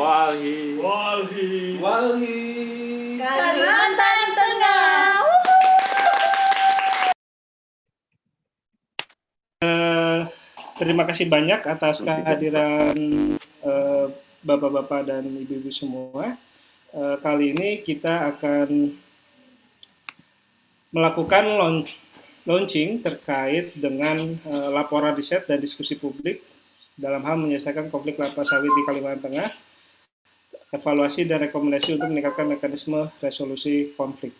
Walhi. Walhi. Walhi. Kalimantan Tengah. Eh, terima kasih banyak atas kehadiran eh, bapak-bapak dan ibu-ibu semua. Eh, kali ini kita akan melakukan launch, launching terkait dengan eh, laporan riset dan diskusi publik dalam hal menyelesaikan konflik kelapa sawit di Kalimantan Tengah, evaluasi dan rekomendasi untuk meningkatkan mekanisme resolusi konflik.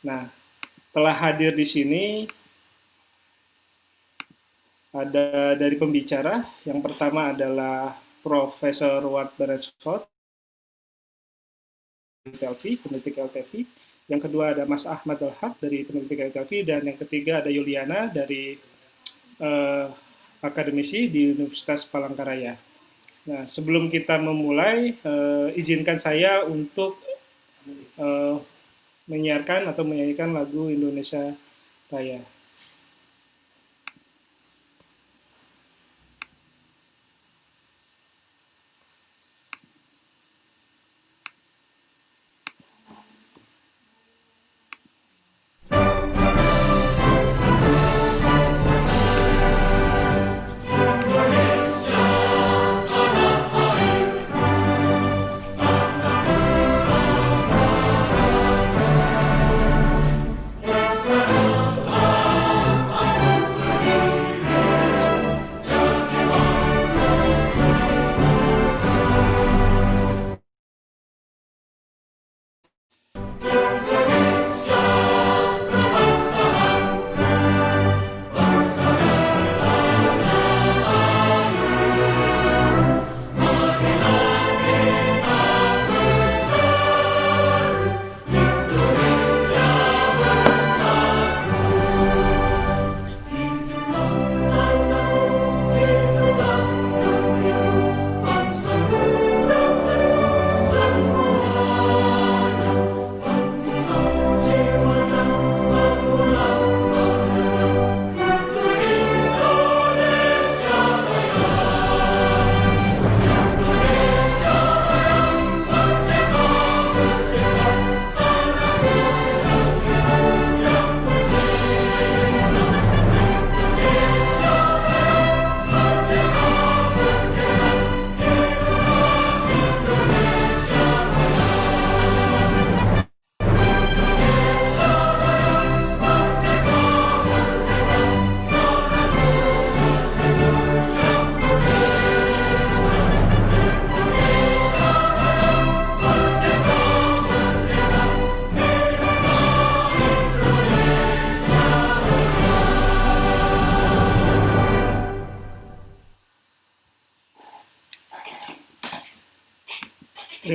Nah, telah hadir di sini ada dari pembicara. Yang pertama adalah Profesor Ward Beresford, LTV, peneliti LTV. Yang kedua ada Mas Ahmad Al-Haq dari peneliti LTV. Dan yang ketiga ada Yuliana dari eh, akademisi di Universitas Palangkaraya. Nah, sebelum kita memulai, eh, izinkan saya untuk eh, menyiarkan atau menyanyikan lagu Indonesia Raya.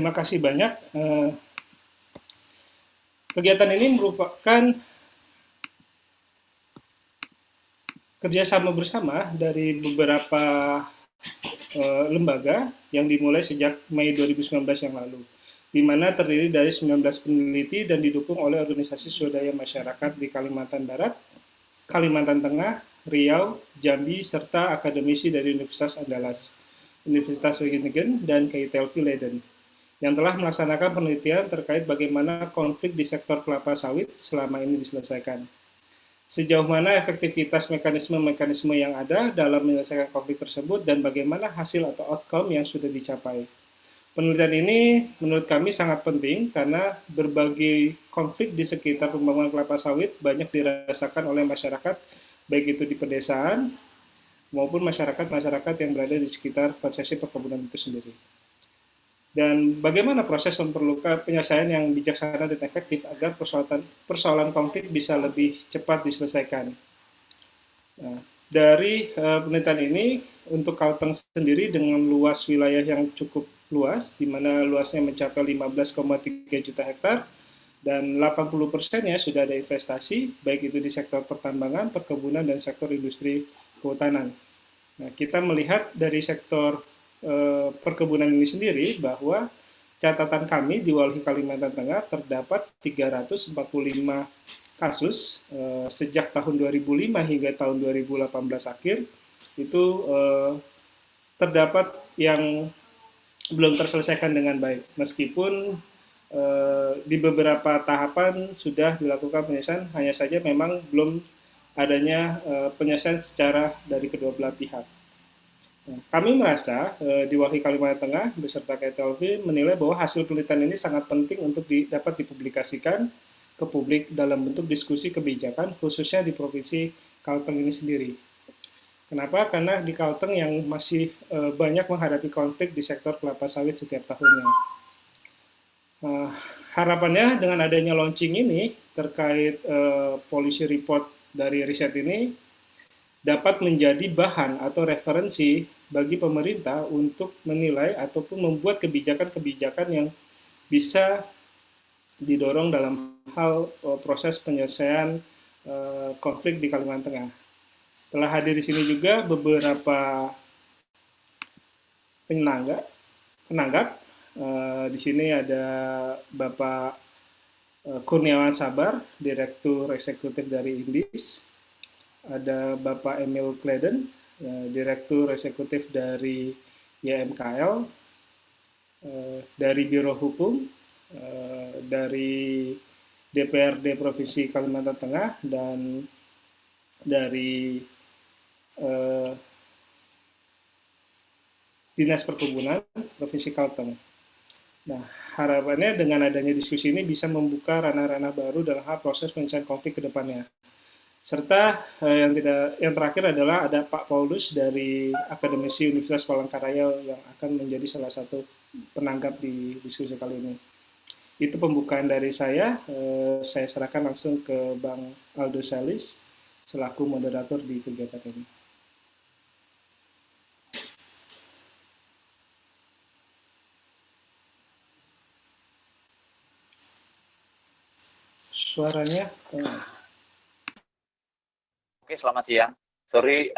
Terima kasih banyak. Eh, Kegiatan ini merupakan kerjasama bersama dari beberapa eh, lembaga yang dimulai sejak Mei 2019 yang lalu, di mana terdiri dari 19 peneliti dan didukung oleh organisasi swadaya masyarakat di Kalimantan Barat, Kalimantan Tengah, Riau, Jambi, serta akademisi dari Universitas Andalas, Universitas Wageningen, dan KITLV Leiden yang telah melaksanakan penelitian terkait bagaimana konflik di sektor kelapa sawit selama ini diselesaikan. Sejauh mana efektivitas mekanisme-mekanisme yang ada dalam menyelesaikan konflik tersebut dan bagaimana hasil atau outcome yang sudah dicapai. Penelitian ini menurut kami sangat penting karena berbagai konflik di sekitar pembangunan kelapa sawit banyak dirasakan oleh masyarakat, baik itu di pedesaan maupun masyarakat-masyarakat yang berada di sekitar konsesi perkebunan itu sendiri dan bagaimana proses memerlukan penyelesaian yang bijaksana dan efektif agar persoalan, persoalan konflik bisa lebih cepat diselesaikan. Nah, dari uh, penelitian ini untuk Kalteng sendiri dengan luas wilayah yang cukup luas, di mana luasnya mencapai 15,3 juta hektar, dan 80 persennya sudah ada investasi, baik itu di sektor pertambangan, perkebunan, dan sektor industri kehutanan. Nah, kita melihat dari sektor Eh, perkebunan ini sendiri bahwa catatan kami di Walhi Kalimantan Tengah terdapat 345 kasus eh, sejak tahun 2005 hingga tahun 2018 akhir itu eh, terdapat yang belum terselesaikan dengan baik. Meskipun di beberapa tahapan sudah dilakukan penyelesaian, hanya saja memang belum adanya uh, penyelesaian secara dari kedua belah pihak. Kami merasa uh, di Wakil Kalimantan Tengah beserta KTLV menilai bahwa hasil penelitian ini sangat penting untuk dapat dipublikasikan ke publik dalam bentuk diskusi kebijakan khususnya di Provinsi Kalteng ini sendiri. Kenapa? Karena di Kalteng yang masih uh, banyak menghadapi konflik di sektor kelapa sawit setiap tahunnya. Uh, harapannya dengan adanya launching ini terkait uh, policy report dari riset ini dapat menjadi bahan atau referensi bagi pemerintah untuk menilai ataupun membuat kebijakan-kebijakan yang bisa didorong dalam hal proses penyelesaian konflik di Kalimantan Tengah telah hadir di sini juga beberapa penanggap. penanggap. Uh, di sini ada Bapak Kurniawan Sabar, Direktur Eksekutif dari Indis. Ada Bapak Emil Kleden, Direktur Eksekutif dari YMKL. Uh, dari Biro Hukum, uh, dari DPRD Provinsi Kalimantan Tengah, dan dari eh, Dinas Perkebunan Provinsi Kalteng. Nah, harapannya dengan adanya diskusi ini bisa membuka ranah-ranah baru dalam hal proses penyelesaian konflik ke depannya. Serta eh, yang tidak yang terakhir adalah ada Pak Paulus dari Akademisi Universitas Palangkaraya yang akan menjadi salah satu penanggap di diskusi kali ini. Itu pembukaan dari saya. Eh, saya serahkan langsung ke Bang Aldo Salis selaku moderator di kegiatan ini. suaranya. Eh. Oke, selamat siang. Sorry,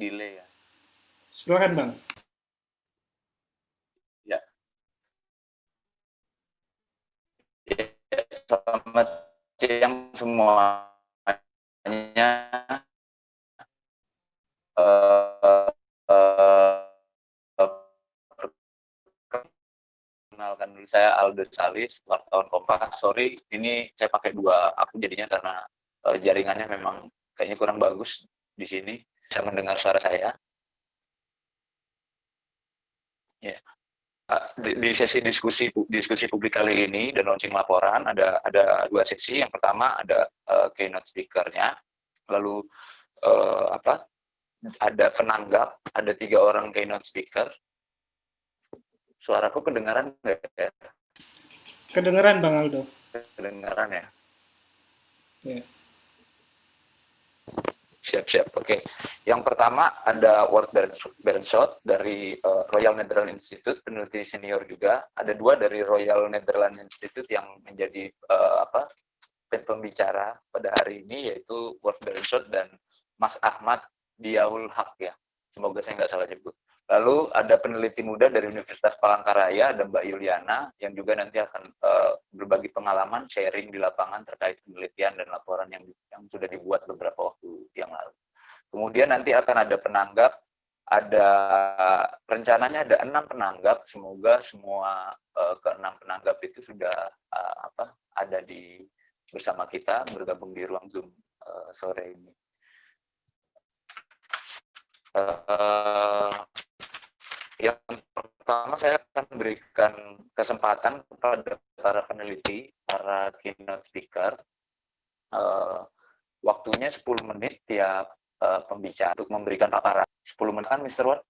delay ya. Silakan bang. Ya. ya selamat siang semuanya. Uh, saya Aldo Salis, wartawan Kompas. Sorry, ini saya pakai dua akun jadinya karena uh, jaringannya memang kayaknya kurang bagus di sini. Bisa mendengar suara saya. Ya. Yeah. Di, di sesi diskusi diskusi publik kali ini dan launching laporan ada ada dua sesi. Yang pertama ada uh, keynote speakernya, lalu uh, apa? Ada penanggap, ada tiga orang keynote speaker, Suaraku kedengaran nggak ya? Kedengaran Bang Aldo. Kedengaran ya? Ya. Siap-siap, oke. Okay. Yang pertama ada Ward Bernshot dari uh, Royal Netherlands Institute, peneliti senior juga. Ada dua dari Royal Netherlands Institute yang menjadi uh, apa pembicara pada hari ini, yaitu Ward Bernshot dan Mas Ahmad Diaul Haq ya. Semoga saya nggak salah nyebut. Lalu ada peneliti muda dari Universitas Palangkaraya, ada Mbak Yuliana, yang juga nanti akan uh, berbagi pengalaman, sharing di lapangan terkait penelitian dan laporan yang, yang sudah dibuat beberapa waktu yang lalu. Kemudian nanti akan ada penanggap, ada rencananya ada enam penanggap, semoga semua uh, keenam penanggap itu sudah uh, apa ada di bersama kita bergabung di ruang Zoom uh, sore ini. Uh, yang pertama saya akan berikan kesempatan kepada para peneliti, para keynote speaker, uh, waktunya 10 menit tiap uh, pembicara untuk memberikan paparan. 10 menit kan, Mr. Watt?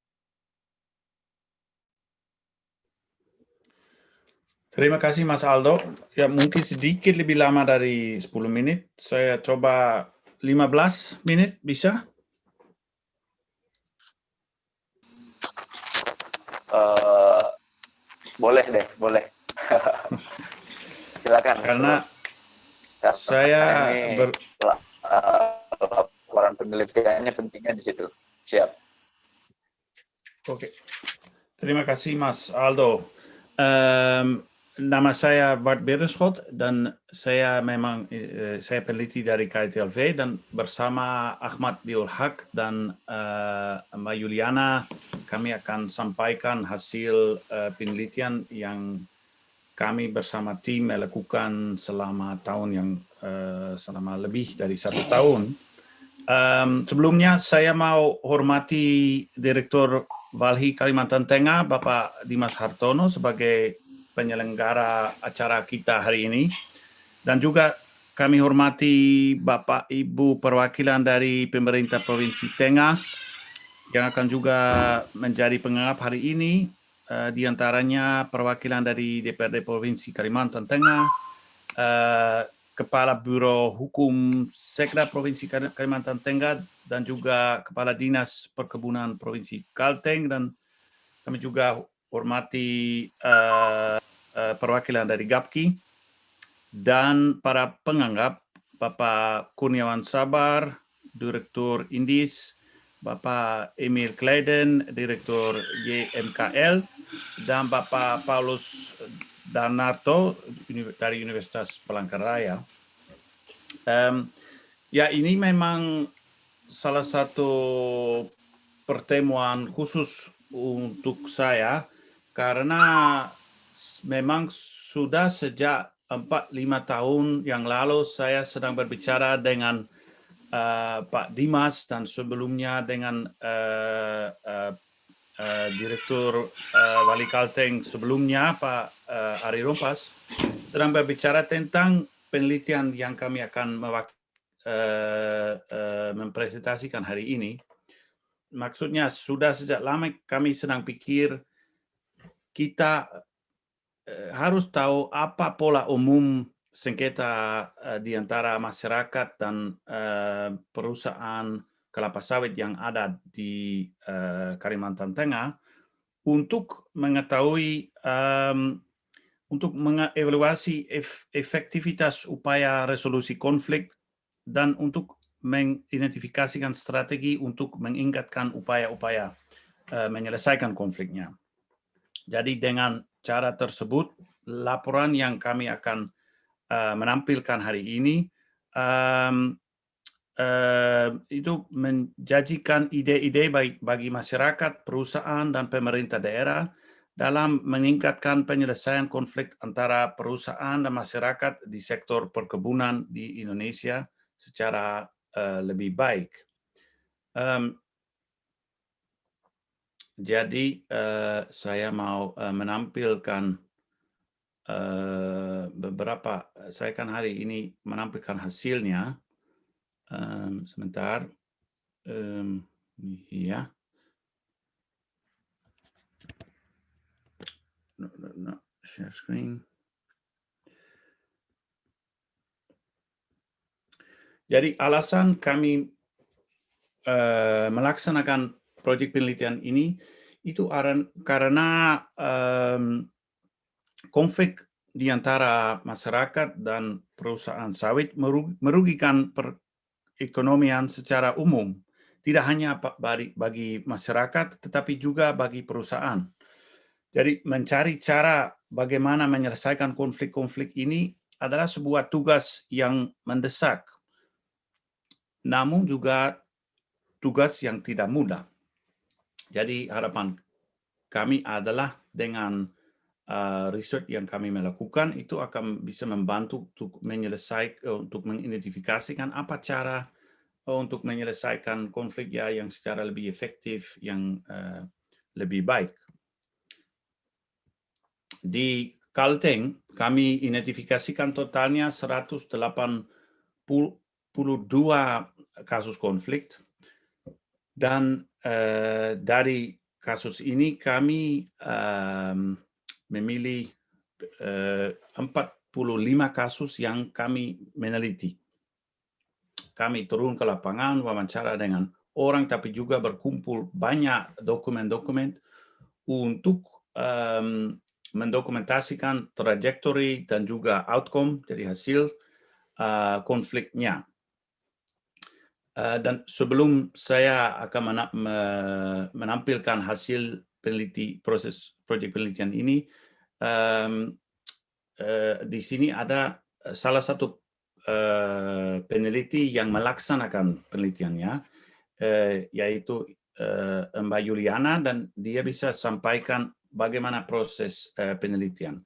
Terima kasih Mas Aldo. Ya mungkin sedikit lebih lama dari 10 menit. Saya coba 15 menit bisa? Uh, boleh deh, boleh. Silakan. Karena Karena saya ini, ber... uh, laporan penelitiannya pentingnya di situ. Siap. Oke. Terima kasih Mas Aldo. Um, nama saya Bart Beresford dan saya memang uh, saya peneliti dari KITLV dan bersama Ahmad Diul Haq dan uh, Mbak Yuliana kami akan sampaikan hasil uh, penelitian yang kami bersama tim melakukan selama tahun yang uh, selama lebih dari satu tahun. Um, sebelumnya saya mau hormati Direktur Walhi Kalimantan Tengah Bapak Dimas Hartono sebagai penyelenggara acara kita hari ini. Dan juga kami hormati Bapak Ibu perwakilan dari pemerintah Provinsi Tengah yang akan juga menjadi penganggap hari ini uh, di antaranya perwakilan dari DPRD Provinsi Kalimantan Tengah, uh, Kepala Biro Hukum Sekda Provinsi Kalimantan Tengah, dan juga Kepala Dinas Perkebunan Provinsi Kalteng, dan kami juga hormati uh, perwakilan dari GAPKI, dan para penganggap Bapak Kurniawan Sabar, Direktur Indis, Bapak Emil Kleiden, Direktur YMKL, dan Bapak Paulus Danarto dari Universitas Palangkaraya. Um, ya ini memang salah satu pertemuan khusus untuk saya karena memang sudah sejak 4-5 tahun yang lalu saya sedang berbicara dengan uh, Pak Dimas dan sebelumnya dengan uh, uh, uh, Direktur uh, Wali Kalteng sebelumnya Pak uh, Ari Rompas sedang berbicara tentang penelitian yang kami akan uh, uh, mempresentasikan hari ini. Maksudnya sudah sejak lama kami sedang pikir kita harus tahu apa pola umum sengketa uh, di antara masyarakat dan uh, perusahaan kelapa sawit yang ada di uh, Kalimantan Tengah untuk mengetahui untuk mengevaluasi ef efektivitas upaya resolusi konflik dan untuk mengidentifikasikan strategi untuk meningkatkan upaya-upaya menyelesaikan konfliknya. Jadi dengan cara tersebut, laporan yang kami akan uh, menampilkan hari ini um, uh, itu menjanjikan ide-ide bagi, bagi masyarakat, perusahaan, dan pemerintah daerah dalam meningkatkan penyelesaian konflik antara perusahaan dan masyarakat di sektor perkebunan di Indonesia secara uh, lebih baik. Um, jadi uh, saya mau uh, menampilkan uh, beberapa saya kan hari ini menampilkan hasilnya. Um, sebentar. Um, ya. No, no, no. share screen. Jadi alasan kami uh, melaksanakan proyek penelitian ini itu karena um, konflik di antara masyarakat dan perusahaan sawit merugikan perekonomian secara umum, tidak hanya bagi masyarakat, tetapi juga bagi perusahaan. Jadi mencari cara bagaimana menyelesaikan konflik-konflik ini adalah sebuah tugas yang mendesak, namun juga tugas yang tidak mudah. Jadi harapan kami adalah dengan uh, riset yang kami melakukan itu akan bisa membantu untuk menyelesaikan untuk mengidentifikasikan apa cara uh, untuk menyelesaikan konflik ya yang secara lebih efektif yang uh, lebih baik. Di Kalteng kami identifikasikan totalnya 182 kasus konflik dan dari kasus ini kami memilih uh, 45 kasus yang kami meneliti. Kami turun ke lapangan, wawancara dengan orang, tapi juga berkumpul banyak dokumen-dokumen untuk um, mendokumentasikan trajektori dan juga outcome, jadi hasil uh, konfliknya. Uh, dan sebelum saya akan menampilkan hasil peneliti proses proyek penelitian ini, uh, di sini ada salah satu peneliti yang melaksanakan penelitiannya, yaitu Mbak Juliana, dan dia bisa sampaikan bagaimana proses penelitian.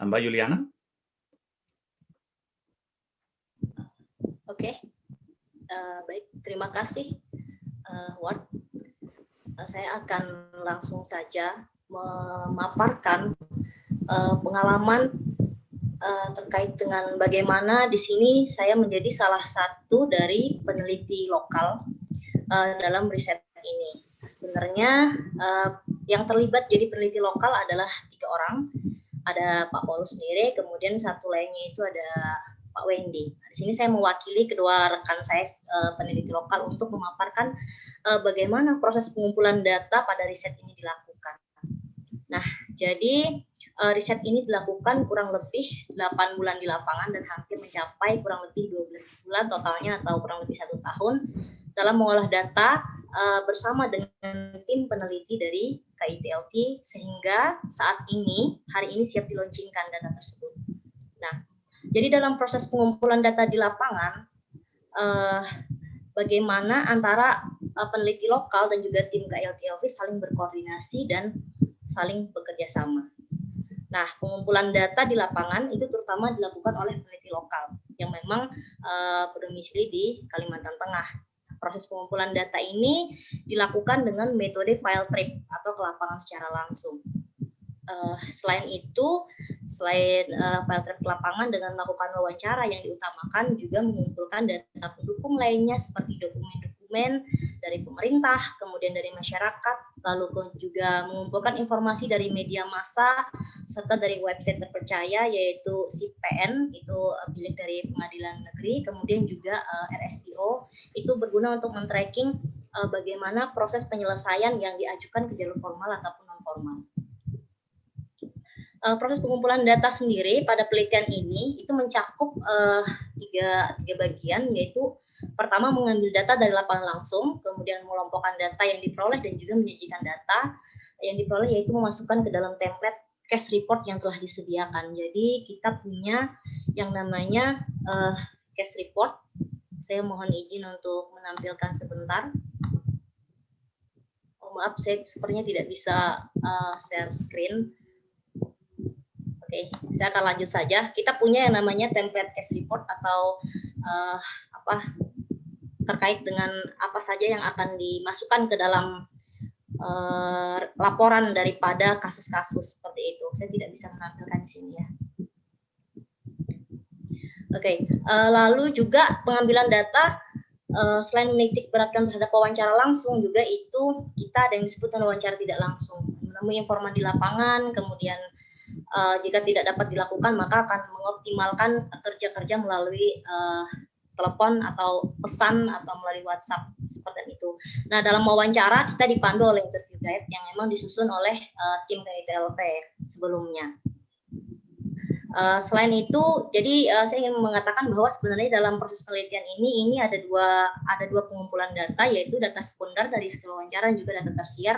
Mbak Juliana? Oke, okay. Uh, baik. Terima kasih, uh, Ward. Uh, saya akan langsung saja memaparkan uh, pengalaman uh, terkait dengan bagaimana di sini saya menjadi salah satu dari peneliti lokal uh, dalam riset ini. Sebenarnya uh, yang terlibat jadi peneliti lokal adalah tiga orang. Ada Pak Paulus sendiri, kemudian satu lainnya itu ada Pak Wendy. Di sini saya mewakili kedua rekan saya uh, peneliti lokal untuk memaparkan uh, bagaimana proses pengumpulan data pada riset ini dilakukan. Nah, jadi uh, riset ini dilakukan kurang lebih 8 bulan di lapangan dan hampir mencapai kurang lebih 12 bulan totalnya atau kurang lebih satu tahun dalam mengolah data bersama dengan tim peneliti dari KITLT sehingga saat ini hari ini siap diluncurkan data tersebut. Jadi dalam proses pengumpulan data di lapangan, uh, bagaimana antara uh, peneliti lokal dan juga tim KILTLV saling berkoordinasi dan saling bekerja sama. Nah, pengumpulan data di lapangan itu terutama dilakukan oleh peneliti lokal yang memang uh, berdomisili di Kalimantan Tengah. Proses pengumpulan data ini dilakukan dengan metode file trip atau ke lapangan secara langsung. Uh, selain itu, selain uh, file trip ke lapangan dengan melakukan wawancara yang diutamakan juga mengumpulkan data pendukung lainnya seperti dokumen-dokumen dari pemerintah, kemudian dari masyarakat, lalu juga mengumpulkan informasi dari media massa serta dari website terpercaya yaitu CPN itu eh, milik dari Pengadilan Negeri, kemudian juga uh, eh, RSPO itu berguna untuk men-tracking uh, bagaimana proses penyelesaian yang diajukan ke jalur formal ataupun non formal. Uh, proses pengumpulan data sendiri pada penelitian ini itu mencakup uh, tiga, tiga bagian yaitu Pertama mengambil data dari lapangan langsung, kemudian mengelompokkan data yang diperoleh dan juga menyajikan data yang diperoleh yaitu memasukkan ke dalam template case report yang telah disediakan. Jadi kita punya yang namanya uh, case report. Saya mohon izin untuk menampilkan sebentar. Oh maaf, saya sepertinya tidak bisa uh, share screen. Oke, saya akan lanjut saja. Kita punya yang namanya template case report atau uh, apa terkait dengan apa saja yang akan dimasukkan ke dalam uh, laporan daripada kasus-kasus seperti itu. Saya tidak bisa menampilkan di sini ya. Oke, okay. uh, eh, lalu juga pengambilan data uh, selain menitik beratkan terhadap wawancara langsung juga itu kita ada yang disebut wawancara tidak langsung menemui informan di lapangan kemudian uh, jika tidak dapat dilakukan maka akan mengoptimalkan kerja-kerja melalui uh, telepon atau pesan atau melalui WhatsApp seperti itu. Nah, dalam wawancara kita dipandu oleh interview guide yang memang disusun oleh uh, tim KITLP sebelumnya. Uh, selain itu, jadi uh, saya ingin mengatakan bahwa sebenarnya dalam proses penelitian ini ini ada dua ada dua pengumpulan data yaitu data sekunder dari hasil wawancara dan juga data tersier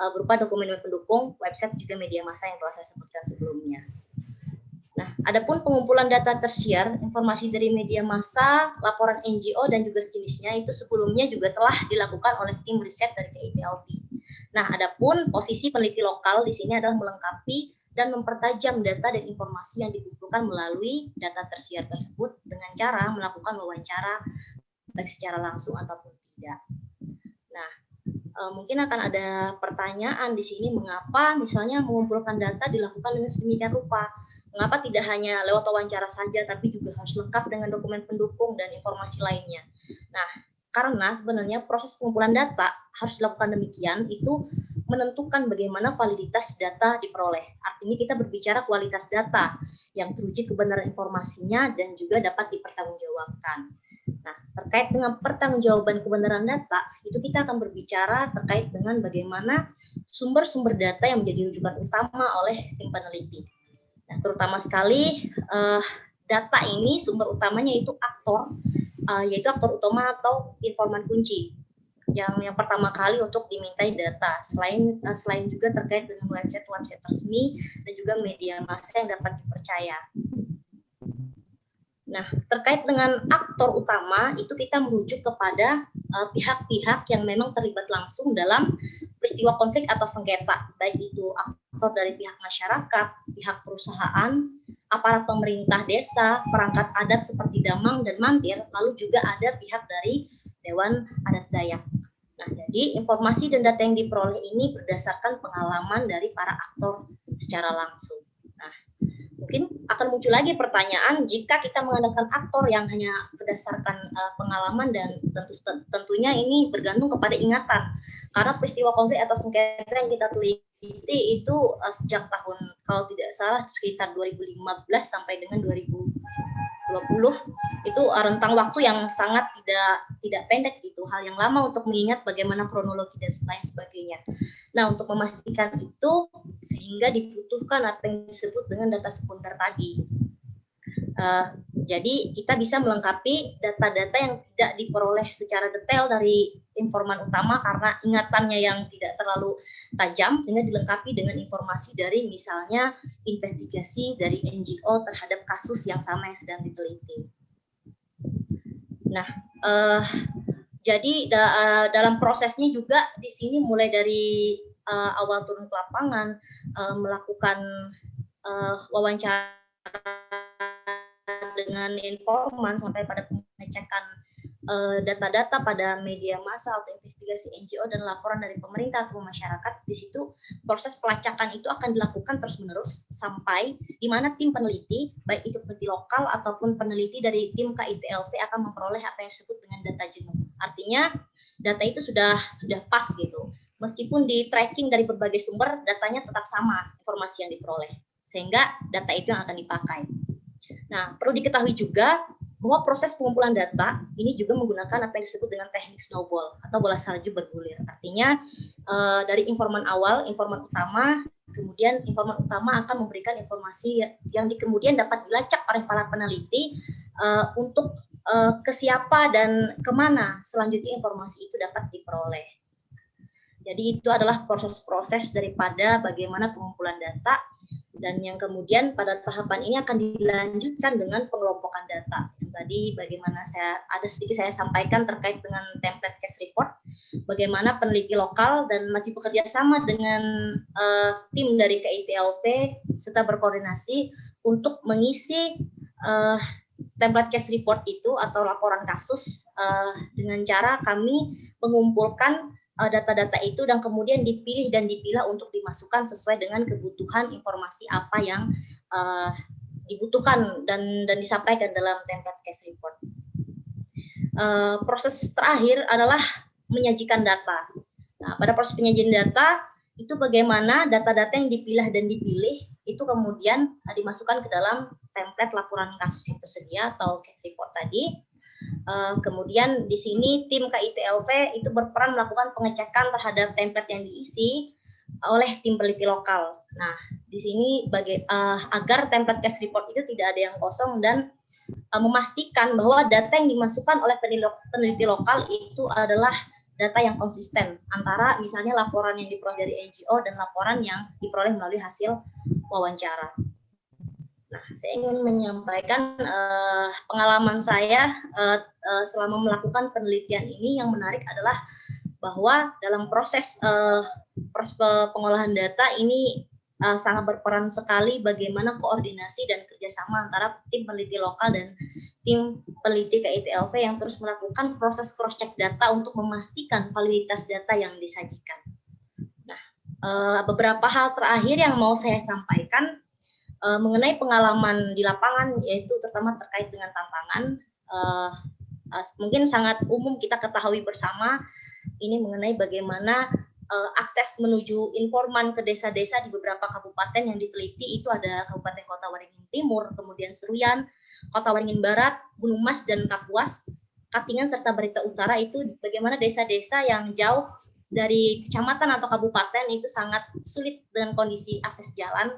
uh, berupa dokumen pendukung, website juga media massa yang telah saya sebutkan sebelumnya. Nah, adapun pengumpulan data tersier, informasi dari media massa, laporan NGO dan juga sejenisnya itu sebelumnya juga telah dilakukan oleh tim riset dari KITLP. Nah, adapun posisi peneliti lokal di sini adalah melengkapi dan mempertajam data dan informasi yang dikumpulkan melalui data tersier tersebut dengan cara melakukan wawancara baik secara langsung ataupun tidak. Nah, e, mungkin akan ada pertanyaan di sini mengapa misalnya mengumpulkan data dilakukan dengan sedemikian rupa Mengapa tidak hanya lewat wawancara saja, tapi juga harus lengkap dengan dokumen pendukung dan informasi lainnya. Nah, karena sebenarnya proses pengumpulan data harus dilakukan demikian, itu menentukan bagaimana validitas data diperoleh. Artinya kita berbicara kualitas data yang teruji kebenaran informasinya dan juga dapat dipertanggungjawabkan. Nah, terkait dengan pertanggungjawaban kebenaran data, itu kita akan berbicara terkait dengan bagaimana sumber-sumber data yang menjadi rujukan utama oleh tim peneliti. Nah, terutama sekali uh, data ini sumber utamanya itu aktor, uh, yaitu aktor utama atau informan kunci. yang yang pertama kali untuk dimintai data. Selain uh, selain juga terkait dengan website-website resmi dan juga media massa yang dapat dipercaya. Nah, terkait dengan aktor utama itu kita merujuk kepada eh, pihak-pihak uh, yang memang terlibat langsung dalam peristiwa konflik atau sengketa, baik itu aktor dari pihak masyarakat, pihak perusahaan, aparat pemerintah desa, perangkat adat seperti Damang dan Mantir, lalu juga ada pihak dari Dewan Adat Dayak. Nah, jadi informasi dan data yang diperoleh ini berdasarkan pengalaman dari para aktor secara langsung mungkin akan muncul lagi pertanyaan jika kita mengandalkan aktor yang hanya berdasarkan uh, pengalaman dan tentu tentunya ini bergantung kepada ingatan karena peristiwa konflik atau sengketa yang kita teliti itu uh, sejak tahun kalau tidak salah sekitar 2015 sampai dengan 2020 itu uh, rentang waktu yang sangat tidak tidak pendek itu hal yang lama untuk mengingat bagaimana kronologi dan lain sebagainya. Nah, untuk memastikan itu sehingga dibutuhkan apa yang disebut dengan data sekunder tadi. Uh, jadi kita bisa melengkapi data-data yang tidak diperoleh secara detail dari informan utama karena ingatannya yang tidak terlalu tajam sehingga dilengkapi dengan informasi dari misalnya investigasi dari NGO terhadap kasus yang sama yang sedang diteliti. Nah, uh, jadi da, uh, dalam prosesnya juga di sini mulai dari uh, awal turun ke lapangan uh, melakukan uh, wawancara dengan informan sampai pada pengecekan data-data uh, pada media massa atau investigasi NGO dan laporan dari pemerintah atau masyarakat di situ proses pelacakan itu akan dilakukan terus-menerus sampai di mana tim peneliti baik itu peneliti lokal ataupun peneliti dari tim KITLV akan memperoleh apa yang disebut dengan data jenuh Artinya data itu sudah sudah pas gitu. Meskipun di tracking dari berbagai sumber, datanya tetap sama informasi yang diperoleh. Sehingga data itu yang akan dipakai. Nah, perlu diketahui juga bahwa proses pengumpulan data ini juga menggunakan apa yang disebut dengan teknik snowball atau bola salju bergulir. Artinya eh, dari informan awal, informan utama, kemudian informan utama akan memberikan informasi yang di kemudian dapat dilacak oleh para peneliti uh, untuk uh, ke siapa dan ke mana selanjutnya informasi itu dapat diperoleh. Jadi itu adalah proses-proses daripada bagaimana pengumpulan data dan yang kemudian pada tahapan ini akan dilanjutkan dengan pengelompokan data. Tadi bagaimana saya ada sedikit saya sampaikan terkait dengan template case report, bagaimana peneliti lokal dan masih bekerja sama dengan uh, tim dari KITLP serta berkoordinasi untuk mengisi uh, template case report itu atau laporan kasus uh, dengan cara kami mengumpulkan data-data uh, itu dan kemudian dipilih dan dipilah untuk dimasukkan sesuai dengan kebutuhan informasi apa yang uh, dibutuhkan dan dan disampaikan dalam template case report. Uh, proses terakhir adalah menyajikan data. Nah, pada proses penyajian data itu bagaimana data-data yang dipilah dan dipilih itu kemudian dimasukkan ke dalam template laporan kasus yang tersedia atau case report tadi. Uh, kemudian di sini tim KITLV itu berperan melakukan pengecekan terhadap template yang diisi oleh tim peneliti lokal. Nah, di sini bagi, uh, agar template case report itu tidak ada yang kosong dan uh, memastikan bahwa data yang dimasukkan oleh peneliti lokal itu adalah data yang konsisten antara misalnya laporan yang diperoleh dari NGO dan laporan yang diperoleh melalui hasil wawancara. Saya ingin menyampaikan uh, pengalaman saya uh, uh, selama melakukan penelitian ini yang menarik adalah bahwa dalam proses uh, proses pengolahan data ini uh, sangat berperan sekali bagaimana koordinasi dan kerjasama antara tim peneliti lokal dan tim peneliti KITLV yang terus melakukan proses cross check data untuk memastikan validitas data yang disajikan. Nah, uh, beberapa hal terakhir yang mau saya sampaikan uh, mengenai pengalaman di lapangan yaitu terutama terkait dengan tantangan uh, uh, mungkin sangat umum kita ketahui bersama ini mengenai bagaimana uh, akses menuju informan ke desa-desa di beberapa kabupaten yang diteliti itu ada Kabupaten Kota Waringin Timur, kemudian Seruyan, Kota Waringin Barat, Gunung Mas dan Kapuas, Katingan serta Barita Utara. Itu bagaimana desa-desa yang jauh dari kecamatan atau kabupaten itu sangat sulit dengan kondisi akses jalan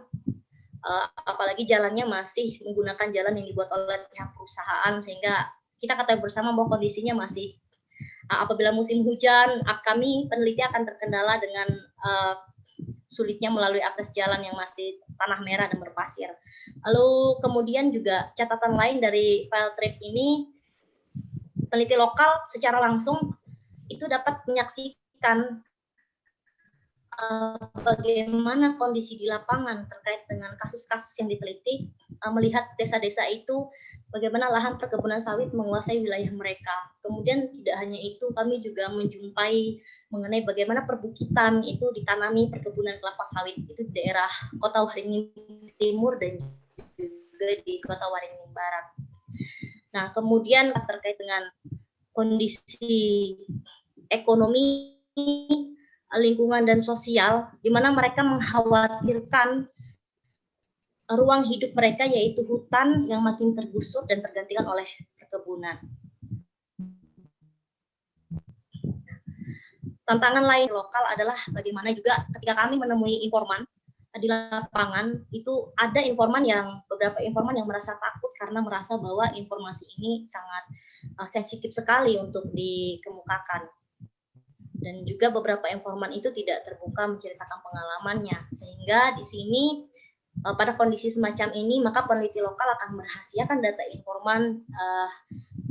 apalagi jalannya masih menggunakan jalan yang dibuat oleh pihak perusahaan sehingga kita ketahui bersama bahwa kondisinya masih apabila musim hujan, kami peneliti akan terkendala dengan uh, sulitnya melalui akses jalan yang masih tanah merah dan berpasir. Lalu kemudian juga catatan lain dari file trip ini, peneliti lokal secara langsung itu dapat menyaksikan bagaimana kondisi di lapangan terkait dengan kasus-kasus yang diteliti, uh, melihat desa-desa itu bagaimana lahan perkebunan sawit menguasai wilayah mereka. Kemudian tidak hanya itu, kami juga menjumpai mengenai bagaimana perbukitan itu ditanami perkebunan kelapa sawit itu di daerah Kota Waringin Timur dan juga di Kota Waringin Barat. Nah, kemudian terkait dengan kondisi ekonomi, lingkungan dan sosial, di mana mereka mengkhawatirkan ruang hidup mereka yaitu hutan yang makin tergusur dan tergantikan oleh perkebunan. Tantangan lain lokal adalah bagaimana juga ketika kami menemui informan di lapangan itu ada informan yang beberapa informan yang merasa takut karena merasa bahwa informasi ini sangat uh, sensitif sekali untuk dikemukakan dan juga beberapa informan itu tidak terbuka menceritakan pengalamannya. Sehingga di sini uh, pada kondisi semacam ini maka peneliti lokal akan merahasiakan data informan uh,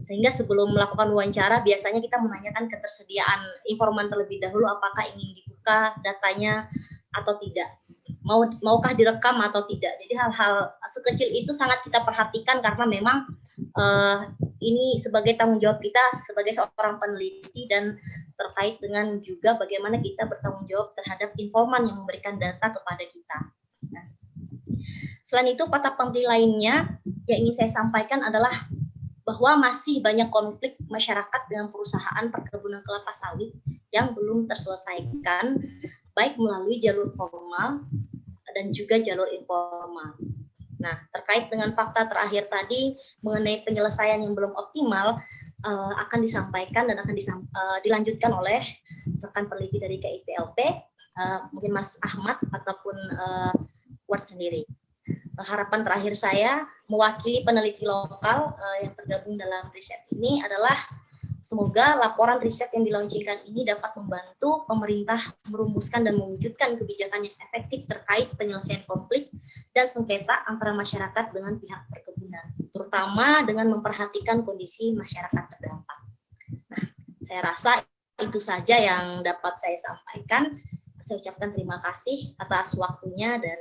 sehingga sebelum melakukan wawancara biasanya kita menanyakan ketersediaan informan terlebih dahulu apakah ingin dibuka datanya atau tidak. Mau maukah direkam atau tidak. Jadi hal-hal sekecil itu sangat kita perhatikan karena memang uh, ini sebagai tanggung jawab kita sebagai seorang peneliti dan terkait dengan juga bagaimana kita bertanggung jawab terhadap informan yang memberikan data kepada kita. Nah, Selain itu, patah penting lainnya yang ingin saya sampaikan adalah bahwa masih banyak konflik masyarakat dengan perusahaan perkebunan kelapa sawit yang belum terselesaikan, baik melalui jalur formal dan juga jalur informal. Nah, terkait dengan fakta terakhir tadi mengenai penyelesaian yang belum optimal, uh, akan disampaikan dan akan disam, uh, dilanjutkan oleh rekan peneliti dari KIPLP, uh, eh, mungkin Mas Ahmad ataupun uh, Ward sendiri. Harapan terakhir saya mewakili peneliti lokal uh, yang tergabung dalam riset ini adalah semoga laporan riset yang dilaunchingkan ini dapat membantu pemerintah merumuskan dan mewujudkan kebijakan yang efektif terkait penyelesaian konflik dan sengketa antara masyarakat dengan pihak perkebunan, terutama dengan memperhatikan kondisi masyarakat terdampak. Nah, saya rasa itu saja yang dapat saya sampaikan. Saya ucapkan terima kasih atas waktunya dan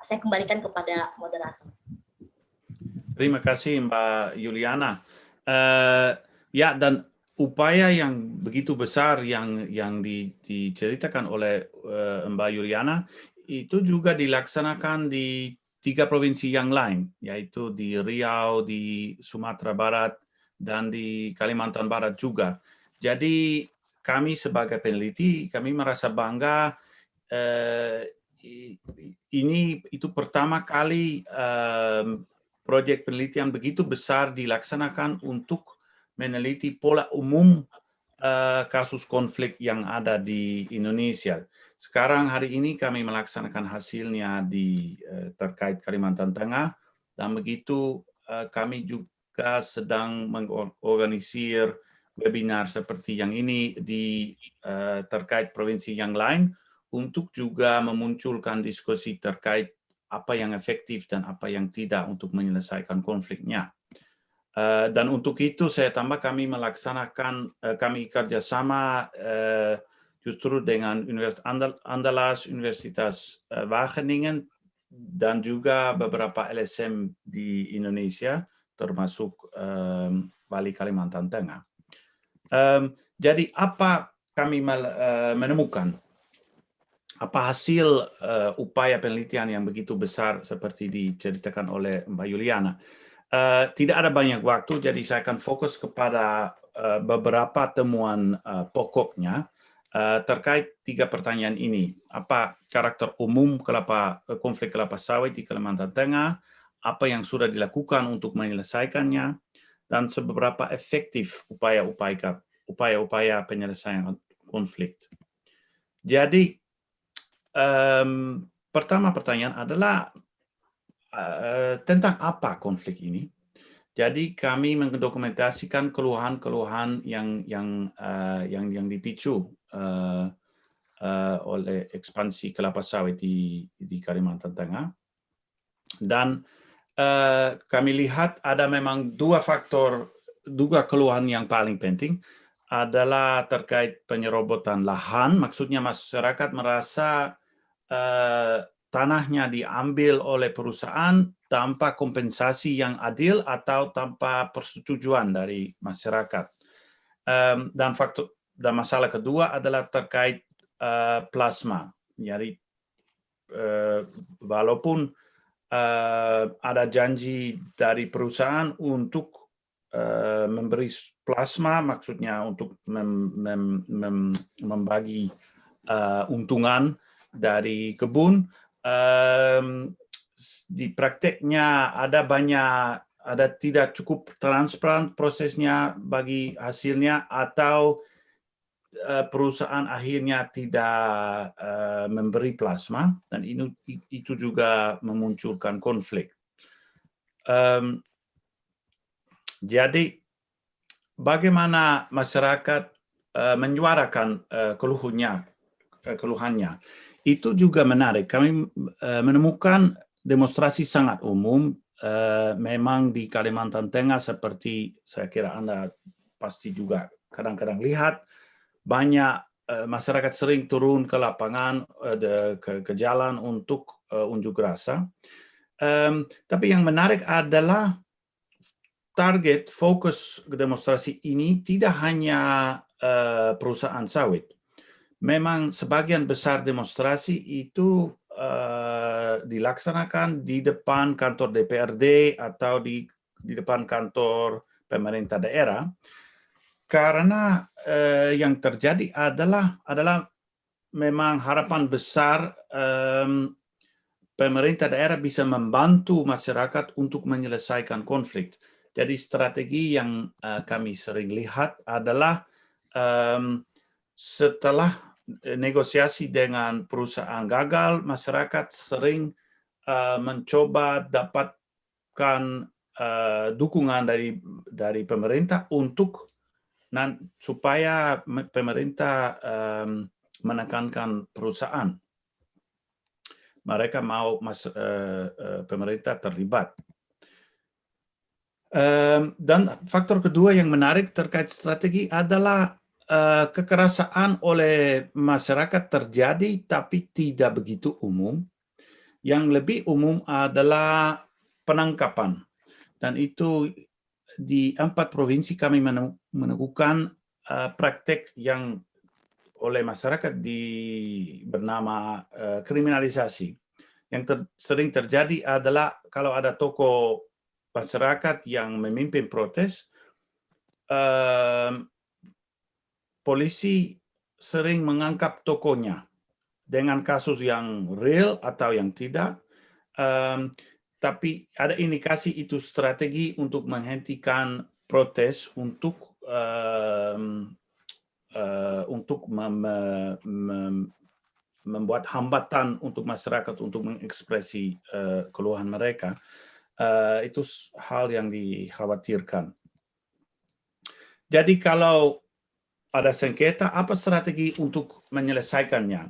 saya kembalikan kepada moderator. Terima kasih Mbak Yuliana. Uh, ya dan upaya yang begitu besar yang yang di, diceritakan oleh uh, Mbak Yuliana itu juga dilaksanakan di tiga provinsi yang lain, yaitu di Riau, di Sumatera Barat, dan di Kalimantan Barat juga. Jadi kami sebagai peneliti, kami merasa bangga eh, ini itu pertama kali um, proyek penelitian begitu besar dilaksanakan untuk meneliti pola umum uh, kasus konflik yang ada di Indonesia. Sekarang hari ini kami melaksanakan hasilnya di uh, terkait Kalimantan Tengah dan begitu uh, kami juga sedang mengorganisir webinar seperti yang ini di uh, terkait provinsi yang lain untuk juga memunculkan diskusi terkait apa yang efektif dan apa yang tidak untuk menyelesaikan konfliknya. Uh, dan untuk itu saya tambah kami melaksanakan uh, kami kerjasama uh, justru dengan Universitas Andal Andalas, Universitas Wageningen dan juga beberapa LSM di Indonesia termasuk Bali Kalimantan Tengah. Jadi apa kami menemukan apa hasil upaya penelitian yang begitu besar seperti diceritakan oleh Mbak Yuliana. Uh, tidak ada banyak waktu, jadi saya akan fokus kepada uh, beberapa temuan uh, pokoknya uh, terkait tiga pertanyaan ini. Apa karakter umum kelapa, konflik kelapa sawit di Kalimantan Tengah, apa yang sudah dilakukan untuk menyelesaikannya, dan seberapa efektif upaya-upaya upaya-upaya penyelesaian konflik. Jadi um, pertama pertanyaan adalah uh, tentang apa konflik ini Jadi kami mendokumentasikan keluhan-keluhan yang yang uh, yang yang dipicu uh, uh, oleh ekspansi kelapa sawit di di Kalimantan Tengah. Dan uh, kami lihat ada memang dua faktor, dua keluhan yang paling penting adalah terkait penyerobotan lahan. Maksudnya masyarakat merasa uh, tanahnya diambil oleh perusahaan tanpa kompensasi yang adil atau tanpa persetujuan dari masyarakat. Um, dan faktor dan masalah kedua adalah terkait uh, plasma. Jadi uh, walaupun uh, ada janji dari perusahaan untuk uh, memberi plasma, maksudnya untuk mem, mem, mem, membagi uh, untungan dari kebun, um, di prakteknya ada banyak ada tidak cukup transparan prosesnya bagi hasilnya atau uh, perusahaan akhirnya tidak uh, memberi plasma dan ini, itu juga memunculkan konflik. Um, jadi bagaimana masyarakat uh, menyuarakan uh, keluhnya, uh, keluhannya itu juga menarik. Kami uh, menemukan demonstrasi sangat umum uh, memang di Kalimantan Tengah seperti saya kira Anda pasti juga kadang-kadang lihat banyak uh, masyarakat sering turun ke lapangan ke, jalan untuk unjuk rasa. Tapi yang menarik adalah target fokus demonstrasi ini tidak hanya perusahaan sawit. Memang sebagian besar demonstrasi itu uh, dilaksanakan di depan kantor DPRD atau di di depan kantor pemerintah daerah karena uh, yang terjadi adalah adalah memang harapan besar um, pemerintah daerah bisa membantu masyarakat untuk menyelesaikan konflik. Jadi strategi yang uh, kami sering lihat adalah um, setelah negosiasi dengan perusahaan gagal, masyarakat sering uh, mencoba dapatkan uh, dukungan dari dari pemerintah untuk nan, supaya pemerintah um, menekankan perusahaan. Mereka mau mas, uh, uh, pemerintah terlibat. Um, dan faktor kedua yang menarik terkait strategi adalah uh, kekerasan oleh masyarakat terjadi tapi tidak begitu umum. Yang lebih umum adalah penangkapan. Dan itu di empat provinsi kami menemukan uh, praktek yang oleh masyarakat di bernama uh, kriminalisasi. Yang ter, sering terjadi adalah kalau ada tokoh masyarakat yang memimpin protes, polisi sering mengangkap tokonya dengan kasus yang real atau yang tidak. Um, tapi ada indikasi itu strategi untuk menghentikan protes untuk um, uh, untuk mem, mem, membuat hambatan untuk masyarakat untuk mengekspresi uh, keluhan mereka. Uh, itu hal yang dikhawatirkan. Jadi kalau ada sengketa, apa strategi untuk menyelesaikannya?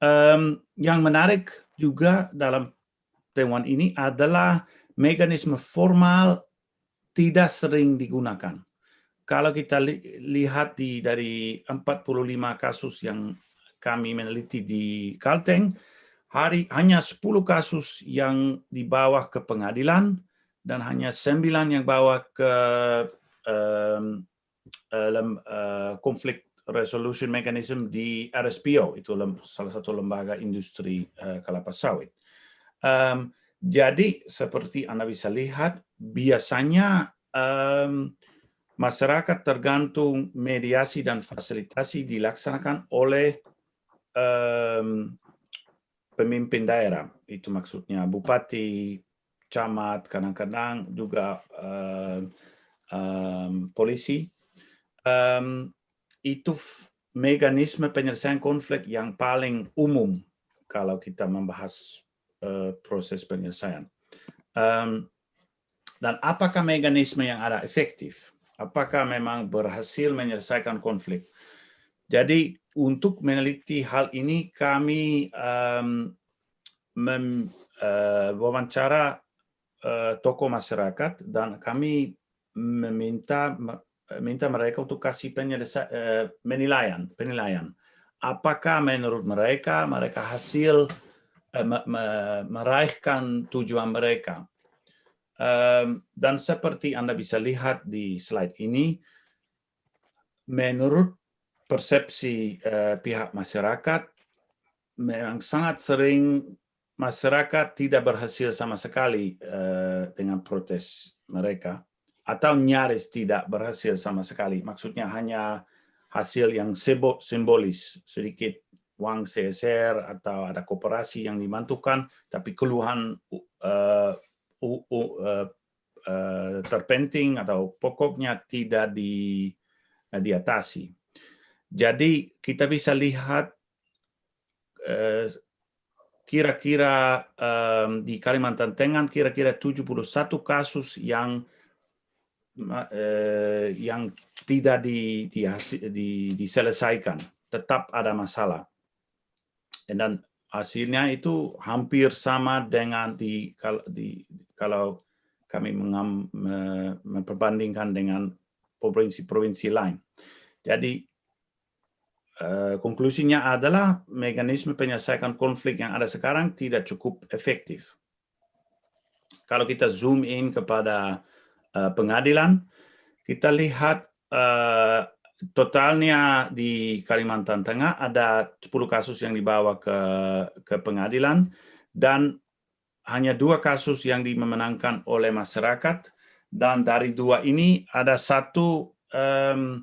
Um, yang menarik juga dalam temuan ini adalah mekanisme formal tidak sering digunakan. Kalau kita li lihat di dari 45 kasus yang kami meneliti di Kalteng, hari hanya 10 kasus yang dibawa ke pengadilan dan hanya 9 yang bawa ke um, uh, konflik resolution mechanism di RSPO itu salah satu lembaga industri uh, kelapa sawit. Um, jadi seperti anda bisa lihat biasanya um, masyarakat tergantung mediasi dan fasilitasi dilaksanakan oleh um, pemimpin daerah. Itu maksudnya bupati, camat, kadang-kadang juga uh, um, polisi um, itu mekanisme penyelesaian konflik yang paling umum kalau kita membahas uh, proses penyelesaian. Um, dan apakah mekanisme yang ada efektif? Apakah memang berhasil menyelesaikan konflik? Jadi untuk meneliti hal ini kami um, mem, uh, wawancara uh, tokoh masyarakat dan kami meminta minta mereka untuk kasih uh, penilaian penilaian. Apakah menurut mereka mereka hasil uh, meraihkan tujuan mereka? Dan seperti anda bisa lihat di slide ini menurut persepsi pihak masyarakat memang sangat sering masyarakat tidak berhasil sama sekali dengan protes mereka atau nyaris tidak berhasil sama sekali. Maksudnya hanya hasil yang simbolis, sedikit uang CSR atau ada kooperasi yang dimantukan, tapi keluhan uh, uh, uh, uh, terpenting atau pokoknya tidak di, uh, diatasi. Jadi kita bisa lihat kira-kira um, di Kalimantan Tengah kira-kira 71 kasus yang uh, yang tidak di, di, di, diselesaikan, tetap ada masalah. Dan hasilnya itu hampir sama dengan di, di kalau kami mengam, memperbandingkan dengan provinsi-provinsi lain. Jadi Eh, konklusinya adalah mekanisme penyelesaian konflik yang ada sekarang tidak cukup efektif. Kalau kita zoom in kepada pengadilan, kita lihat uh, totalnya di Kalimantan Tengah ada 10 kasus yang dibawa ke, ke pengadilan dan hanya dua kasus yang dimenangkan oleh masyarakat dan dari dua ini ada satu um,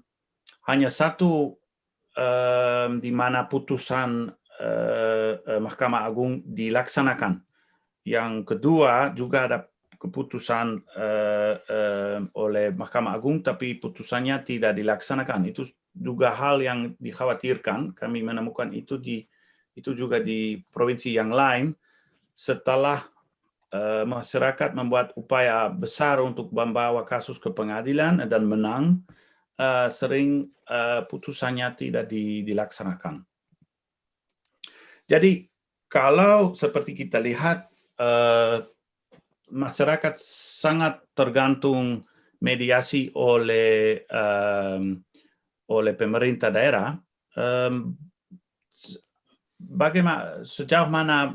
hanya satu uh, di mana putusan uh, Mahkamah Agung dilaksanakan. Yang kedua juga ada keputusan uh, uh, oleh Mahkamah Agung tapi putusannya tidak dilaksanakan. Itu juga hal yang dikhawatirkan. Kami menemukan itu di itu juga di provinsi yang lain setelah uh, masyarakat membuat upaya besar untuk membawa kasus ke pengadilan dan menang uh, sering uh, putusannya tidak di, dilaksanakan. Jadi kalau seperti kita lihat uh, masyarakat sangat tergantung mediasi oleh um, oleh pemerintah daerah. Um, bagaimana sejauh mana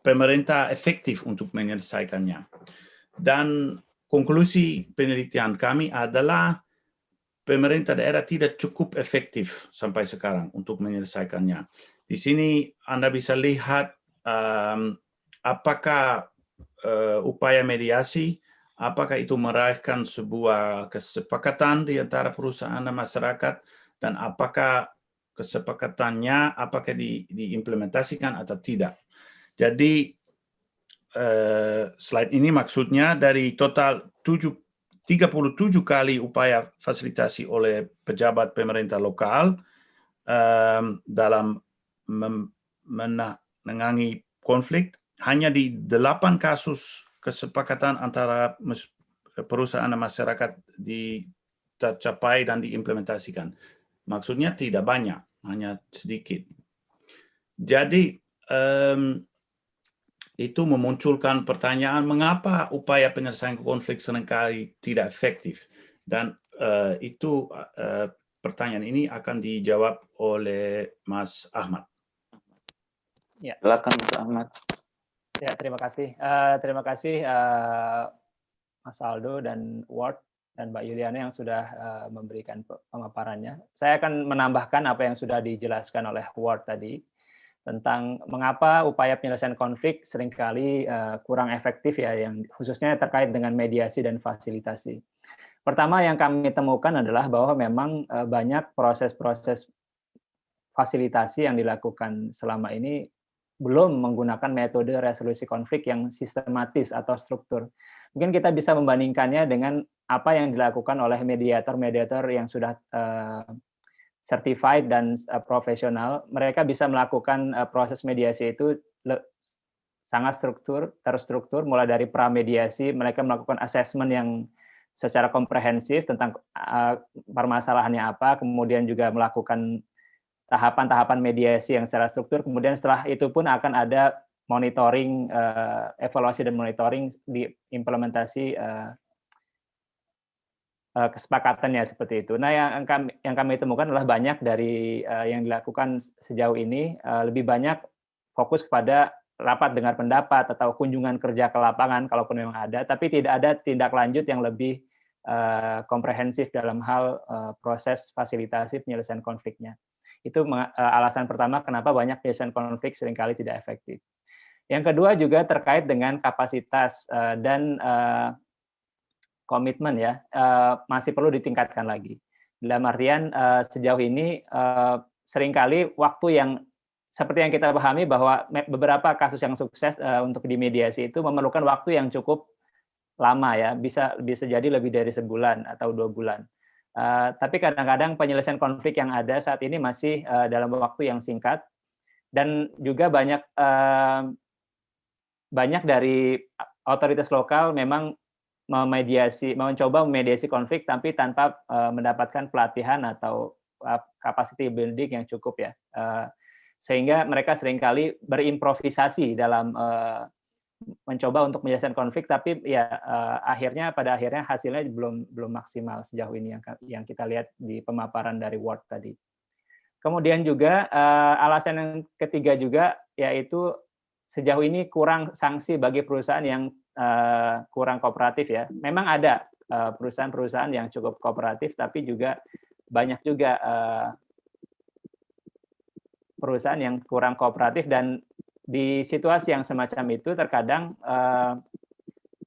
pemerintah efektif untuk menyelesaikannya? Dan konklusi penelitian kami adalah pemerintah daerah tidak cukup efektif sampai sekarang untuk menyelesaikannya. Di sini Anda bisa lihat um, apakah uh, upaya mediasi, apakah itu meraihkan sebuah kesepakatan di antara perusahaan dan masyarakat, dan apakah kesepakatannya apakah di, diimplementasikan atau tidak. Jadi uh, slide ini maksudnya dari total 7 37 kali upaya fasilitasi oleh pejabat pemerintah lokal um, dalam menangani konflik hanya di delapan kasus kesepakatan antara perusahaan dan masyarakat dicapai dan diimplementasikan. Maksudnya tidak banyak, hanya sedikit. Jadi um, itu memunculkan pertanyaan mengapa upaya penyelesaian konflik sering kali tidak efektif dan uh, itu uh, pertanyaan ini akan dijawab oleh Mas Ahmad. Ya. Silakan Mas Ahmad. Ya, terima kasih. Uh, terima kasih uh, Mas Aldo dan Ward dan Mbak Yuliana yang sudah uh, memberikan pemaparannya. Saya akan menambahkan apa yang sudah dijelaskan oleh Ward tadi tentang mengapa upaya penyelesaian konflik sering kali uh, kurang efektif ya yang khususnya terkait dengan mediasi dan fasilitasi. Pertama yang kami temukan adalah bahwa memang uh, banyak proses-proses fasilitasi yang dilakukan selama ini belum menggunakan metode resolusi konflik yang sistematis atau struktur. Mungkin kita bisa membandingkannya dengan apa yang dilakukan oleh mediator-mediator yang sudah uh, certified dan uh, profesional, mereka bisa melakukan uh, proses mediasi itu sangat struktur, terstruktur, mulai dari pramediasi, mereka melakukan assessment yang secara komprehensif tentang uh, permasalahannya apa, kemudian juga melakukan tahapan-tahapan mediasi yang secara struktur, kemudian setelah itu pun akan ada monitoring, uh, evaluasi dan monitoring di implementasi uh, uh, kesepakatannya seperti itu. Nah, yang kami yang kami temukan adalah banyak dari uh, yang dilakukan sejauh ini uh, lebih banyak fokus kepada rapat dengar pendapat atau kunjungan kerja ke lapangan kalaupun memang ada, tapi tidak ada tindak lanjut yang lebih uh, komprehensif dalam hal uh, proses fasilitasi penyelesaian konfliknya. Itu uh, alasan pertama kenapa banyak penyelesaian konflik sering kali tidak efektif. Yang kedua juga terkait dengan kapasitas uh, dan uh, komitmen ya masih perlu ditingkatkan lagi. Dalam artian uh, sejauh ini sering kali waktu yang seperti yang kita pahami bahwa beberapa kasus yang sukses uh, untuk dimediasi itu memerlukan waktu yang cukup lama ya, bisa bisa jadi lebih dari sebulan atau dua bulan. Uh, tapi kadang-kadang penyelesaian konflik yang ada saat ini masih uh, dalam waktu yang singkat dan juga banyak uh, banyak dari otoritas lokal memang mencoba memediasi konflik tapi tanpa mendapatkan pelatihan atau capacity building yang cukup ya. Sehingga mereka sering kali berimprovisasi dalam mencoba untuk menyelesaikan konflik tapi ya uh, akhirnya pada akhirnya hasilnya belum belum maksimal sejauh ini yang yang kita lihat di pemaparan dari Ward tadi. Kemudian juga uh, alasan yang ketiga juga yaitu sejauh ini kurang sanksi bagi perusahaan yang uh, kurang kooperatif ya. Memang ada perusahaan-perusahaan yang cukup kooperatif tapi juga banyak juga uh, perusahaan yang kurang kooperatif dan di situasi yang semacam itu terkadang uh,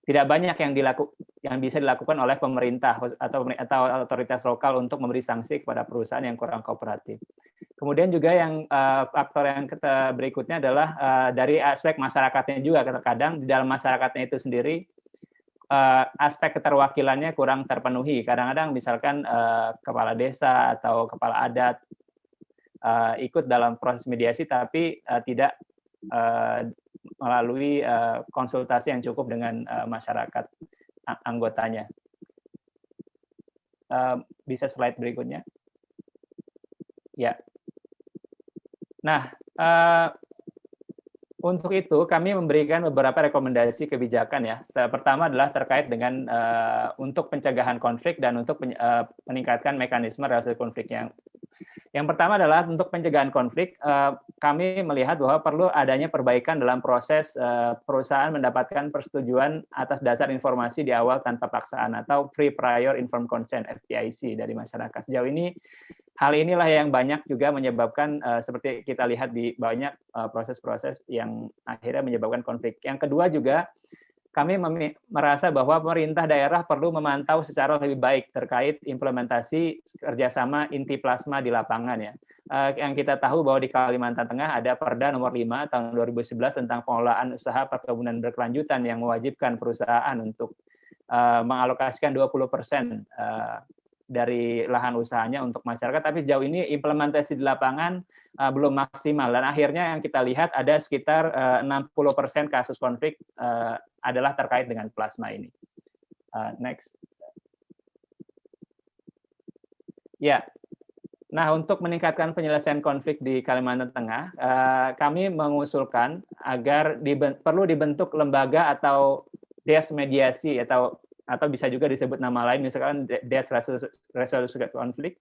tidak banyak yang dilaku yang bisa dilakukan oleh pemerintah atau atau otoritas lokal untuk memberi sanksi kepada perusahaan yang kurang kooperatif. Kemudian juga yang uh, faktor yang berikutnya adalah uh, dari aspek masyarakatnya juga terkadang di dalam masyarakatnya itu sendiri aspek keterwakilannya kurang terpenuhi. Kadang-kadang misalkan kepala desa atau kepala adat ikut dalam proses mediasi tapi tidak melalui uh, konsultasi yang cukup dengan uh, masyarakat anggotanya. Bisa slide berikutnya. Ya. Nah, untuk itu kami memberikan beberapa rekomendasi kebijakan ya. Pertama adalah terkait dengan uh, untuk pencegahan konflik dan untuk uh, meningkatkan mekanisme resolusi konflik yang yang pertama adalah untuk pencegahan konflik, eh, kami melihat bahwa perlu adanya perbaikan dalam proses eh, perusahaan mendapatkan persetujuan atas dasar informasi di awal tanpa paksaan atau free prior informed consent FPIC dari masyarakat. Sejauh ini hal inilah yang banyak juga menyebabkan eh, seperti kita lihat di banyak proses-proses yang akhirnya menyebabkan konflik. Yang kedua juga kami merasa bahwa pemerintah daerah perlu memantau secara lebih baik terkait implementasi kerjasama inti plasma di lapangan ya. Uh, yang kita tahu bahwa di Kalimantan Tengah ada Perda nomor 5 tahun 2011 tentang pengelolaan usaha perkebunan berkelanjutan yang mewajibkan perusahaan untuk uh, mengalokasikan 20 persen uh, dari lahan usahanya untuk masyarakat. Tapi sejauh ini implementasi di lapangan uh, belum maksimal dan akhirnya yang kita lihat ada sekitar uh, 60 persen kasus konflik uh, adalah terkait dengan plasma ini. Next. Ya, Nah, untuk meningkatkan penyelesaian konflik di Kalimantan Tengah, kami mengusulkan agar perlu dibentuk lembaga atau des mediasi atau atau bisa juga disebut nama lain, misalkan des resolusi konflik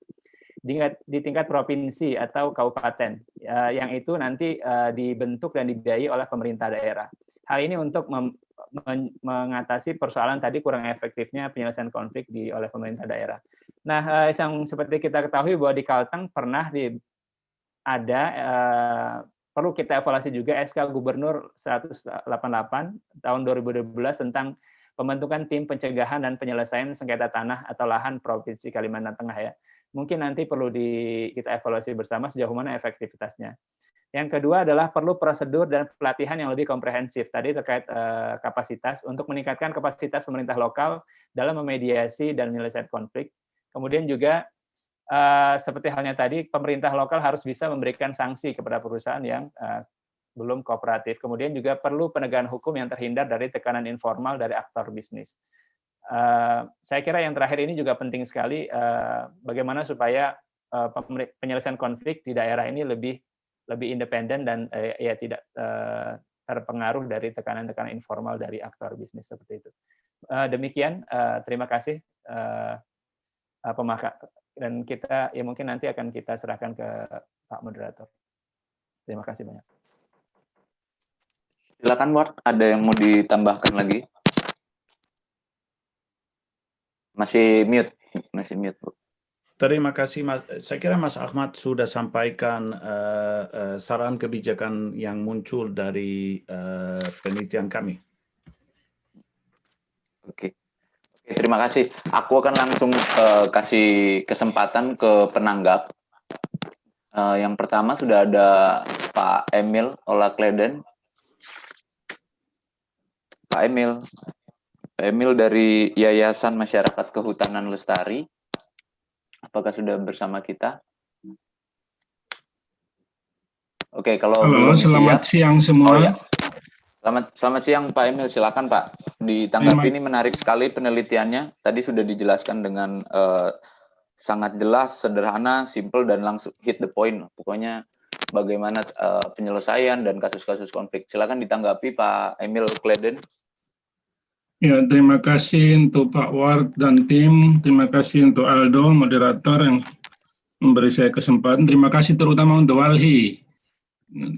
di tingkat, di tingkat provinsi atau kabupaten, uh, yang itu nanti uh, dibentuk dan dibiayai oleh pemerintah daerah. Hal ini untuk mengatasi persoalan tadi kurang efektifnya penyelesaian konflik di oleh pemerintah daerah. Nah, eh, yang seperti kita ketahui bahwa di Kalteng pernah di ada eh, perlu kita evaluasi juga SK Gubernur 188 tahun 2012 tentang pembentukan tim pencegahan dan penyelesaian sengketa tanah atau lahan Provinsi Kalimantan Tengah ya. Mungkin nanti perlu di, kita evaluasi bersama sejauh mana efektivitasnya. Yang kedua adalah perlu prosedur dan pelatihan yang lebih komprehensif. Tadi terkait uh, kapasitas untuk meningkatkan kapasitas pemerintah lokal dalam memediasi dan menyelesaikan konflik. Kemudian juga uh, seperti halnya tadi, pemerintah lokal harus bisa memberikan sanksi kepada perusahaan yang uh, belum kooperatif. Kemudian juga perlu penegakan hukum yang terhindar dari tekanan informal dari aktor bisnis. Uh, saya kira yang terakhir ini juga penting sekali uh, bagaimana supaya uh, penyelesaian konflik di daerah ini lebih lebih independen dan uh, ya tidak uh, terpengaruh dari tekanan-tekanan informal dari aktor bisnis seperti itu. Uh, demikian, uh, terima kasih uh, pemaka dan kita ya mungkin nanti akan kita serahkan ke Pak moderator. Terima kasih banyak. Silakan Ward, ada yang mau ditambahkan lagi? Masih mute, masih mute, Bu. Terima kasih, Mas. Saya kira Mas Ahmad sudah sampaikan uh, uh, saran kebijakan yang muncul dari uh, penelitian kami. Oke. Oke, terima kasih. Aku akan langsung uh, kasih kesempatan ke penanggap. Uh, yang pertama sudah ada Pak Emil Olakleden. Pak Emil, Emil dari Yayasan Masyarakat Kehutanan Lestari. Apakah sudah bersama kita? Oke, kalau Halo, belum selamat siap, siang semua. Oh, ya. Selamat selamat siang Pak Emil, silakan Pak. Ditanggapi ini menarik sekali penelitiannya. Tadi sudah dijelaskan dengan uh, sangat jelas, sederhana, simple dan langsung hit the point. Pokoknya bagaimana uh, penyelesaian dan kasus-kasus konflik. Silakan ditanggapi Pak Emil Kleden. Ya, terima kasih untuk Pak Ward dan tim. Terima kasih untuk Aldo, moderator yang memberi saya kesempatan. Terima kasih terutama untuk Walhi.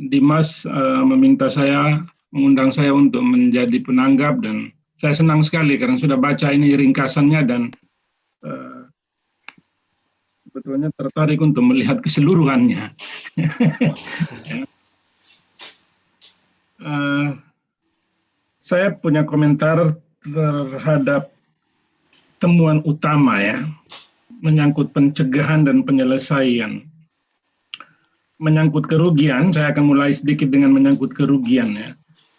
Dimas uh, meminta saya, mengundang saya untuk menjadi penanggap dan saya senang sekali karena sudah baca ini ringkasannya dan uh, sebetulnya tertarik untuk melihat keseluruhannya. uh, saya punya komentar terhadap temuan utama ya, menyangkut pencegahan dan penyelesaian. Menyangkut kerugian, saya akan mulai sedikit dengan menyangkut kerugian ya.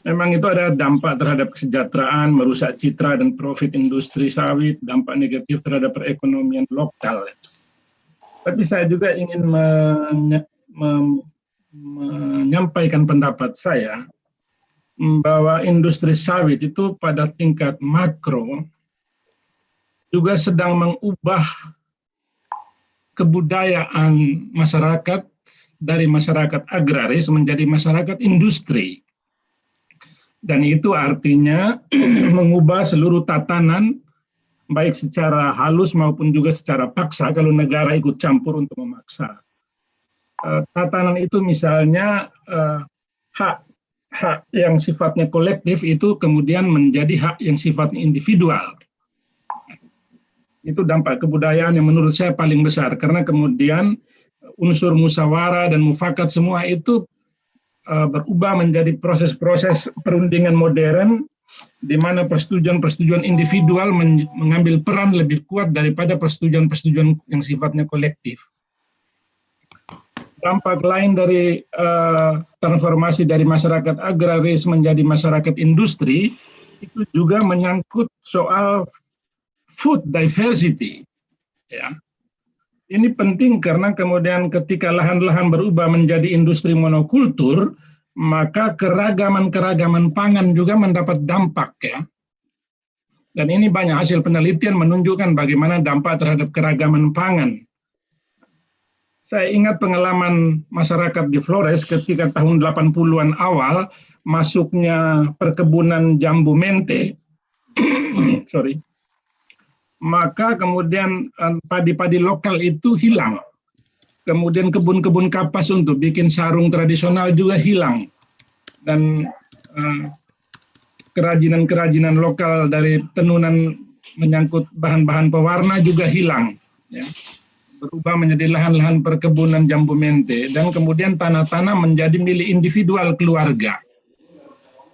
Memang itu ada dampak terhadap kesejahteraan, merusak citra dan profit industri sawit, dampak negatif terhadap perekonomian lokal. Tapi saya juga ingin menyampaikan pendapat saya bahwa industri sawit itu pada tingkat makro juga sedang mengubah kebudayaan masyarakat dari masyarakat agraris menjadi masyarakat industri. Dan itu artinya mengubah seluruh tatanan baik secara halus maupun juga secara paksa kalau negara ikut campur untuk memaksa. Uh, tatanan itu misalnya uh, hak hak yang sifatnya kolektif itu kemudian menjadi hak yang sifatnya individual. Itu dampak kebudayaan yang menurut saya paling besar karena kemudian unsur musyawarah dan mufakat semua itu uh, berubah menjadi proses-proses perundingan modern di mana persetujuan-persetujuan individual mengambil peran lebih kuat daripada persetujuan-persetujuan yang sifatnya kolektif dampak lain dari uh, transformasi dari masyarakat agraris menjadi masyarakat industri itu juga menyangkut soal food diversity. Ya. Ini penting karena kemudian ketika lahan-lahan berubah menjadi industri monokultur, maka keragaman-keragaman pangan juga mendapat dampak ya. Dan ini banyak hasil penelitian menunjukkan bagaimana dampak terhadap keragaman pangan saya ingat pengalaman masyarakat di Flores ketika tahun 80-an awal masuknya perkebunan jambu mente. Sorry. Maka kemudian eh, padi-padi lokal itu hilang. Kemudian kebun-kebun kapas untuk bikin sarung tradisional juga hilang. Dan kerajinan kerajinan-kerajinan lokal dari tenunan menyangkut bahan-bahan pewarna juga hilang. Ya berubah menjadi lahan-lahan perkebunan jambu mente dan kemudian tanah-tanah menjadi milik individual keluarga.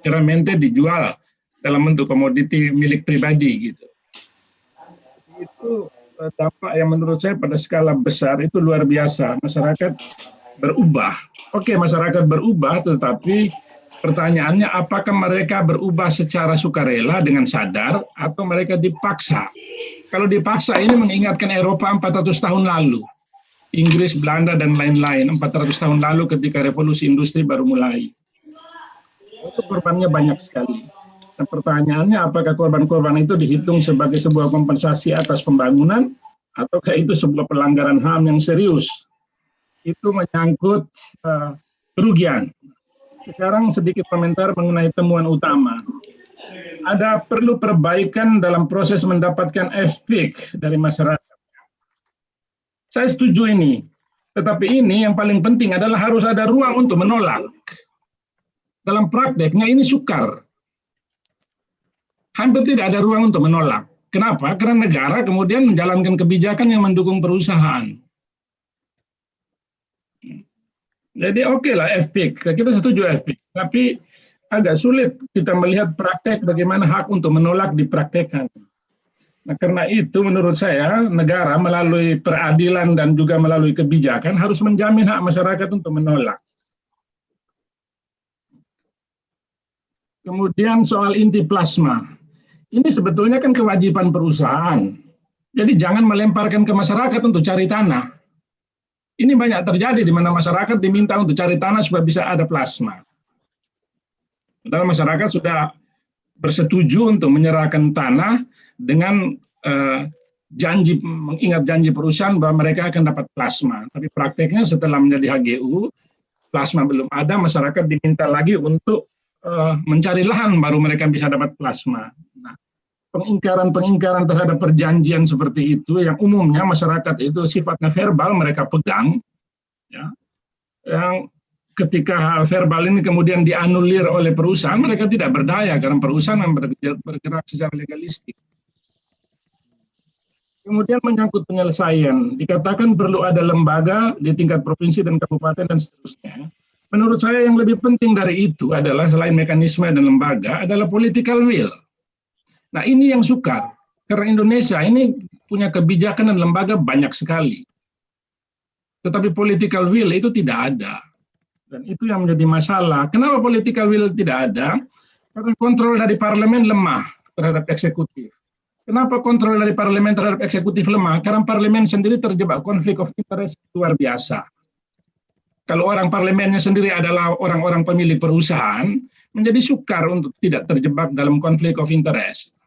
Karena mente dijual dalam bentuk komoditi milik pribadi gitu. Itu eh, dampak yang menurut saya pada skala besar itu luar biasa. Masyarakat berubah. Oke, masyarakat berubah tetapi pertanyaannya apakah mereka berubah secara sukarela dengan sadar atau mereka dipaksa? Kalau dipaksa ini mengingatkan Eropa 400 tahun lalu. Inggris, Belanda, dan lain-lain 400 tahun lalu ketika revolusi industri baru mulai. itu korbannya banyak sekali. Nah, pertanyaannya apakah korban-korban itu dihitung sebagai sebuah kompensasi atas pembangunan ataukah itu sebuah pelanggaran HAM yang serius? Itu menyangkut uh, kerugian. Sekarang sedikit komentar mengenai temuan utama. Ada perlu perbaikan dalam proses mendapatkan FPIC dari masyarakat. Saya setuju ini. Tetapi ini yang paling penting adalah harus ada ruang untuk menolak. Dalam prakteknya ini sukar. Hampir tidak ada ruang untuk menolak. Kenapa? Karena negara kemudian menjalankan kebijakan yang mendukung perusahaan. Jadi oke okay lah FPIC, kita setuju FPIC. Tapi agak sulit kita melihat praktek bagaimana hak untuk menolak dipraktekkan. Nah, karena itu menurut saya negara melalui peradilan dan juga melalui kebijakan harus menjamin hak masyarakat untuk menolak. Kemudian soal inti plasma. Ini sebetulnya kan kewajiban perusahaan. Jadi jangan melemparkan ke masyarakat untuk cari tanah. Ini banyak terjadi di mana masyarakat diminta untuk cari tanah supaya bisa ada plasma. Padahal masyarakat sudah bersetuju untuk menyerahkan tanah dengan uh, janji mengingat janji perusahaan bahwa mereka akan dapat plasma. Tapi prakteknya setelah menjadi HGU, plasma belum ada, masyarakat diminta lagi untuk uh, mencari lahan baru mereka bisa dapat plasma. Nah, pengingkaran-pengingkaran terhadap perjanjian seperti itu yang umumnya masyarakat itu sifatnya verbal mereka pegang, ya, yang ketika verbal ini kemudian dianulir oleh perusahaan, mereka tidak berdaya karena perusahaan yang bergerak secara legalistik. Kemudian menyangkut penyelesaian, dikatakan perlu ada lembaga di tingkat provinsi dan kabupaten dan seterusnya. Menurut saya yang lebih penting dari itu adalah selain mekanisme dan lembaga adalah political will. Nah ini yang sukar, karena Indonesia ini punya kebijakan dan lembaga banyak sekali. Tetapi political will itu tidak ada. Dan itu yang menjadi masalah. Kenapa political will tidak ada? Karena kontrol dari parlemen lemah terhadap eksekutif. Kenapa kontrol dari parlemen terhadap eksekutif lemah? Karena parlemen sendiri terjebak konflik of interest luar biasa. Kalau orang parlemennya sendiri adalah orang-orang pemilik perusahaan, menjadi sukar untuk tidak terjebak dalam konflik of interest.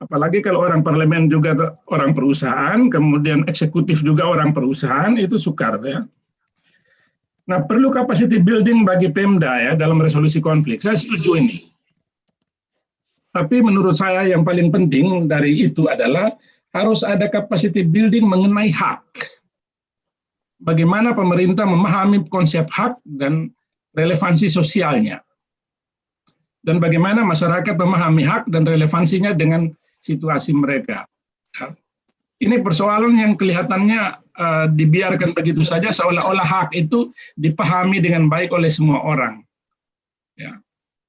Apalagi kalau orang parlemen juga orang perusahaan, kemudian eksekutif juga orang perusahaan, itu sukar ya. Nah, perlu capacity building bagi Pemda ya dalam resolusi konflik. Saya setuju ini. Tapi menurut saya yang paling penting dari itu adalah harus ada capacity building mengenai hak. Bagaimana pemerintah memahami konsep hak dan relevansi sosialnya. Dan bagaimana masyarakat memahami hak dan relevansinya dengan situasi mereka. Ya. Ini persoalan yang kelihatannya uh, dibiarkan begitu saja seolah-olah hak itu dipahami dengan baik oleh semua orang. Ya.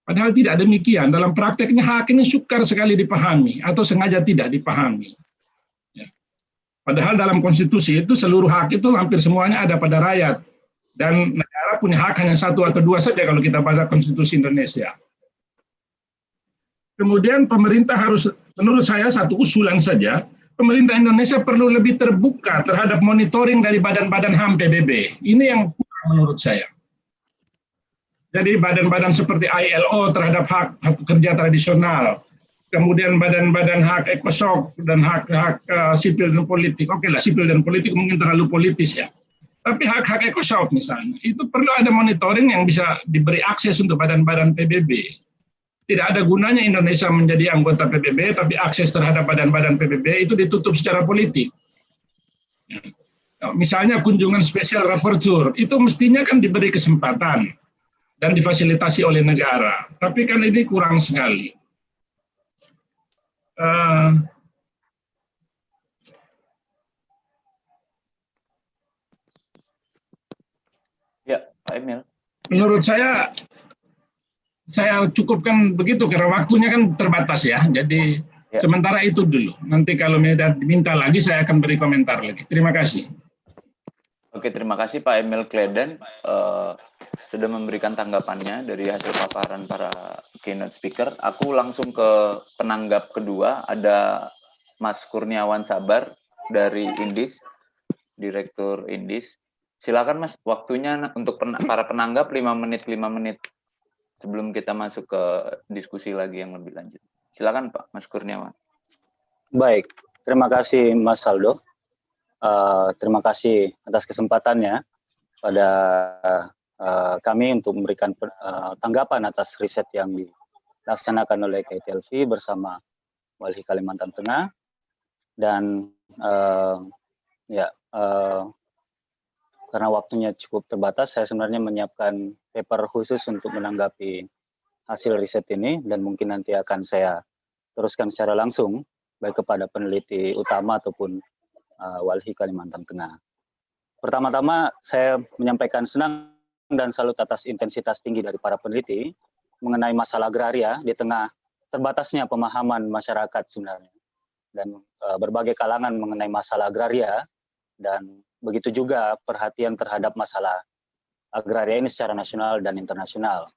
Padahal tidak demikian. Dalam prakteknya hak ini sukar sekali dipahami atau sengaja tidak dipahami. Ya. Padahal dalam konstitusi itu seluruh hak itu hampir semuanya ada pada rakyat. Dan negara punya hak hanya satu atau dua saja kalau kita baca konstitusi Indonesia. Kemudian pemerintah harus, menurut saya satu usulan saja, pemerintah Indonesia perlu lebih terbuka terhadap monitoring dari badan-badan HAM PBB. Ini yang kurang menurut saya. Jadi badan-badan seperti ILO terhadap hak, hak kerja tradisional, kemudian badan-badan hak ekosok dan hak-hak uh, sipil dan politik. Oke lah, sipil dan politik mungkin terlalu politis ya. Tapi hak-hak ekosok misalnya, itu perlu ada monitoring yang bisa diberi akses untuk badan-badan PBB tidak ada gunanya Indonesia menjadi anggota PBB, tapi akses terhadap badan-badan PBB itu ditutup secara politik. Ya. Misalnya kunjungan spesial rapporteur, itu mestinya kan diberi kesempatan dan difasilitasi oleh negara. Tapi kan ini kurang sekali. Uh, ya, Pak Emil. Menurut saya saya cukupkan begitu karena waktunya kan terbatas ya. Jadi ya. sementara itu dulu. Nanti kalau diminta lagi saya akan beri komentar lagi. Terima kasih. Oke, terima kasih Pak Emil Kleden uh, sudah memberikan tanggapannya dari hasil paparan para keynote speaker. Aku langsung ke penanggap kedua, ada Mas Kurniawan Sabar dari Indis, Direktur Indis. Silakan Mas, waktunya untuk para penanggap 5 menit 5 menit sebelum kita masuk ke diskusi lagi yang lebih lanjut. Silakan Pak Mas Kurniawan. Baik, terima kasih Mas Aldo. Uh, terima kasih atas kesempatannya pada uh, kami untuk memberikan uh, tanggapan atas riset yang dilaksanakan oleh KTLV bersama Walhi Kalimantan Tengah dan uh, ya uh, karena waktunya cukup terbatas, saya sebenarnya menyiapkan paper khusus untuk menanggapi hasil riset ini dan mungkin nanti akan saya teruskan secara langsung baik kepada peneliti utama ataupun uh, Walhi Kalimantan Tengah. Pertama-tama saya menyampaikan senang dan salut atas intensitas tinggi dari para peneliti mengenai masalah agraria di tengah terbatasnya pemahaman masyarakat sebenarnya dan uh, berbagai kalangan mengenai masalah agraria dan begitu juga perhatian terhadap masalah agraria ini secara nasional dan internasional.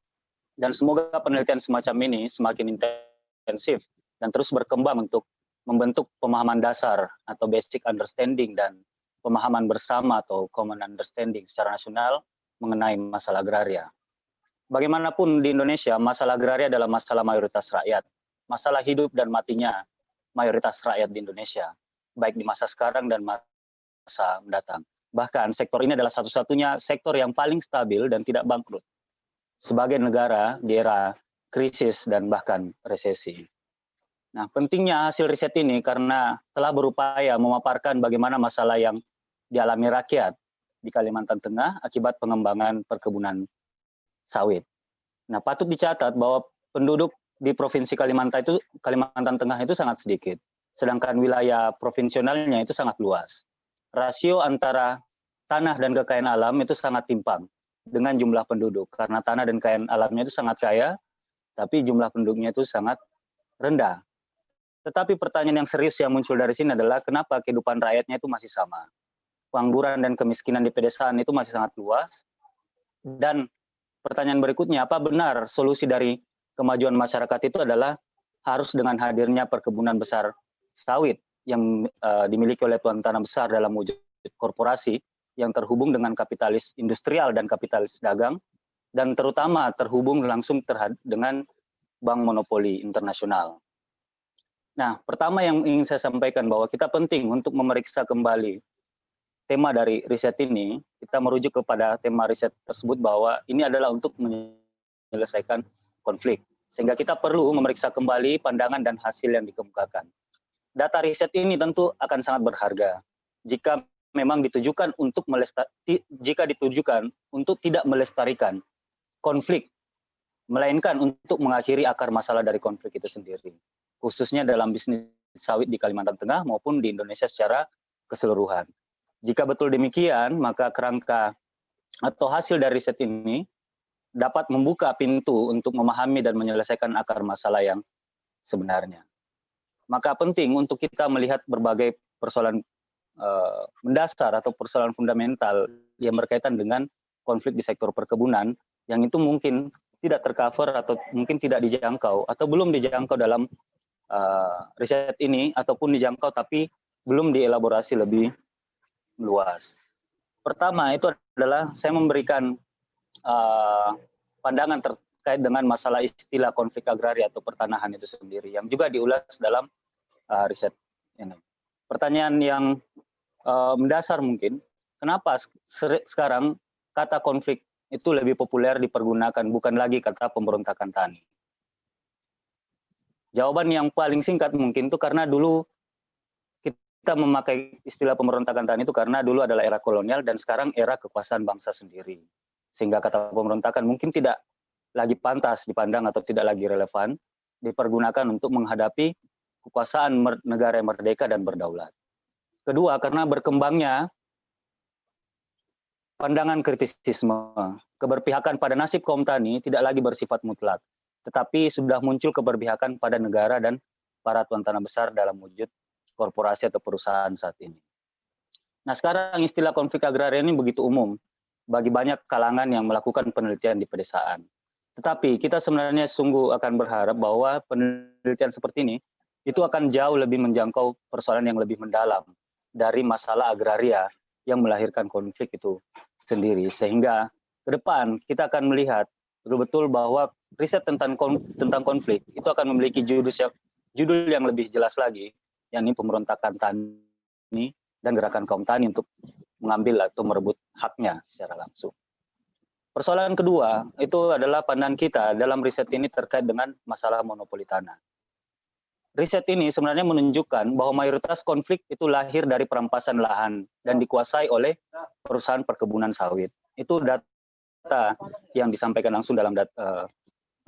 Dan semoga penelitian semacam ini semakin intensif dan terus berkembang untuk membentuk pemahaman dasar atau basic understanding dan pemahaman bersama atau common understanding secara nasional mengenai masalah agraria. Bagaimanapun di Indonesia, masalah agraria adalah masalah mayoritas rakyat. Masalah hidup dan matinya mayoritas rakyat di Indonesia, baik di masa sekarang dan masa mendatang. Bahkan sektor ini adalah satu-satunya sektor yang paling stabil dan tidak bangkrut sebagai negara di era krisis dan bahkan resesi. Nah, pentingnya hasil riset ini karena telah berupaya memaparkan bagaimana masalah yang dialami rakyat di Kalimantan Tengah akibat pengembangan perkebunan sawit. Nah, patut dicatat bahwa penduduk di Provinsi Kalimantan itu Kalimantan Tengah itu sangat sedikit, sedangkan wilayah provinsionalnya itu sangat luas rasio antara tanah dan kekayaan alam itu sangat timpang dengan jumlah penduduk karena tanah dan kekayaan alamnya itu sangat kaya tapi jumlah penduduknya itu sangat rendah. Tetapi pertanyaan yang serius yang muncul dari sini adalah kenapa kehidupan rakyatnya itu masih sama. Pengangguran dan kemiskinan di pedesaan itu masih sangat luas. Dan pertanyaan berikutnya, apa benar solusi dari kemajuan masyarakat itu adalah harus dengan hadirnya perkebunan besar sawit yang uh, dimiliki oleh tuan tanah besar dalam wujud korporasi yang terhubung dengan kapitalis industrial dan kapitalis dagang dan terutama terhubung langsung terhadap dengan bank monopoli internasional. Nah, pertama yang ingin saya sampaikan bahwa kita penting untuk memeriksa kembali tema dari riset ini, kita merujuk kepada tema riset tersebut bahwa ini adalah untuk menyelesaikan konflik. Sehingga kita perlu memeriksa kembali pandangan dan hasil yang dikemukakan data riset ini tentu akan sangat berharga jika memang ditujukan untuk jika ditujukan untuk tidak melestarikan konflik, melainkan untuk mengakhiri akar masalah dari konflik itu sendiri, khususnya dalam bisnis sawit di Kalimantan Tengah maupun di Indonesia secara keseluruhan. Jika betul demikian, maka kerangka atau hasil dari riset ini dapat membuka pintu untuk memahami dan menyelesaikan akar masalah yang sebenarnya. Maka penting untuk kita melihat berbagai persoalan uh, mendasar atau persoalan fundamental yang berkaitan dengan konflik di sektor perkebunan yang itu mungkin tidak tercover atau mungkin tidak dijangkau atau belum dijangkau dalam uh, riset ini ataupun dijangkau tapi belum dielaborasi lebih luas. Pertama itu adalah saya memberikan uh, pandangan ter, terkait dengan masalah istilah konflik agraria atau pertanahan itu sendiri yang juga diulas dalam uh, riset ini. Pertanyaan yang uh, mendasar mungkin, kenapa sekarang kata konflik itu lebih populer dipergunakan bukan lagi kata pemberontakan tani? Jawaban yang paling singkat mungkin itu karena dulu kita memakai istilah pemberontakan tani itu karena dulu adalah era kolonial dan sekarang era kekuasaan bangsa sendiri. Sehingga kata pemberontakan mungkin tidak lagi pantas dipandang atau tidak lagi relevan dipergunakan untuk menghadapi kekuasaan negara yang merdeka dan berdaulat. Kedua, karena berkembangnya pandangan kritisisme, keberpihakan pada nasib kaum tani tidak lagi bersifat mutlak, tetapi sudah muncul keberpihakan pada negara dan para tuan tanah besar dalam wujud korporasi atau perusahaan saat ini. Nah sekarang istilah konflik agraria ini begitu umum bagi banyak kalangan yang melakukan penelitian di pedesaan. Tetapi kita sebenarnya sungguh akan berharap bahwa penelitian seperti ini itu akan jauh lebih menjangkau persoalan yang lebih mendalam dari masalah agraria yang melahirkan konflik itu sendiri sehingga ke depan kita akan melihat betul-betul bahwa riset tentang tentang konflik itu akan memiliki judul judul yang lebih jelas lagi yakni pemberontakan tani dan gerakan kaum tani untuk mengambil atau merebut haknya secara langsung. Persoalan kedua itu adalah pandangan kita dalam riset ini terkait dengan masalah monopoli tanah. Riset ini sebenarnya menunjukkan bahwa mayoritas konflik itu lahir dari perampasan lahan dan dikuasai oleh perusahaan perkebunan sawit. Itu data yang disampaikan langsung dalam data,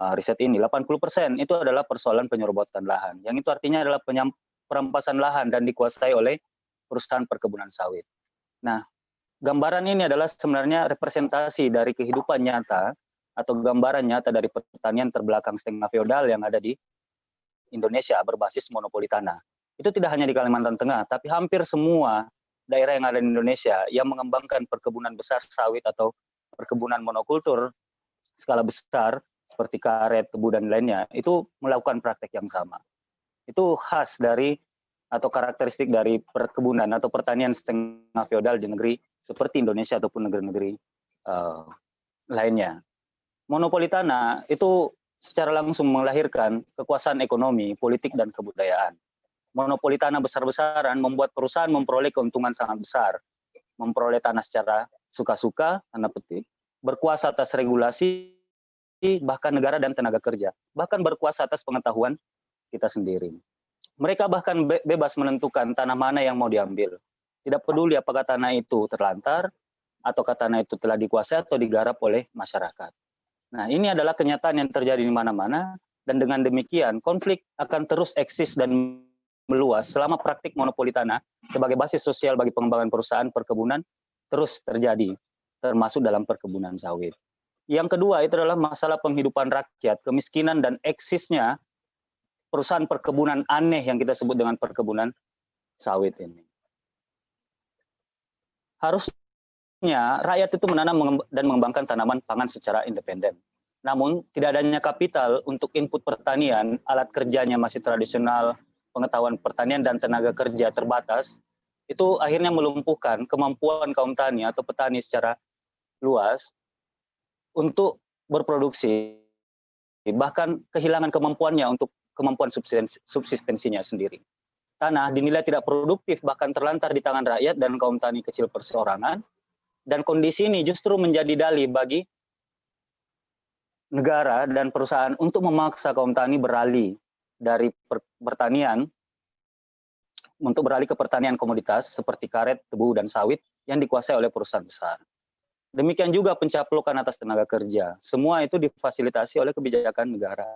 uh, riset ini. 80% itu adalah persoalan penyerobotan lahan. Yang itu artinya adalah perampasan lahan dan dikuasai oleh perusahaan perkebunan sawit. Nah, gambaran ini adalah sebenarnya representasi dari kehidupan nyata atau gambaran nyata dari pertanian terbelakang setengah feodal yang ada di Indonesia berbasis monopoli tanah. Itu tidak hanya di Kalimantan Tengah, tapi hampir semua daerah yang ada di Indonesia yang mengembangkan perkebunan besar sawit atau perkebunan monokultur skala besar seperti karet, tebu dan lainnya itu melakukan praktek yang sama. Itu khas dari atau karakteristik dari perkebunan atau pertanian setengah feodal di negeri seperti Indonesia ataupun negeri-negeri uh, lainnya. Monopoli tanah itu secara langsung melahirkan kekuasaan ekonomi, politik, dan kebudayaan. Monopoli tanah besar-besaran membuat perusahaan memperoleh keuntungan sangat besar, memperoleh tanah secara suka-suka, tanda petik, berkuasa atas regulasi, bahkan negara dan tenaga kerja, bahkan berkuasa atas pengetahuan kita sendiri. Mereka bahkan bebas menentukan tanah mana yang mau diambil, tidak peduli apakah tanah itu terlantar atau tanah itu telah dikuasai atau digarap oleh masyarakat. Nah, ini adalah kenyataan yang terjadi di mana-mana dan dengan demikian konflik akan terus eksis dan meluas selama praktik monopoli tanah sebagai basis sosial bagi pengembangan perusahaan perkebunan terus terjadi termasuk dalam perkebunan sawit. Yang kedua itu adalah masalah penghidupan rakyat, kemiskinan dan eksisnya perusahaan perkebunan aneh yang kita sebut dengan perkebunan sawit ini harusnya rakyat itu menanam dan mengembangkan tanaman pangan secara independen. Namun tidak adanya kapital untuk input pertanian, alat kerjanya masih tradisional, pengetahuan pertanian dan tenaga kerja terbatas, itu akhirnya melumpuhkan kemampuan kaum tani atau petani secara luas untuk berproduksi, bahkan kehilangan kemampuannya untuk kemampuan subsistensinya sendiri tanah dinilai tidak produktif bahkan terlantar di tangan rakyat dan kaum tani kecil perseorangan dan kondisi ini justru menjadi dalih bagi negara dan perusahaan untuk memaksa kaum tani beralih dari pertanian untuk beralih ke pertanian komoditas seperti karet, tebu, dan sawit yang dikuasai oleh perusahaan besar. Demikian juga pencaplokan atas tenaga kerja. Semua itu difasilitasi oleh kebijakan negara.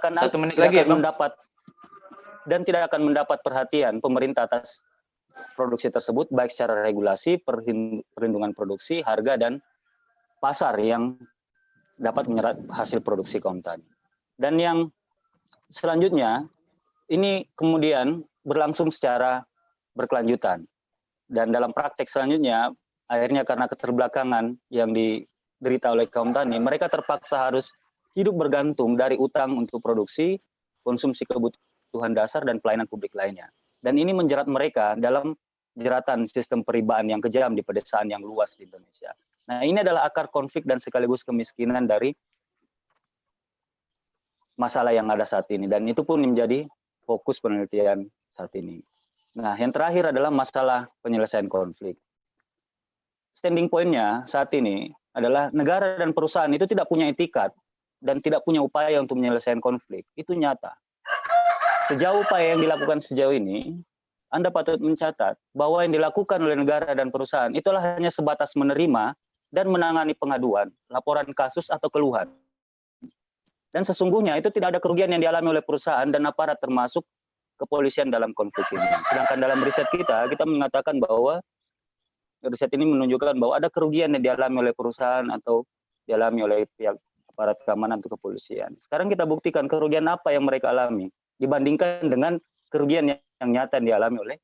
Akan Satu menit lagi ya, mendapat dan tidak akan mendapat perhatian pemerintah atas produksi tersebut baik secara regulasi, perlindungan produksi, harga dan pasar yang dapat menyerap hasil produksi kaum tani. Dan yang selanjutnya ini kemudian berlangsung secara berkelanjutan. Dan dalam praktek selanjutnya akhirnya karena keterbelakangan yang diderita oleh kaum tani, mereka terpaksa harus hidup bergantung dari utang untuk produksi, konsumsi kebutuhan dasar, dan pelayanan publik lainnya. Dan ini menjerat mereka dalam jeratan sistem peribaan yang kejam di pedesaan yang luas di Indonesia. Nah ini adalah akar konflik dan sekaligus kemiskinan dari masalah yang ada saat ini. Dan itu pun menjadi fokus penelitian saat ini. Nah yang terakhir adalah masalah penyelesaian konflik. Standing point-nya saat ini adalah negara dan perusahaan itu tidak punya etikat dan tidak punya upaya untuk menyelesaikan konflik, itu nyata. Sejauh upaya yang dilakukan sejauh ini, Anda patut mencatat bahwa yang dilakukan oleh negara dan perusahaan itulah hanya sebatas menerima dan menangani pengaduan, laporan kasus atau keluhan. Dan sesungguhnya itu tidak ada kerugian yang dialami oleh perusahaan dan aparat termasuk kepolisian dalam konflik ini. Sedangkan dalam riset kita, kita mengatakan bahwa riset ini menunjukkan bahwa ada kerugian yang dialami oleh perusahaan atau dialami oleh pihak aparat keamanan atau kepolisian. Sekarang kita buktikan kerugian apa yang mereka alami dibandingkan dengan kerugian yang yang nyata yang dialami oleh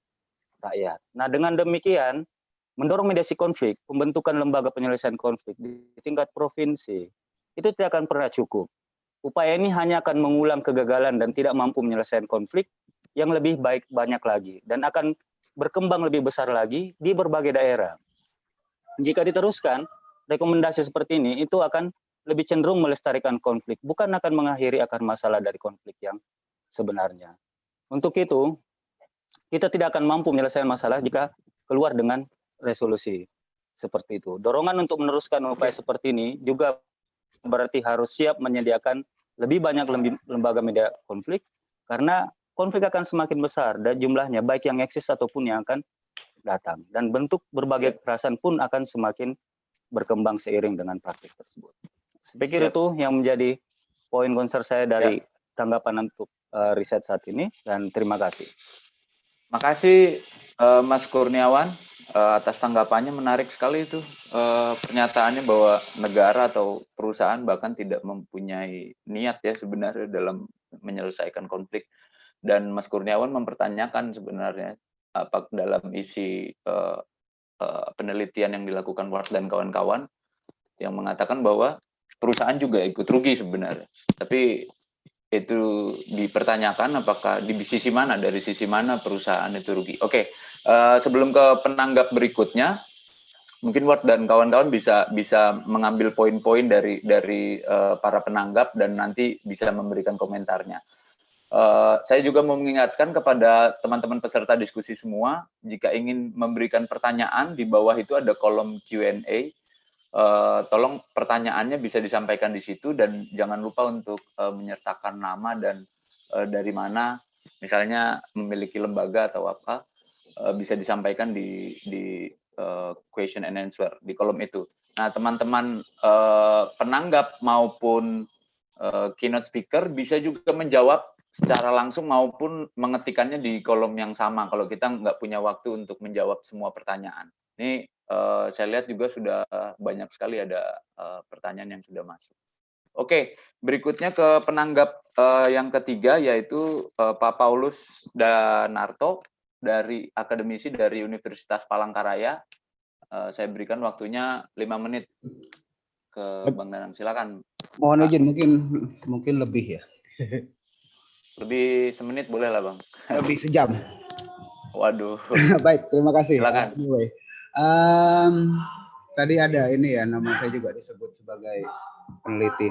rakyat. Nah, dengan demikian mendorong mediasi konflik, pembentukan lembaga penyelesaian konflik di tingkat provinsi itu tidak akan pernah cukup. Upaya ini hanya akan mengulang kegagalan dan tidak mampu menyelesaikan konflik yang lebih baik banyak lagi dan akan berkembang lebih besar lagi di berbagai daerah. Jika diteruskan, rekomendasi seperti ini itu akan lebih cenderung melestarikan konflik, bukan akan mengakhiri akar masalah dari konflik yang sebenarnya. Untuk itu, kita tidak akan mampu menyelesaikan masalah jika keluar dengan resolusi seperti itu. Dorongan untuk meneruskan upaya seperti ini juga berarti harus siap menyediakan lebih banyak lembaga media konflik karena konflik akan semakin besar dan jumlahnya baik yang eksis ataupun yang akan datang dan bentuk berbagai kekerasan pun akan semakin berkembang seiring dengan praktik tersebut. Saya pikir itu yang menjadi poin konser saya dari ya. tanggapan untuk uh, riset saat ini dan terima kasih. Makasih uh, Mas Kurniawan uh, atas tanggapannya menarik sekali itu uh, pernyataannya bahwa negara atau perusahaan bahkan tidak mempunyai niat ya sebenarnya dalam menyelesaikan konflik dan Mas Kurniawan mempertanyakan sebenarnya apa dalam isi uh, uh, penelitian yang dilakukan Ward dan kawan-kawan yang mengatakan bahwa perusahaan juga ikut rugi sebenarnya tapi itu dipertanyakan apakah di sisi mana dari sisi mana perusahaan itu rugi. Oke, uh, sebelum ke penanggap berikutnya, mungkin Ward dan kawan-kawan bisa bisa mengambil poin-poin dari dari uh, para penanggap dan nanti bisa memberikan komentarnya. Uh, saya juga mau mengingatkan kepada teman-teman peserta diskusi semua, jika ingin memberikan pertanyaan di bawah itu ada kolom Q&A uh, tolong pertanyaannya bisa disampaikan di situ dan jangan lupa untuk uh, menyertakan nama dan uh, dari mana misalnya memiliki lembaga atau apa uh, bisa disampaikan di di uh, question and answer di kolom itu. Nah, teman-teman uh, penanggap maupun uh, keynote speaker bisa juga menjawab secara langsung maupun mengetikannya di kolom yang sama kalau kita nggak punya waktu untuk menjawab semua pertanyaan. Ini uh, saya lihat juga sudah banyak sekali ada uh, pertanyaan yang sudah masuk. Oke, berikutnya ke penanggap uh, yang ketiga yaitu uh, Pak Paulus Danarto dari akademisi dari Universitas Palangkaraya. Uh, saya berikan waktunya lima menit ke Bang Danang. Silakan. Mohon izin mungkin mungkin lebih ya. Lebih semenit boleh lah Bang. Lebih sejam. Waduh. Baik, terima kasih. Silakan. Anyway. Um, tadi ada ini ya nama saya juga disebut sebagai peneliti.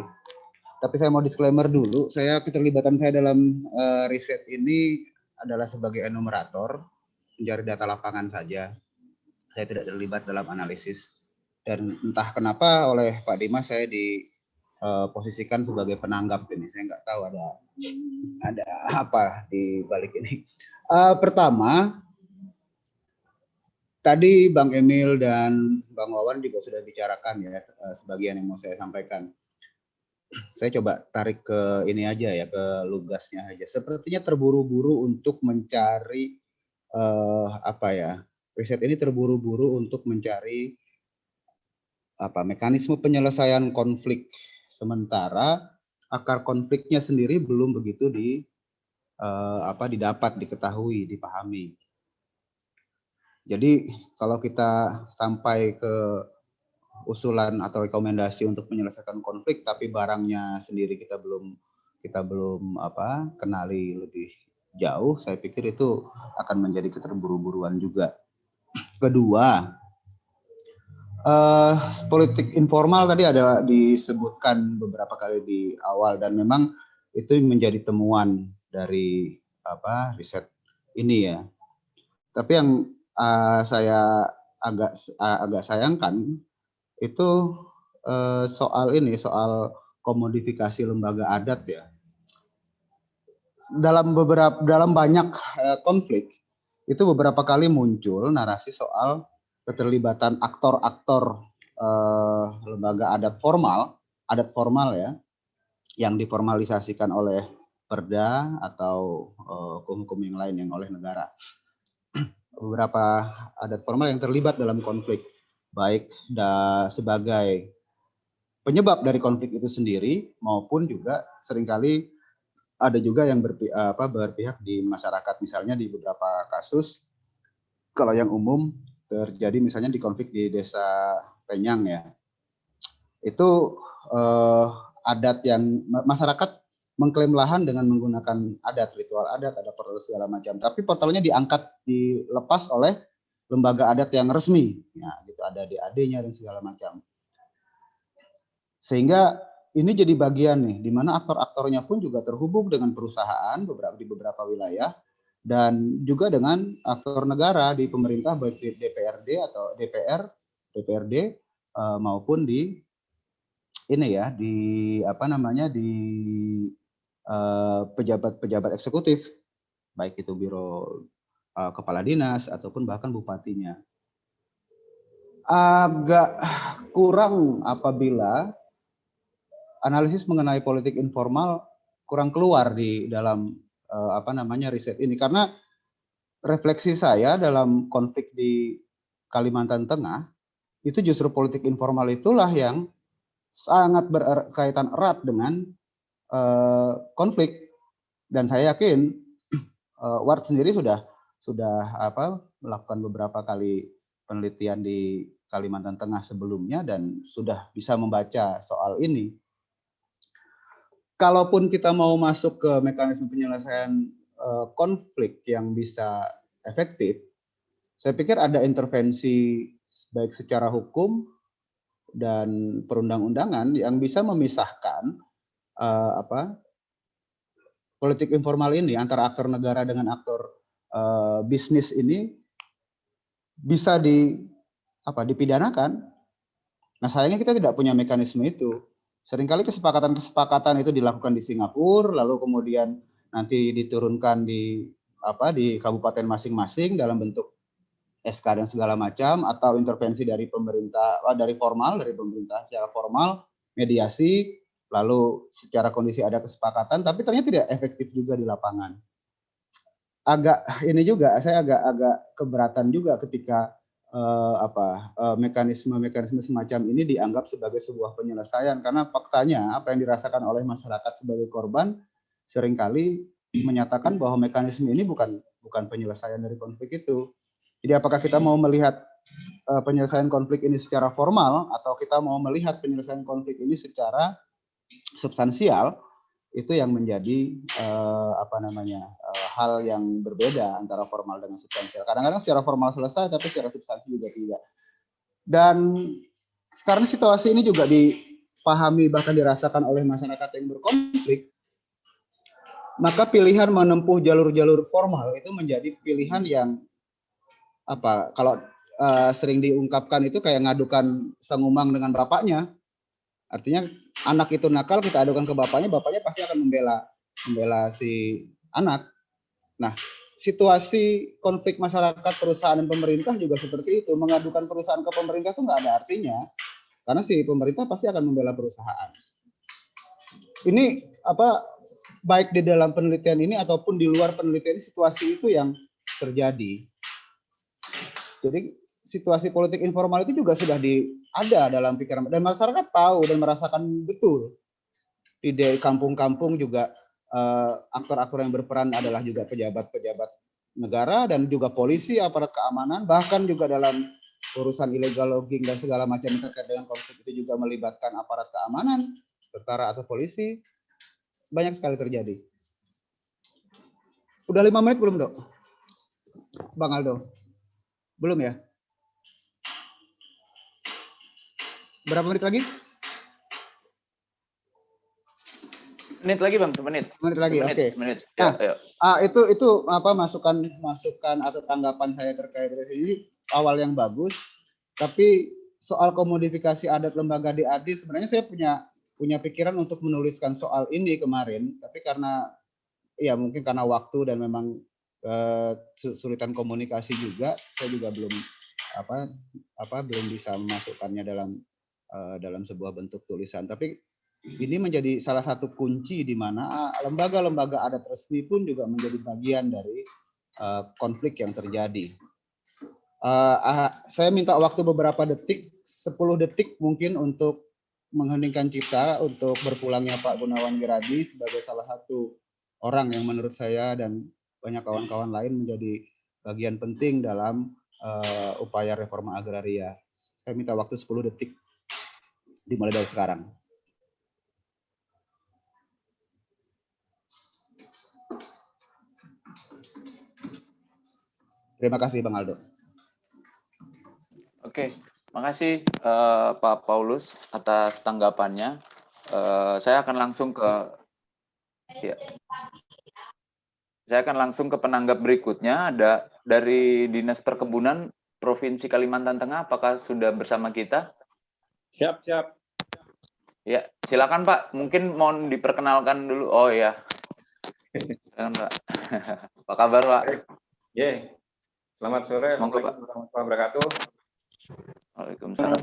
Tapi saya mau disclaimer dulu, saya keterlibatan saya dalam uh, riset ini adalah sebagai enumerator, mencari data lapangan saja. Saya tidak terlibat dalam analisis. Dan entah kenapa oleh Pak Dimas saya diposisikan eh, sebagai penanggap ini. Saya nggak tahu ada ada apa di balik ini. Uh, pertama, tadi Bang Emil dan Bang Wawan juga sudah bicarakan ya eh, sebagian yang mau saya sampaikan. Saya coba tarik ke ini aja ya ke lugasnya aja. Sepertinya terburu-buru untuk mencari uh, apa ya riset ini terburu-buru untuk mencari apa mekanisme penyelesaian konflik sementara akar konfliknya sendiri belum begitu di uh, apa didapat diketahui dipahami jadi kalau kita sampai ke usulan atau rekomendasi untuk menyelesaikan konflik tapi barangnya sendiri kita belum kita belum apa kenali lebih jauh saya pikir itu akan menjadi keterburu-buruan juga. Kedua uh, politik informal tadi ada disebutkan beberapa kali di awal dan memang itu menjadi temuan dari apa riset ini ya. Tapi yang uh, saya agak uh, agak sayangkan itu uh, soal ini soal komodifikasi lembaga adat ya. Dalam beberapa dalam banyak uh, konflik itu beberapa kali muncul narasi soal keterlibatan aktor-aktor uh, lembaga adat formal adat formal ya yang diformalisasikan oleh perda atau hukum-hukum uh, yang lain yang oleh negara beberapa adat formal yang terlibat dalam konflik, baik da, sebagai penyebab dari konflik itu sendiri maupun juga sering kali ada juga yang berpihak, apa, berpihak di masyarakat. Misalnya di beberapa kasus kalau yang umum terjadi misalnya di konflik di desa Penyang ya itu eh, adat yang masyarakat mengklaim lahan dengan menggunakan adat ritual adat ada portal segala macam. Tapi portalnya diangkat dilepas oleh lembaga adat yang resmi. Ya gitu. Ada DAD-nya dan segala macam. Sehingga ini jadi bagian nih di mana aktor-aktornya pun juga terhubung dengan perusahaan beberapa di beberapa wilayah dan juga dengan aktor negara di pemerintah baik di DPRD atau DPR DPRD eh, maupun di ini ya di apa namanya di pejabat-pejabat eksekutif, baik itu biro uh, kepala dinas ataupun bahkan bupatinya. Agak kurang apabila analisis mengenai politik informal kurang keluar di dalam uh, apa namanya riset ini karena refleksi saya dalam konflik di Kalimantan Tengah itu justru politik informal itulah yang sangat berkaitan erat dengan konflik dan saya yakin uh, Ward sendiri sudah sudah apa melakukan beberapa kali penelitian di Kalimantan Tengah sebelumnya dan sudah bisa membaca soal ini. Kalaupun kita mau masuk ke mekanisme penyelesaian uh, konflik yang bisa efektif, saya pikir ada intervensi baik secara hukum dan perundang-undangan yang bisa memisahkan politik informal ini antara aktor negara dengan aktor uh, bisnis ini bisa dipidanakan. Nah sayangnya kita tidak punya mekanisme itu. Seringkali kesepakatan-kesepakatan itu dilakukan di Singapura, lalu kemudian nanti diturunkan di apa di kabupaten masing-masing dalam bentuk SK dan segala macam atau intervensi dari pemerintah dari formal dari pemerintah secara formal mediasi lalu secara kondisi ada kesepakatan, tapi ternyata tidak efektif juga di lapangan. Agak ini juga saya agak agak keberatan juga ketika uh, apa mekanisme-mekanisme semacam ini dianggap sebagai sebuah penyelesaian karena faktanya apa yang dirasakan oleh masyarakat sebagai korban sering kali menyatakan bahwa mekanisme ini bukan bukan penyelesaian dari konflik itu. Jadi apakah kita mau melihat uh, penyelesaian konflik ini secara formal atau kita mau melihat penyelesaian konflik ini secara substansial itu yang menjadi uh, apa namanya uh, hal yang berbeda antara formal dengan substansial. Kadang-kadang secara formal selesai tapi secara substansi juga tidak. Dan sekarang situasi ini juga dipahami bahkan dirasakan oleh masyarakat yang berkonflik, maka pilihan menempuh jalur-jalur formal itu menjadi pilihan yang apa kalau uh, sering diungkapkan itu kayak ngadukan sengumang dengan bapaknya Artinya anak itu nakal kita adukan ke bapaknya, bapaknya pasti akan membela membela si anak. Nah, situasi konflik masyarakat perusahaan dan pemerintah juga seperti itu. Mengadukan perusahaan ke pemerintah itu nggak ada artinya karena si pemerintah pasti akan membela perusahaan. Ini apa baik di dalam penelitian ini ataupun di luar penelitian ini situasi itu yang terjadi. Jadi situasi politik informal itu juga sudah di ada dalam pikiran. Dan masyarakat tahu dan merasakan betul. Di kampung-kampung juga eh, aktor-aktor uh, yang berperan adalah juga pejabat-pejabat negara dan juga polisi aparat keamanan bahkan juga dalam urusan illegal logging dan segala macam terkait dengan konflik itu juga melibatkan aparat keamanan tentara atau polisi. Banyak sekali terjadi. Udah lima menit belum dok? Bang Aldo? Belum ya Berapa menit lagi? Menit lagi bang, menit. Menit lagi, oke. Okay. Menit. Ya, nah, Ah, itu itu apa masukan masukan atau tanggapan saya terkait ini awal yang bagus. Tapi soal komodifikasi adat lembaga DAD sebenarnya saya punya punya pikiran untuk menuliskan soal ini kemarin, tapi karena ya mungkin karena waktu dan memang eh, kesulitan komunikasi juga, saya juga belum apa apa belum bisa memasukkannya dalam dalam sebuah bentuk tulisan. Tapi ini menjadi salah satu kunci di mana ah, lembaga-lembaga adat resmi pun juga menjadi bagian dari uh, konflik yang terjadi. Uh, uh, saya minta waktu beberapa detik, 10 detik mungkin untuk mengheningkan cipta untuk berpulangnya Pak Gunawan Giradi sebagai salah satu orang yang menurut saya dan banyak kawan-kawan lain menjadi bagian penting dalam uh, upaya reforma agraria. Saya minta waktu 10 detik dimulai dari sekarang. Terima kasih Bang Aldo. Oke, makasih uh, Pak Paulus atas tanggapannya. Uh, saya akan langsung ke ya. Saya akan langsung ke penanggap berikutnya. Ada dari Dinas Perkebunan Provinsi Kalimantan Tengah. Apakah sudah bersama kita? Siap, siap. Ya, silakan Pak. Mungkin mau diperkenalkan dulu. Oh ya. Silakan Pak. Apa kabar Pak? Yeah. Selamat sore. Assalamualaikum warahmatullahi wabarakatuh. Waalaikumsalam.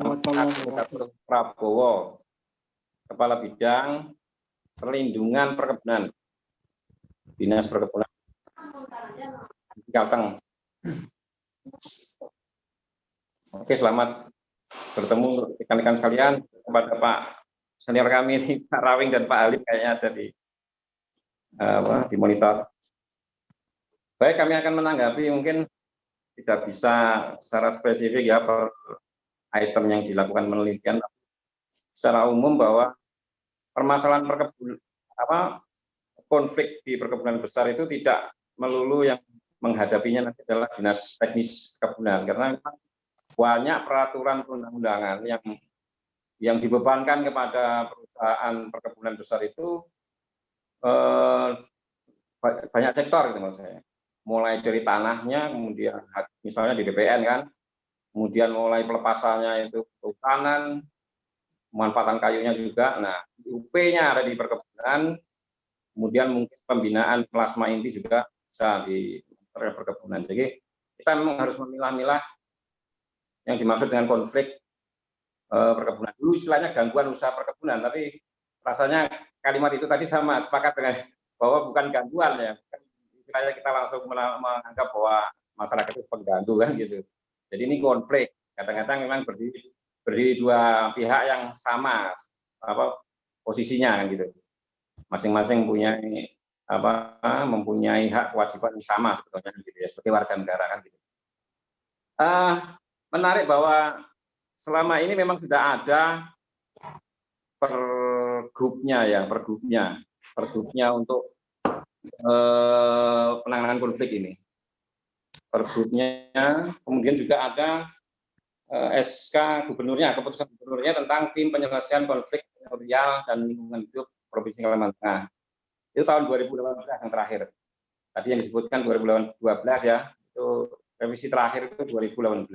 Prabowo, Kepala Bidang Perlindungan Perkebunan, Dinas Perkebunan Kalteng. Oke, selamat bertemu rekan-rekan sekalian kepada Pak senior kami ini Pak Rawing dan Pak Alif kayaknya ada di apa, di monitor. Baik, kami akan menanggapi mungkin tidak bisa secara spesifik ya per item yang dilakukan penelitian secara umum bahwa permasalahan perkebun apa konflik di perkebunan besar itu tidak melulu yang menghadapinya nanti adalah dinas teknis perkebunan karena banyak peraturan perundang-undangan yang yang dibebankan kepada perusahaan perkebunan besar itu eh, banyak sektor gitu maksud saya mulai dari tanahnya, kemudian misalnya di DPN kan, kemudian mulai pelepasannya itu kehutanan, pemanfaatan kayunya juga. Nah, UP-nya ada di perkebunan, kemudian mungkin pembinaan plasma inti juga bisa di perkebunan. Jadi kita memang harus memilah-milah yang dimaksud dengan konflik perkebunan. Dulu istilahnya gangguan usaha perkebunan, tapi rasanya kalimat itu tadi sama sepakat dengan bahwa bukan gangguan ya, kayak kita langsung menganggap bahwa masyarakat itu pengganggu kan gitu. Jadi ini konflik. Kadang-kadang memang berdiri berdiri dua pihak yang sama apa posisinya kan gitu. Masing-masing punya apa mempunyai hak kewajiban yang sama sebetulnya gitu ya sebagai warga negara kan gitu. Uh, menarik bahwa selama ini memang sudah ada pergubnya ya pergubnya pergubnya untuk eh, penanganan konflik ini. Pergubnya, kemudian juga ada eh, SK gubernurnya, keputusan gubernurnya tentang tim penyelesaian konflik teritorial dan lingkungan hidup Provinsi Kalimantan Tengah. Itu tahun 2018 yang terakhir. Tadi yang disebutkan 2012 ya, itu revisi terakhir itu 2018.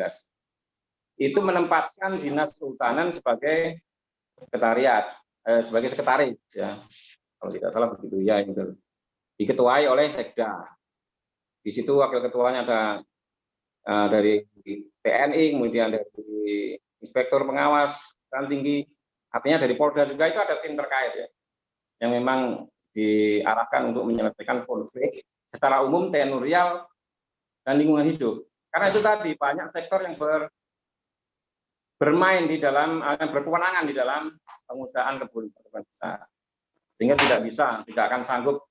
Itu menempatkan dinas kehutanan sebagai sekretariat, eh, sebagai sekretaris ya, kalau tidak salah begitu ya gitu diketuai oleh Sekda. Di situ wakil ketuanya ada uh, dari TNI, kemudian dari inspektur pengawas dan tinggi, artinya dari Polda juga itu ada tim terkait ya, yang memang diarahkan untuk menyelesaikan konflik secara umum tenurial dan lingkungan hidup. Karena itu tadi banyak sektor yang ber, bermain di dalam, yang berkewenangan di dalam pengusahaan kebun besar. Sehingga tidak bisa, tidak akan sanggup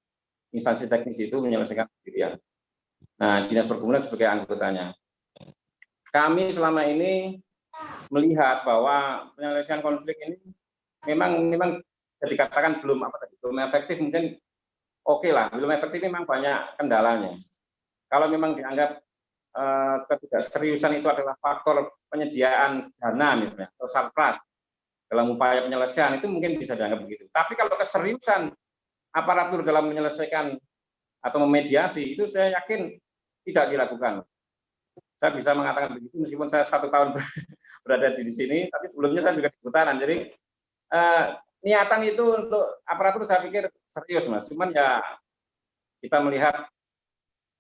instansi teknik itu menyelesaikan sendirian. Nah, dinas perkebunan sebagai anggotanya. Kami selama ini melihat bahwa penyelesaian konflik ini memang memang dikatakan belum apa tadi belum efektif mungkin oke okay lah belum efektif memang banyak kendalanya. Kalau memang dianggap eh, ketidakseriusan itu adalah faktor penyediaan dana misalnya atau sarpras dalam upaya penyelesaian itu mungkin bisa dianggap begitu. Tapi kalau keseriusan aparatur dalam menyelesaikan atau memediasi itu saya yakin tidak dilakukan. Saya bisa mengatakan begitu meskipun saya satu tahun berada di sini, tapi sebelumnya saya juga di putaran. Jadi eh, niatan itu untuk aparatur saya pikir serius mas. Cuman ya kita melihat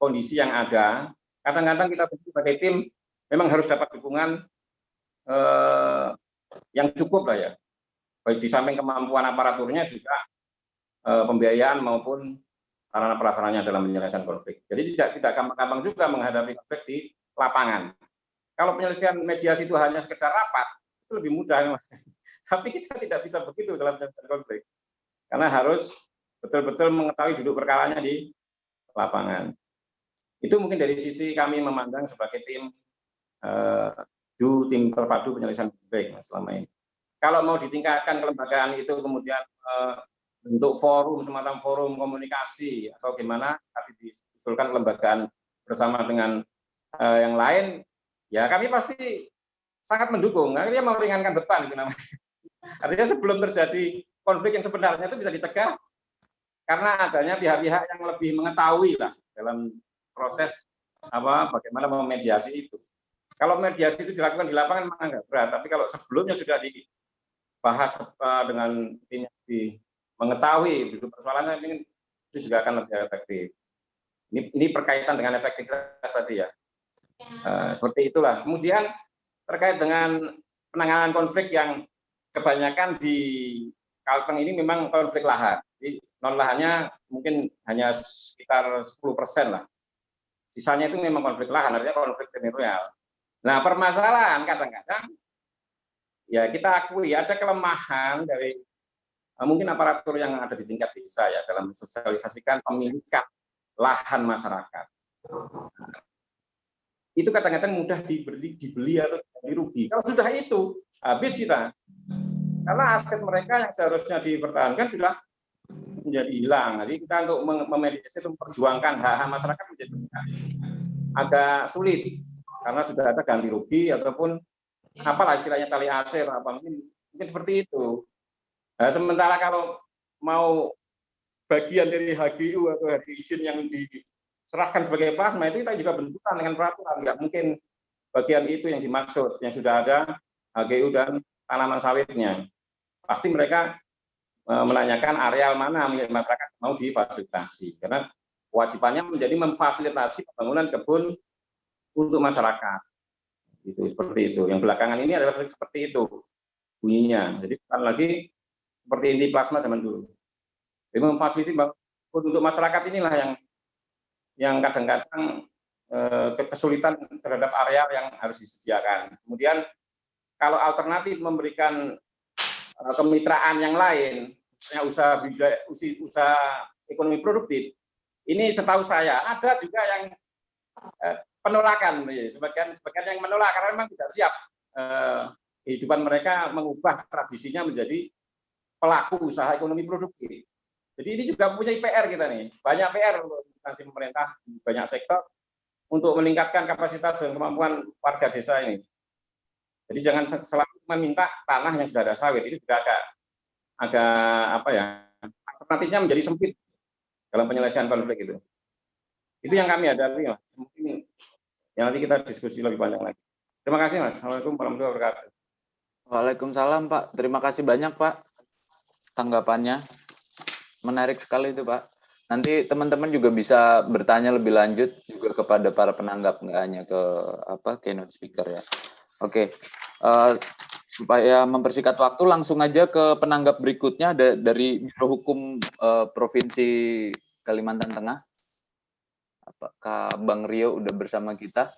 kondisi yang ada. Kadang-kadang kita sebagai tim memang harus dapat dukungan eh, yang cukup lah ya. Baik di samping kemampuan aparaturnya juga Eh, pembiayaan maupun sarana prasarannya dalam penyelesaian konflik. Jadi tidak tidak gampang-gampang juga menghadapi konflik di lapangan. Kalau penyelesaian mediasi itu hanya sekedar rapat, itu lebih mudah, mas. Tapi kita tidak bisa begitu dalam penyelesaian konflik, karena harus betul-betul mengetahui duduk perkaranya di lapangan. Itu mungkin dari sisi kami memandang sebagai tim uh, do tim terpadu penyelesaian konflik selama ini. Kalau mau ditingkatkan kelembagaan itu kemudian uh, bentuk forum semacam forum komunikasi atau gimana tadi diusulkan kelembagaan bersama dengan uh, yang lain, ya kami pasti sangat mendukung. Akhirnya meringankan beban itu namanya. Artinya sebelum terjadi konflik yang sebenarnya itu bisa dicegah karena adanya pihak-pihak yang lebih mengetahui lah dalam proses apa bagaimana memediasi itu. Kalau mediasi itu dilakukan di lapangan memang agak berat, tapi kalau sebelumnya sudah dibahas uh, dengan tim lebih mengetahui itu persoalannya ingin itu juga akan lebih efektif. Ini, ini berkaitan dengan efektivitas tadi ya. Uh, seperti itulah. Kemudian terkait dengan penanganan konflik yang kebanyakan di Kalteng ini memang konflik lahan. Jadi non lahannya mungkin hanya sekitar 10 persen lah. Sisanya itu memang konflik lahan, artinya konflik teritorial. Nah permasalahan kadang-kadang ya kita akui ada kelemahan dari eh, mungkin aparatur yang ada di tingkat desa ya dalam mensosialisasikan pemilikan lahan masyarakat. itu kadang-kadang mudah dibeli, dibeli atau dirugi. Kalau sudah itu habis kita karena aset mereka yang seharusnya dipertahankan sudah menjadi hilang. Jadi kita untuk memediasi itu memperjuangkan hak-hak masyarakat menjadi agak sulit karena sudah ada ganti rugi ataupun apalah istilahnya tali asir apa mungkin mungkin seperti itu. Nah, sementara kalau mau bagian dari HGU atau HGU izin yang diserahkan sebagai plasma itu kita juga bentukan dengan peraturan nggak mungkin bagian itu yang dimaksud yang sudah ada HGU dan tanaman sawitnya. Pasti mereka menanyakan areal mana milik masyarakat mau difasilitasi. Karena kewajibannya menjadi memfasilitasi pembangunan kebun untuk masyarakat. Itu seperti itu. Yang belakangan ini adalah seperti itu bunyinya. Jadi bukan lagi seperti inti plasma zaman dulu. Jadi memfasilitasi untuk masyarakat inilah yang yang kadang-kadang eh, kesulitan terhadap area yang harus disediakan. Kemudian kalau alternatif memberikan uh, kemitraan yang lain, misalnya usaha usaha, ekonomi produktif, ini setahu saya ada juga yang uh, penolakan, sebagian sebagian yang menolak karena memang tidak siap uh, kehidupan mereka mengubah tradisinya menjadi pelaku usaha ekonomi produktif. Jadi ini juga punya PR kita nih, banyak PR untuk instansi pemerintah di banyak sektor untuk meningkatkan kapasitas dan kemampuan warga desa ini. Jadi jangan selalu meminta tanah yang sudah ada sawit. Itu juga agak agak apa ya? Alternatifnya menjadi sempit dalam penyelesaian konflik itu. Itu yang kami hadapi, Mas. Mungkin yang nanti kita diskusi lebih panjang lagi. Terima kasih, Mas. Assalamualaikum warahmatullahi wabarakatuh. Waalaikumsalam, Pak. Terima kasih banyak, Pak. Tanggapannya menarik sekali itu, Pak. Nanti teman-teman juga bisa bertanya lebih lanjut juga kepada para penanggap, nggak hanya ke apa keynote speaker ya. Oke, uh, supaya mempersingkat waktu, langsung aja ke penanggap berikutnya dari Biro Hukum uh, Provinsi Kalimantan Tengah. Apakah Bang Rio udah bersama kita?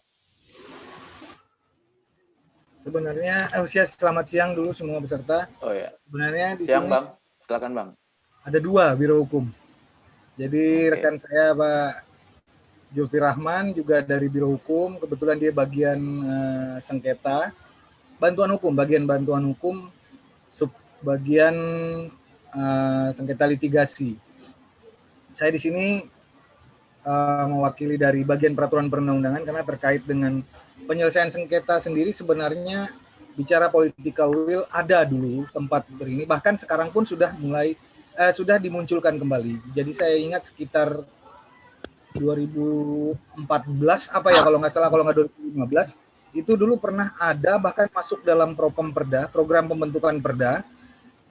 Sebenarnya, eh, usia selamat siang dulu semua peserta. Oh ya. Sebenarnya di siang sini Bang, silakan Bang. Ada dua Biro Hukum. Jadi okay. rekan saya Pak Julfi Rahman juga dari Biro Hukum, kebetulan dia bagian uh, sengketa, bantuan hukum, bagian bantuan hukum, sub bagian uh, sengketa litigasi. Saya di sini uh, mewakili dari bagian peraturan perundang-undangan karena terkait dengan penyelesaian sengketa sendiri sebenarnya bicara political will ada dulu tempat ini bahkan sekarang pun sudah mulai uh, sudah dimunculkan kembali. Jadi saya ingat sekitar 2014 apa ya kalau nggak salah kalau nggak 2015 itu dulu pernah ada bahkan masuk dalam program perda program pembentukan perda.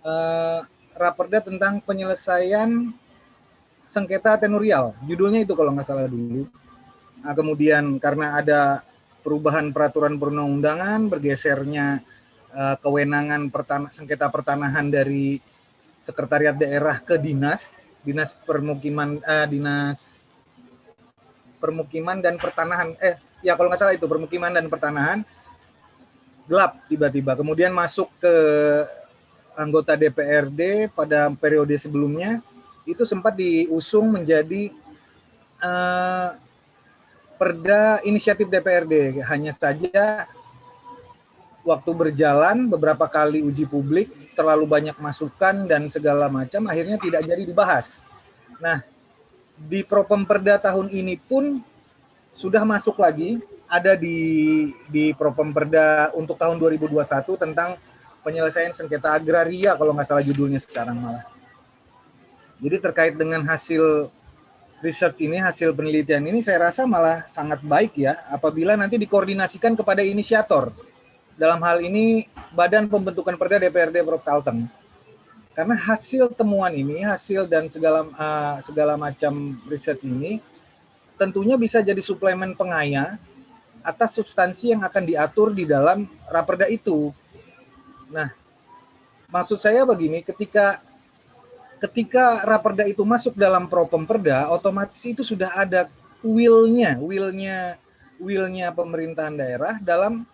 Uh, raperda tentang penyelesaian sengketa tenurial. Judulnya itu kalau nggak salah dulu. Nah, kemudian karena ada perubahan peraturan perundang-undangan bergesernya uh, kewenangan pertan sengketa pertanahan dari sekretariat daerah ke dinas dinas permukiman uh, dinas permukiman dan pertanahan eh ya kalau nggak salah itu permukiman dan pertanahan gelap tiba-tiba kemudian masuk ke anggota DPRD pada periode sebelumnya itu sempat diusung menjadi uh, perda inisiatif DPRD. Hanya saja waktu berjalan beberapa kali uji publik terlalu banyak masukan dan segala macam akhirnya tidak jadi dibahas. Nah, di Propem Perda tahun ini pun sudah masuk lagi ada di di Propem Perda untuk tahun 2021 tentang penyelesaian sengketa agraria kalau nggak salah judulnya sekarang malah. Jadi terkait dengan hasil research ini, hasil penelitian ini saya rasa malah sangat baik ya apabila nanti dikoordinasikan kepada inisiator. Dalam hal ini Badan Pembentukan Perda DPRD Prof Kalteng. Karena hasil temuan ini, hasil dan segala uh, segala macam riset ini tentunya bisa jadi suplemen pengaya atas substansi yang akan diatur di dalam raperda itu. Nah, maksud saya begini, ketika ketika raperda itu masuk dalam propem perda, otomatis itu sudah ada will-nya, will-nya, will-nya pemerintahan daerah dalam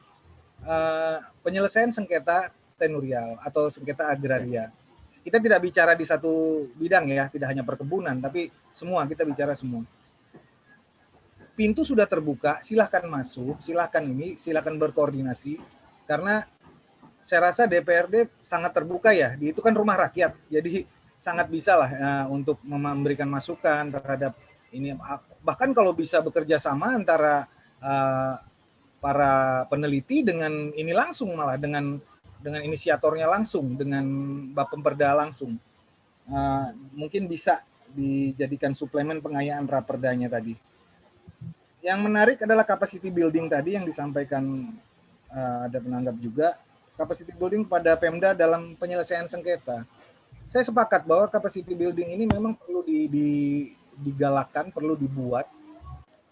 uh, penyelesaian sengketa tenurial atau sengketa agraria. Kita tidak bicara di satu bidang ya, tidak hanya perkebunan, tapi semua kita bicara semua. Pintu sudah terbuka, silahkan masuk, silahkan ini, silahkan berkoordinasi, karena saya rasa DPRD sangat terbuka ya, itu kan rumah rakyat, jadi sangat bisa lah uh, untuk memberikan masukan terhadap ini. Bahkan kalau bisa bekerja sama antara uh, para peneliti dengan ini langsung malah dengan dengan inisiatornya langsung dengan Bapemperda langsung. Uh, mungkin bisa dijadikan suplemen pengayaan raperdanya tadi. Yang menarik adalah capacity building tadi yang disampaikan uh, ada penanggap juga capacity building pada Pemda dalam penyelesaian sengketa saya sepakat bahwa capacity building ini memang perlu di, di, digalakkan, perlu dibuat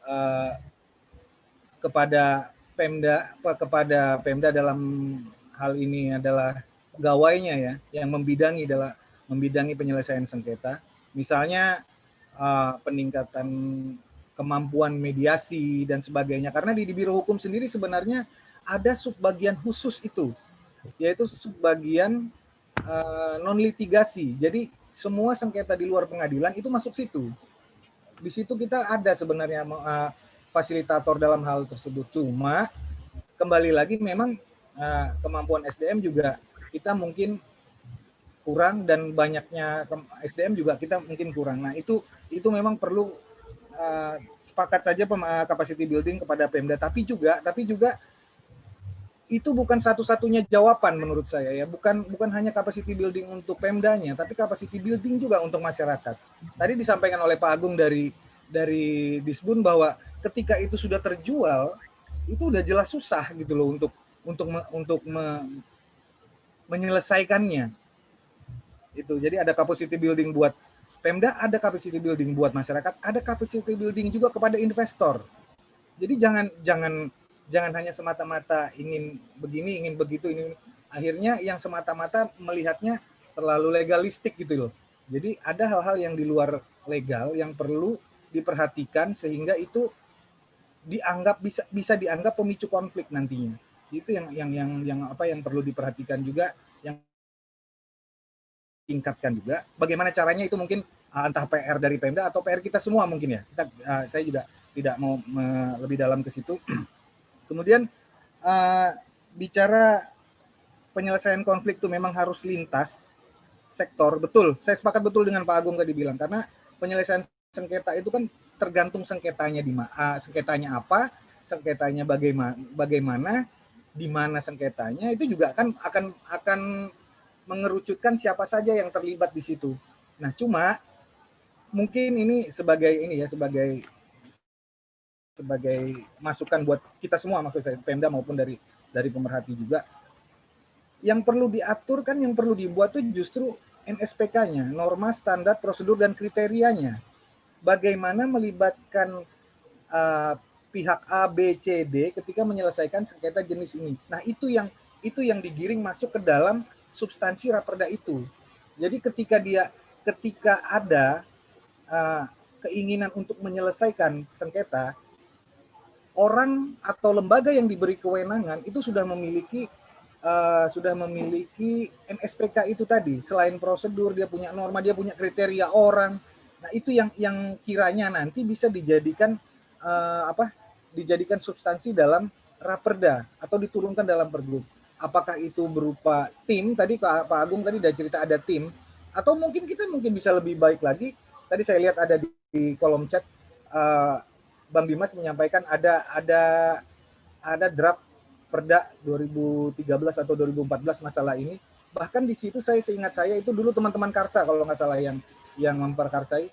uh, kepada Pemda kepada Pemda dalam hal ini adalah pegawainya ya yang membidangi adalah membidangi penyelesaian sengketa. Misalnya uh, peningkatan kemampuan mediasi dan sebagainya. Karena di, di Biro Hukum sendiri sebenarnya ada subbagian khusus itu, yaitu subbagian uh, non litigasi. Jadi semua sengketa di luar pengadilan itu masuk situ. Di situ kita ada sebenarnya uh, fasilitator dalam hal tersebut. Cuma kembali lagi memang uh, kemampuan SDM juga kita mungkin kurang dan banyaknya SDM juga kita mungkin kurang. Nah itu itu memang perlu uh, sepakat saja capacity building kepada Pemda. Tapi juga tapi juga itu bukan satu-satunya jawaban menurut saya ya. Bukan bukan hanya capacity building untuk Pemdanya tapi capacity building juga untuk masyarakat. Tadi disampaikan oleh Pak Agung dari dari Disbun bahwa ketika itu sudah terjual itu udah jelas susah gitu loh untuk untuk untuk me, menyelesaikannya. Itu jadi ada capacity building buat Pemda ada capacity building buat masyarakat ada capacity building juga kepada investor jadi jangan jangan jangan hanya semata-mata ingin begini, ingin begitu, ini akhirnya yang semata-mata melihatnya terlalu legalistik gitu loh. Jadi ada hal-hal yang di luar legal yang perlu diperhatikan sehingga itu dianggap bisa bisa dianggap pemicu konflik nantinya. Itu yang yang yang yang apa yang perlu diperhatikan juga yang tingkatkan juga. Bagaimana caranya itu mungkin entah PR dari Pemda atau PR kita semua mungkin ya. Kita uh, saya juga tidak mau lebih dalam ke situ. Kemudian uh, bicara penyelesaian konflik itu memang harus lintas sektor, betul. Saya sepakat betul dengan Pak Agung tadi bilang karena penyelesaian sengketa itu kan tergantung sengketanya di uh, sengketanya apa, sengketanya bagaimana, bagaimana, di mana sengketanya itu juga kan akan akan mengerucutkan siapa saja yang terlibat di situ. Nah, cuma mungkin ini sebagai ini ya sebagai sebagai masukan buat kita semua maksud saya Pemda maupun dari dari pemerhati juga. Yang perlu diatur kan yang perlu dibuat tuh justru NSPK-nya, norma standar prosedur dan kriterianya. Bagaimana melibatkan uh, pihak A, B, C, D ketika menyelesaikan sengketa jenis ini. Nah, itu yang itu yang digiring masuk ke dalam substansi raperda itu. Jadi ketika dia ketika ada uh, keinginan untuk menyelesaikan sengketa, orang atau lembaga yang diberi kewenangan itu sudah memiliki uh, sudah memiliki MSPK itu tadi. Selain prosedur, dia punya norma, dia punya kriteria orang. Nah itu yang yang kiranya nanti bisa dijadikan uh, apa? Dijadikan substansi dalam raperda atau diturunkan dalam pergub. Apakah itu berupa tim? Tadi Pak Agung tadi sudah cerita ada tim. Atau mungkin kita mungkin bisa lebih baik lagi. Tadi saya lihat ada di, di kolom chat uh, Bang Dimas menyampaikan ada ada ada draft Perda 2013 atau 2014 masalah ini. Bahkan di situ saya seingat saya itu dulu teman-teman Karsa kalau nggak salah yang yang memperkarsai,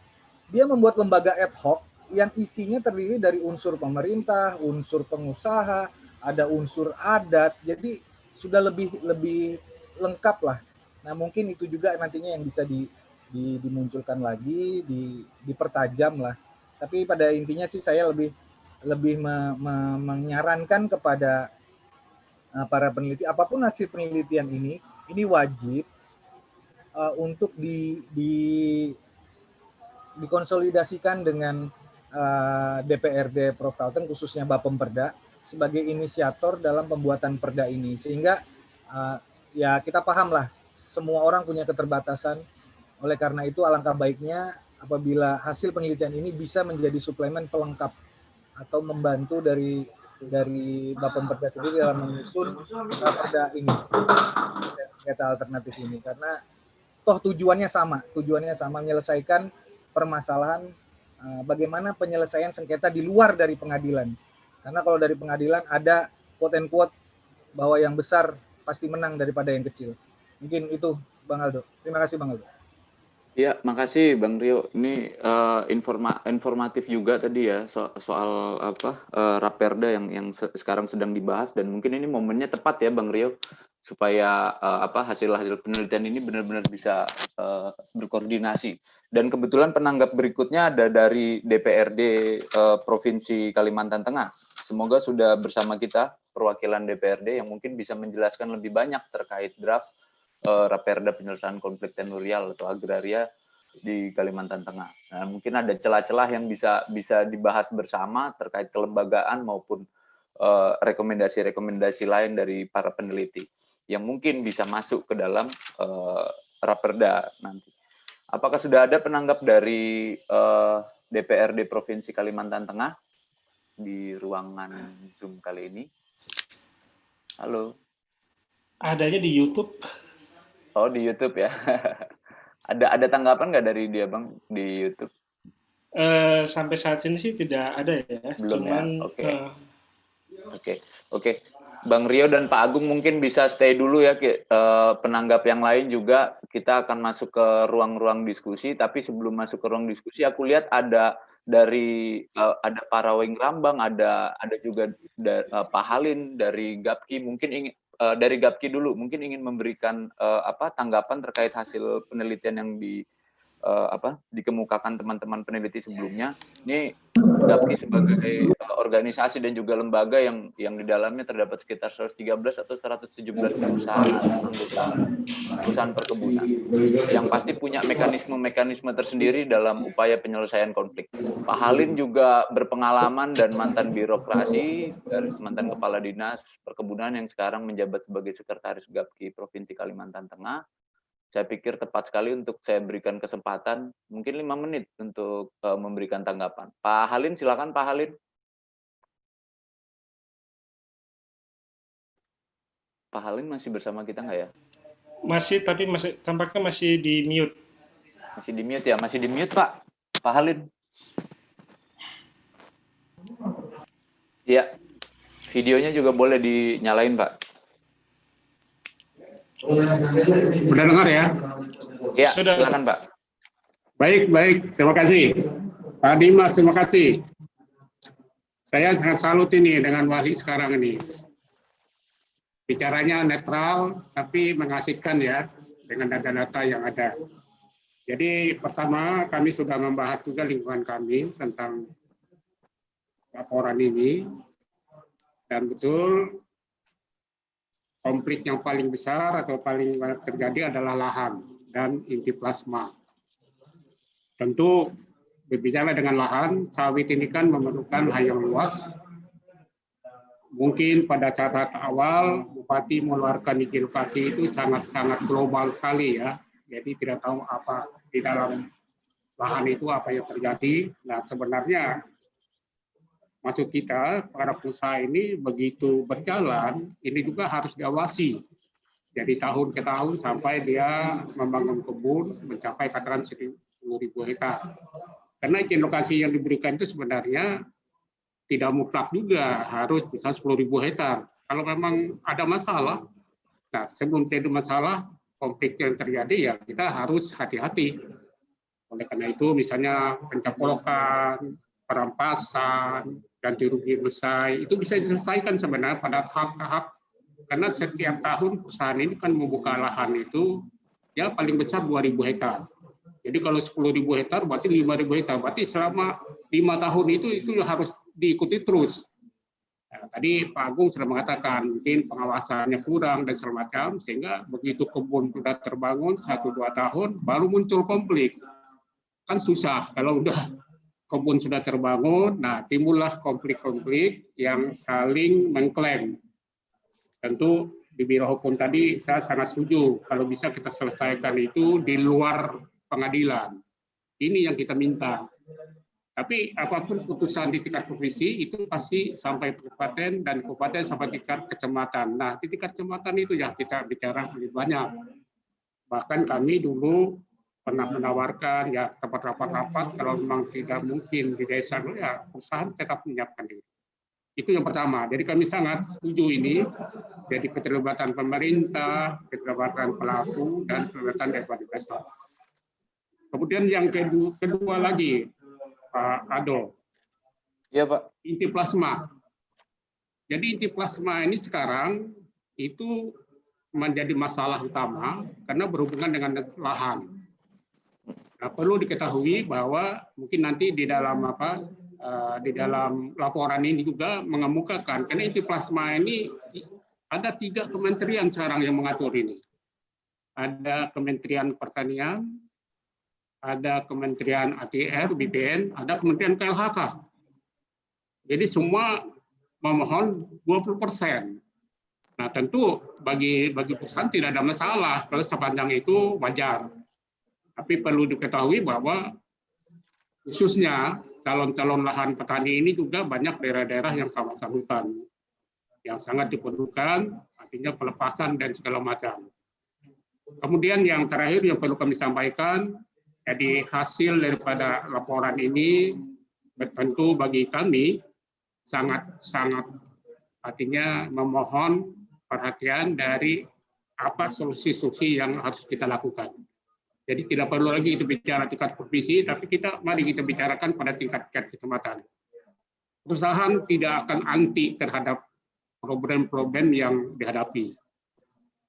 dia membuat lembaga ad hoc yang isinya terdiri dari unsur pemerintah, unsur pengusaha, ada unsur adat. Jadi sudah lebih lebih lengkap lah. Nah mungkin itu juga nantinya yang bisa di, di, dimunculkan lagi, di, dipertajam lah. Tapi pada intinya sih saya lebih lebih me, me, menyarankan kepada uh, para peneliti apa pun hasil penelitian ini ini wajib uh, untuk di, di dikonsolidasikan dengan uh, DPRD Prof Kalteng khususnya Bapemperda sebagai inisiator dalam pembuatan perda ini sehingga uh, ya kita paham lah semua orang punya keterbatasan oleh karena itu alangkah baiknya apabila hasil penelitian ini bisa menjadi suplemen pelengkap atau membantu dari dari Bapemperda sendiri dalam menyusun perda ini kereta alternatif ini. Karena toh tujuannya sama tujuannya sama menyelesaikan permasalahan uh, bagaimana penyelesaian sengketa di luar dari pengadilan. Karena kalau dari pengadilan ada quote and quote bahwa yang besar pasti menang daripada yang kecil. Mungkin itu Bang Aldo. Terima kasih Bang Aldo Ya, makasih Bang Rio. Ini uh, informa informatif juga tadi ya so soal apa uh, Raperda yang yang se sekarang sedang dibahas dan mungkin ini momennya tepat ya Bang Rio supaya uh, apa hasil-hasil penelitian ini benar-benar bisa uh, berkoordinasi. Dan kebetulan penanggap berikutnya ada dari DPRD uh, Provinsi Kalimantan Tengah. Semoga sudah bersama kita perwakilan DPRD yang mungkin bisa menjelaskan lebih banyak terkait draft uh, Raperda penyelesaian konflik tenurial atau agraria di Kalimantan Tengah. Nah, mungkin ada celah-celah yang bisa bisa dibahas bersama terkait kelembagaan maupun eh, rekomendasi-rekomendasi uh, lain dari para peneliti yang mungkin bisa masuk ke dalam uh, Raperda nanti. Apakah sudah ada penanggap dari uh, DPRD Provinsi Kalimantan Tengah di ruangan Zoom kali ini? Halo. Adanya di YouTube. Oh di YouTube ya. ada ada tanggapan nggak dari dia bang di YouTube? Uh, sampai saat ini sih tidak ada ya. Belum Cuman, ya. Oke. Okay. Uh, Oke okay. oke. Okay. Bang Rio dan Pak Agung mungkin bisa stay dulu ya uh, penanggap yang lain juga kita akan masuk ke ruang-ruang diskusi tapi sebelum masuk ke ruang diskusi aku lihat ada dari uh, ada Paraweng Rambang ada ada juga da, uh, Pak Halin dari Gapki mungkin ingin dari Gapki dulu. Mungkin ingin memberikan apa tanggapan terkait hasil penelitian yang di apa dikemukakan teman-teman peneliti sebelumnya. Ini Gapki sebagai uh, organisasi dan juga lembaga yang yang di dalamnya terdapat sekitar 113 atau 117 perusahaan anggota perusahaan perkebunan yang pasti punya mekanisme-mekanisme tersendiri dalam upaya penyelesaian konflik. Pak Halim juga berpengalaman dan mantan birokrasi dari mantan kepala dinas perkebunan yang sekarang menjabat sebagai sekretaris Gapki Provinsi Kalimantan Tengah saya pikir tepat sekali untuk saya berikan kesempatan mungkin lima menit untuk uh, memberikan tanggapan. Pak Halin, silakan Pak Halin. Pak Halin masih bersama kita nggak ya? Masih, tapi masih tampaknya masih di mute. Masih di mute ya, masih di mute Pak. Pak Halin. Ya, videonya juga boleh dinyalain Pak. Sudah dengar ya? Ya, Sudah. silakan Pak. Baik, baik. Terima kasih. Pak Dimas, terima kasih. Saya sangat salut ini dengan Wahid sekarang ini. Bicaranya netral, tapi mengasihkan ya dengan data-data yang ada. Jadi pertama kami sudah membahas juga lingkungan kami tentang laporan ini. Dan betul konflik yang paling besar atau paling banyak terjadi adalah lahan dan inti plasma. Tentu berbicara dengan lahan, sawit ini kan memerlukan yang luas mungkin pada saat-saat awal Bupati mengeluarkan izin lokasi itu sangat-sangat global sekali ya. Jadi tidak tahu apa di dalam lahan itu apa yang terjadi. Nah sebenarnya maksud kita para pengusaha ini begitu berjalan ini juga harus diawasi. Jadi tahun ke tahun sampai dia membangun kebun mencapai katakan 10.000 hektar. Karena izin lokasi yang diberikan itu sebenarnya tidak mutlak juga harus bisa 10.000 hektar. Kalau memang ada masalah, nah sebelum terjadi masalah, konflik yang terjadi ya kita harus hati-hati. Oleh karena itu misalnya pencaplokan, perampasan, ganti rugi besar, itu bisa diselesaikan sebenarnya pada tahap-tahap karena setiap tahun perusahaan ini kan membuka lahan itu ya paling besar 2.000 hektar. Jadi kalau 10.000 hektar berarti 5.000 hektar. Berarti selama lima tahun itu itu harus diikuti terus. Nah, tadi Pak Agung sudah mengatakan mungkin pengawasannya kurang dan segala macam sehingga begitu kebun sudah terbangun satu dua tahun baru muncul konflik kan susah kalau udah kebun sudah terbangun nah timbullah konflik-konflik yang saling mengklaim tentu di biro hukum tadi saya sangat setuju kalau bisa kita selesaikan itu di luar pengadilan ini yang kita minta tapi apa pun putusan di tingkat provinsi itu pasti sampai kabupaten dan kabupaten sampai tingkat kecamatan. Nah, di tingkat kecamatan itu ya kita bicara lebih banyak. Bahkan kami dulu pernah menawarkan ya tempat rapat-rapat kalau memang tidak mungkin di desa ya perusahaan tetap menyiapkan diri. Itu yang pertama. Jadi kami sangat setuju ini. Jadi keterlibatan pemerintah, keterlibatan pelaku dan keterlibatan daripada investor. Kemudian yang kedua, kedua lagi, Pak Ado. Iya Pak. Inti plasma. Jadi inti plasma ini sekarang itu menjadi masalah utama karena berhubungan dengan lahan. Nah, perlu diketahui bahwa mungkin nanti di dalam apa uh, di dalam laporan ini juga mengemukakan karena inti plasma ini ada tiga kementerian sekarang yang mengatur ini. Ada Kementerian Pertanian, ada Kementerian ATR, BPN, ada Kementerian KLHK. Jadi semua memohon 20 persen. Nah tentu bagi bagi perusahaan tidak ada masalah kalau sepanjang itu wajar. Tapi perlu diketahui bahwa khususnya calon-calon lahan petani ini juga banyak daerah-daerah yang kawasan hutan yang sangat diperlukan, artinya pelepasan dan segala macam. Kemudian yang terakhir yang perlu kami sampaikan, jadi hasil daripada laporan ini tentu bagi kami sangat sangat artinya memohon perhatian dari apa solusi-solusi yang harus kita lakukan. Jadi tidak perlu lagi itu bicara tingkat provinsi, tapi kita mari kita bicarakan pada tingkat-tingkat kecamatan. Perusahaan tidak akan anti terhadap problem-problem yang dihadapi.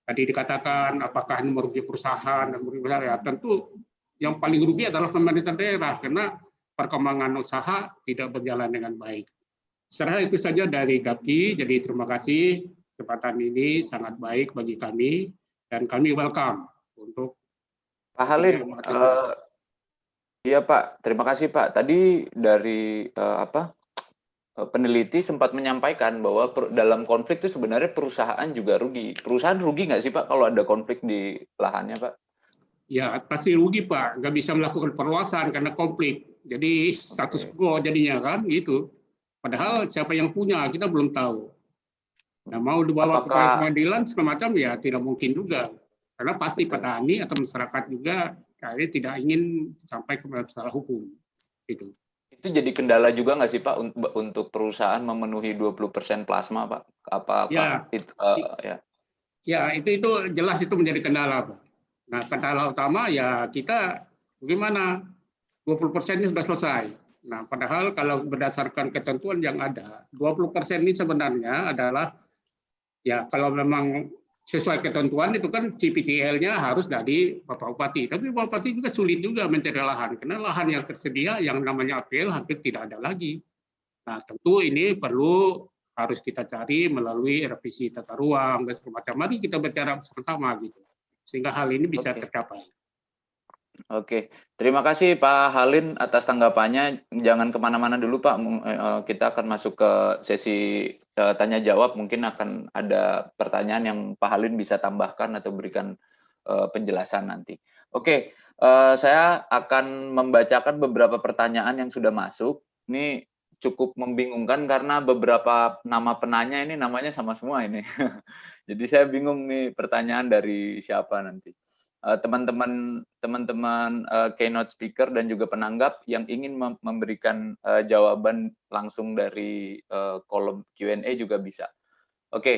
Tadi dikatakan apakah ini merugi perusahaan dan merugi perusahaan, ya tentu yang paling rugi adalah pemerintah daerah karena perkembangan usaha tidak berjalan dengan baik. Setelah itu saja dari GAPI, jadi terima kasih kesempatan ini sangat baik bagi kami dan kami welcome untuk Pak Halim, uh, iya Pak, terima kasih Pak. Tadi dari uh, apa eh, peneliti sempat menyampaikan bahwa per, dalam konflik itu sebenarnya perusahaan juga rugi. Perusahaan rugi nggak sih Pak kalau ada konflik di lahannya Pak? ya pasti rugi Pak, nggak bisa melakukan perluasan karena konflik. Jadi status quo jadinya kan gitu. Padahal siapa yang punya kita belum tahu. Nah mau dibawa Apakah... ke pengadilan semacam ya tidak mungkin juga. Karena pasti petani atau masyarakat juga kayaknya tidak ingin sampai ke masalah hukum. Gitu. Itu jadi kendala juga nggak sih Pak untuk perusahaan memenuhi 20% plasma Pak? Apa, apa ya, itu, uh, ya. ya itu itu jelas itu menjadi kendala Pak. Nah, kendala utama ya kita bagaimana 20 persen ini sudah selesai. Nah, padahal kalau berdasarkan ketentuan yang ada, 20 persen ini sebenarnya adalah ya kalau memang sesuai ketentuan itu kan CPTL-nya harus dari Bapak Bupati. Tapi Bapak Bupati juga sulit juga mencari lahan karena lahan yang tersedia yang namanya APL hampir tidak ada lagi. Nah, tentu ini perlu harus kita cari melalui revisi tata ruang dan semacam. Mari kita bicara bersama-sama gitu sehingga hal ini bisa okay. tercapai. Oke, terima kasih Pak Halin atas tanggapannya. Jangan ke mana-mana dulu Pak, eh, kita akan masuk ke sesi eh, tanya jawab. Mungkin akan ada pertanyaan yang Pak Halin bisa tambahkan atau berikan eh, penjelasan nanti. Oke, saya akan membacakan beberapa pertanyaan yang sudah masuk. Ini cukup membingungkan karena beberapa nama penanya ini namanya sama semua ini. Jadi saya bingung nih pertanyaan dari siapa nanti. Eh, teman-teman teman-teman uh, keynote speaker dan juga penanggap yang ingin memberikan uh, jawaban langsung dari uh, kolom Q&A juga bisa. Oke, okay.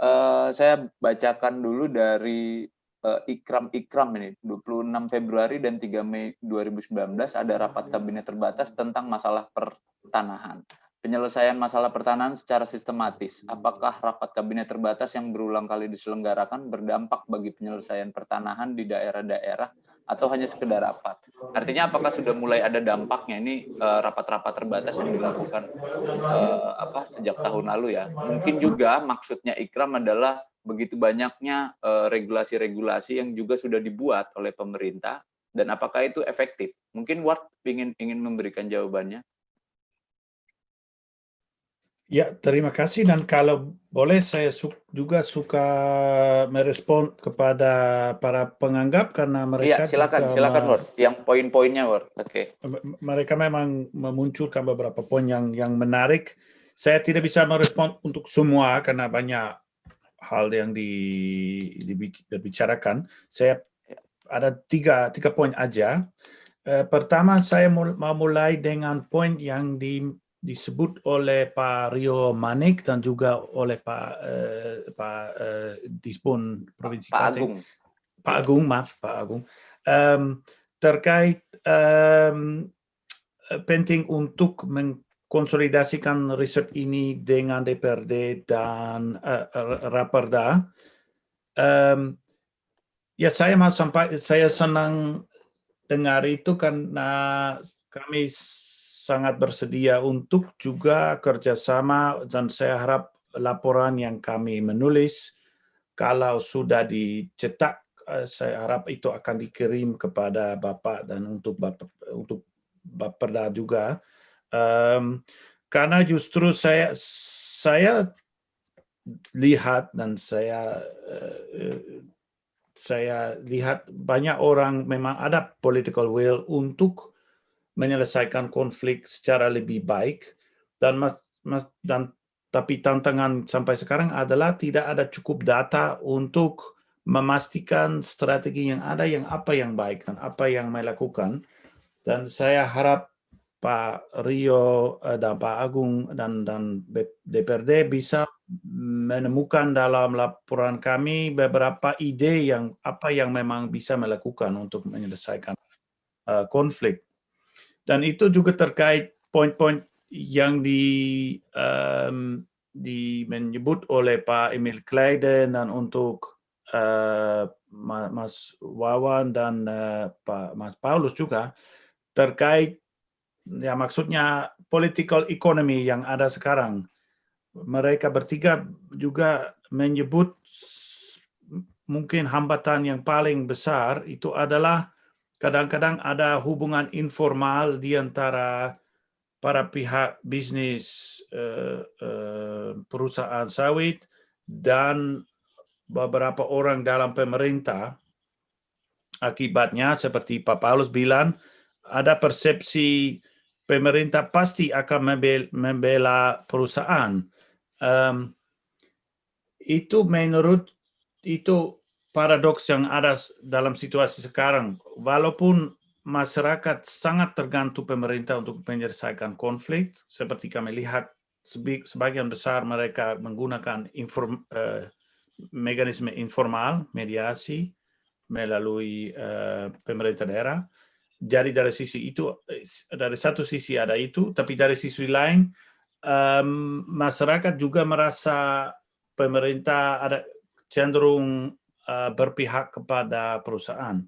uh, saya bacakan dulu dari uh, Ikram Ikram ini 26 Februari dan 3 Mei 2019 ada rapat kabinet terbatas tentang masalah pertanahan penyelesaian masalah pertanahan secara sistematis. Apakah rapat kabinet terbatas yang berulang kali diselenggarakan berdampak bagi penyelesaian pertanahan di daerah-daerah atau hanya sekedar rapat? Artinya apakah sudah mulai ada dampaknya ini eh, rapat-rapat terbatas yang dilakukan uh, apa sejak tahun lalu ya? Mungkin juga maksudnya Ikram adalah begitu banyaknya eh, regulasi-regulasi uh, yang juga sudah dibuat oleh pemerintah dan apakah itu efektif? Mungkin Ward ingin ingin memberikan jawabannya. Ya, terima kasih dan kalau boleh saya su juga suka merespon kepada para penganggap karena mereka Iya, silakan, silakan Word. Yang poin-poinnya Word. Oke. Okay. Mereka memang memunculkan beberapa poin yang yang menarik. Saya tidak bisa merespon untuk semua karena banyak hal yang di, dibicarakan. Saya ada tiga tiga poin aja. Uh, pertama saya mau mulai dengan poin yang di disebut oleh Pak Rio Manik dan juga oleh Pak uh, Pak uh, Dispun Provinsi Pak Agung. Pak Agung, maaf Pak Agung, um, terkait um, penting untuk mengkonsolidasikan riset ini dengan DPRD dan uh, Raperda. Um, ya saya mau sampai saya senang dengar itu karena kami sangat bersedia untuk juga kerjasama dan saya harap laporan yang kami menulis kalau sudah dicetak eh, saya harap itu akan dikirim kepada Bapak dan untuk Bapak untuk Bapak juga. Um, karena justru saya saya lihat dan saya uh, saya lihat banyak orang memang ada political will untuk menyelesaikan konflik secara lebih baik dan mas, mas, dan tapi tantangan sampai sekarang adalah tidak ada cukup data untuk memastikan strategi yang ada yang apa yang baik dan apa yang melakukan. Dan saya harap Pak Rio eh, dan Pak Agung dan dan DPRD bisa menemukan dalam laporan kami beberapa ide yang apa yang memang bisa melakukan untuk menyelesaikan uh, konflik dan itu juga terkait poin-poin yang di, um, di menyebut oleh Pak Emil Kleiden dan untuk uh, Mas Wawan dan uh, Pak Mas Paulus juga terkait ya maksudnya political economy yang ada sekarang. Mereka bertiga juga menyebut mungkin hambatan yang paling besar itu adalah kadang-kadang ada hubungan informal di antara para pihak bisnis uh, uh, perusahaan sawit dan beberapa orang dalam pemerintah. Akibatnya seperti Pak Paulus bilang, ada persepsi pemerintah pasti akan membela perusahaan. Um, itu menurut itu paradoks yang ada dalam situasi sekarang. Walaupun masyarakat sangat tergantung pemerintah untuk menyelesaikan konflik, seperti kami lihat sebagian besar mereka menggunakan inform, uh, mekanisme informal, mediasi melalui uh, pemerintah daerah. Jadi dari sisi itu, dari satu sisi ada itu, tapi dari sisi lain um, masyarakat juga merasa pemerintah ada cenderung uh, berpihak kepada perusahaan.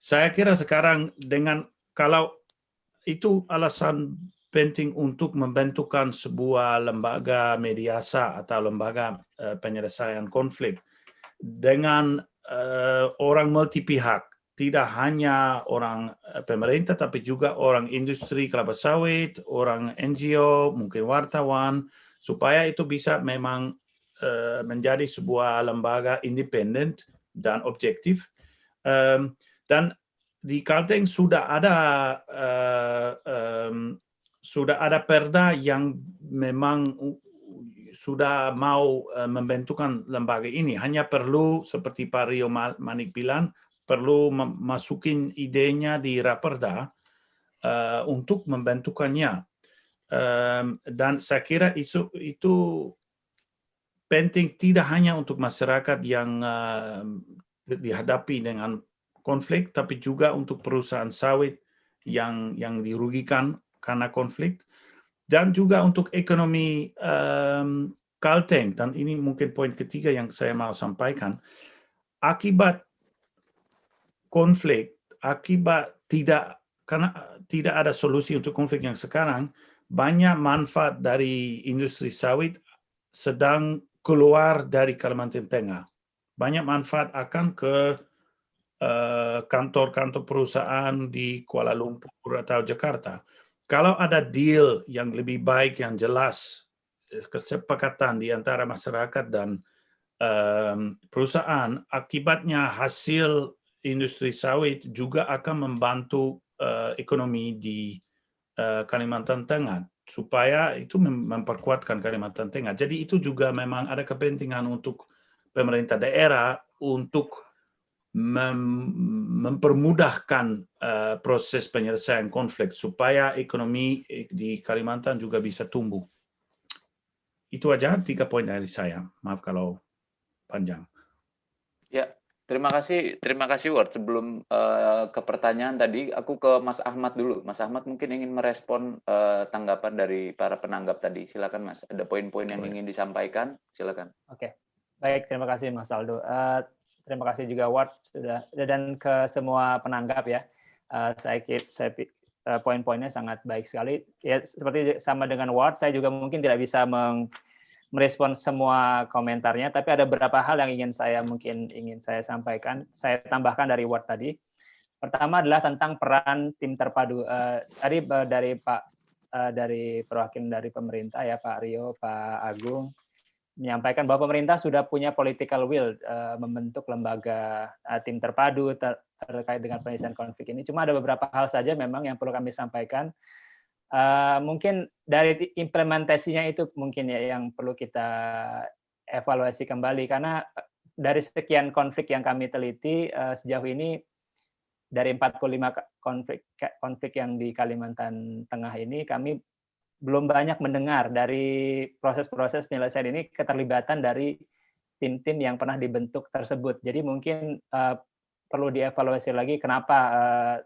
Saya kira sekarang dengan kalau itu alasan penting untuk membentukkan sebuah lembaga mediasa atau lembaga uh, penyelesaian konflik dengan uh, orang multi pihak tidak hanya orang eh, pemerintah tapi juga orang industri kelapa sawit, orang NGO, mungkin wartawan supaya itu bisa memang menjadi sebuah lembaga independen dan objektif. Dan di Kalteng sudah ada um, sudah ada perda yang memang sudah mau uh, membentukkan lembaga ini. Hanya perlu seperti Pak Rio Manik bilang perlu masukin idenya di Raperda untuk membentukannya. Dan saya kira itu, itu penting tidak hanya untuk masyarakat yang uh, dihadapi dengan konflik, tapi juga untuk perusahaan sawit yang yang dirugikan karena konflik, dan juga untuk ekonomi um, Kalteng. Dan ini mungkin poin ketiga yang saya mau sampaikan. Akibat konflik akibat tidak karena tidak ada solusi untuk konflik yang sekarang banyak manfaat dari industri sawit sedang keluar dari Kalimantan Tengah. Banyak manfaat akan ke eh, kantor-kantor perusahaan di Kuala Lumpur atau Jakarta. Kalau ada deal yang lebih baik, yang jelas, kesepakatan di antara masyarakat dan um, perusahaan, akibatnya hasil industri sawit juga akan membantu uh, ekonomi di Kalimantan Tengah supaya itu memperkuatkan Kalimantan Tengah. Jadi itu juga memang ada kepentingan untuk pemerintah daerah untuk mem mempermudahkan uh, proses penyelesaian konflik supaya ekonomi di Kalimantan juga bisa tumbuh. Itu aja tiga poin dari saya. Maaf kalau panjang. Terima kasih, terima kasih Ward. Sebelum uh, ke pertanyaan tadi, aku ke Mas Ahmad dulu. Mas Ahmad mungkin ingin merespon uh, tanggapan dari para penanggap tadi. Silakan Mas. Ada poin-poin yang ingin disampaikan. Silakan. Oke, baik. Terima kasih Mas Aldo. Uh, terima kasih juga Ward sudah dan ke semua penanggap ya. Uh, saya saya uh, poin-poinnya sangat baik sekali. Ya seperti sama dengan Ward, saya juga mungkin tidak bisa meng merespon semua komentarnya, tapi ada beberapa hal yang ingin saya mungkin ingin saya sampaikan, saya tambahkan dari Word tadi. Pertama adalah tentang peran tim terpadu. Uh, tadi uh, dari Pak uh, dari perwakilan dari pemerintah ya Pak Rio, Pak Agung menyampaikan bahwa pemerintah sudah punya political will uh, membentuk lembaga uh, tim terpadu ter terkait dengan penyelesaian konflik ini. Cuma ada beberapa hal saja memang yang perlu kami sampaikan mungkin dari implementasinya itu mungkin ya yang perlu kita evaluasi kembali karena eh, dari sekian konflik yang kami teliti uh, sejauh ini dari 45 konflik konflik yang di Kalimantan Tengah ini kami belum banyak mendengar dari proses-proses penyelesaian ini keterlibatan dari tim-tim yang pernah dibentuk tersebut. Jadi mungkin uh, perlu dievaluasi lagi kenapa uh,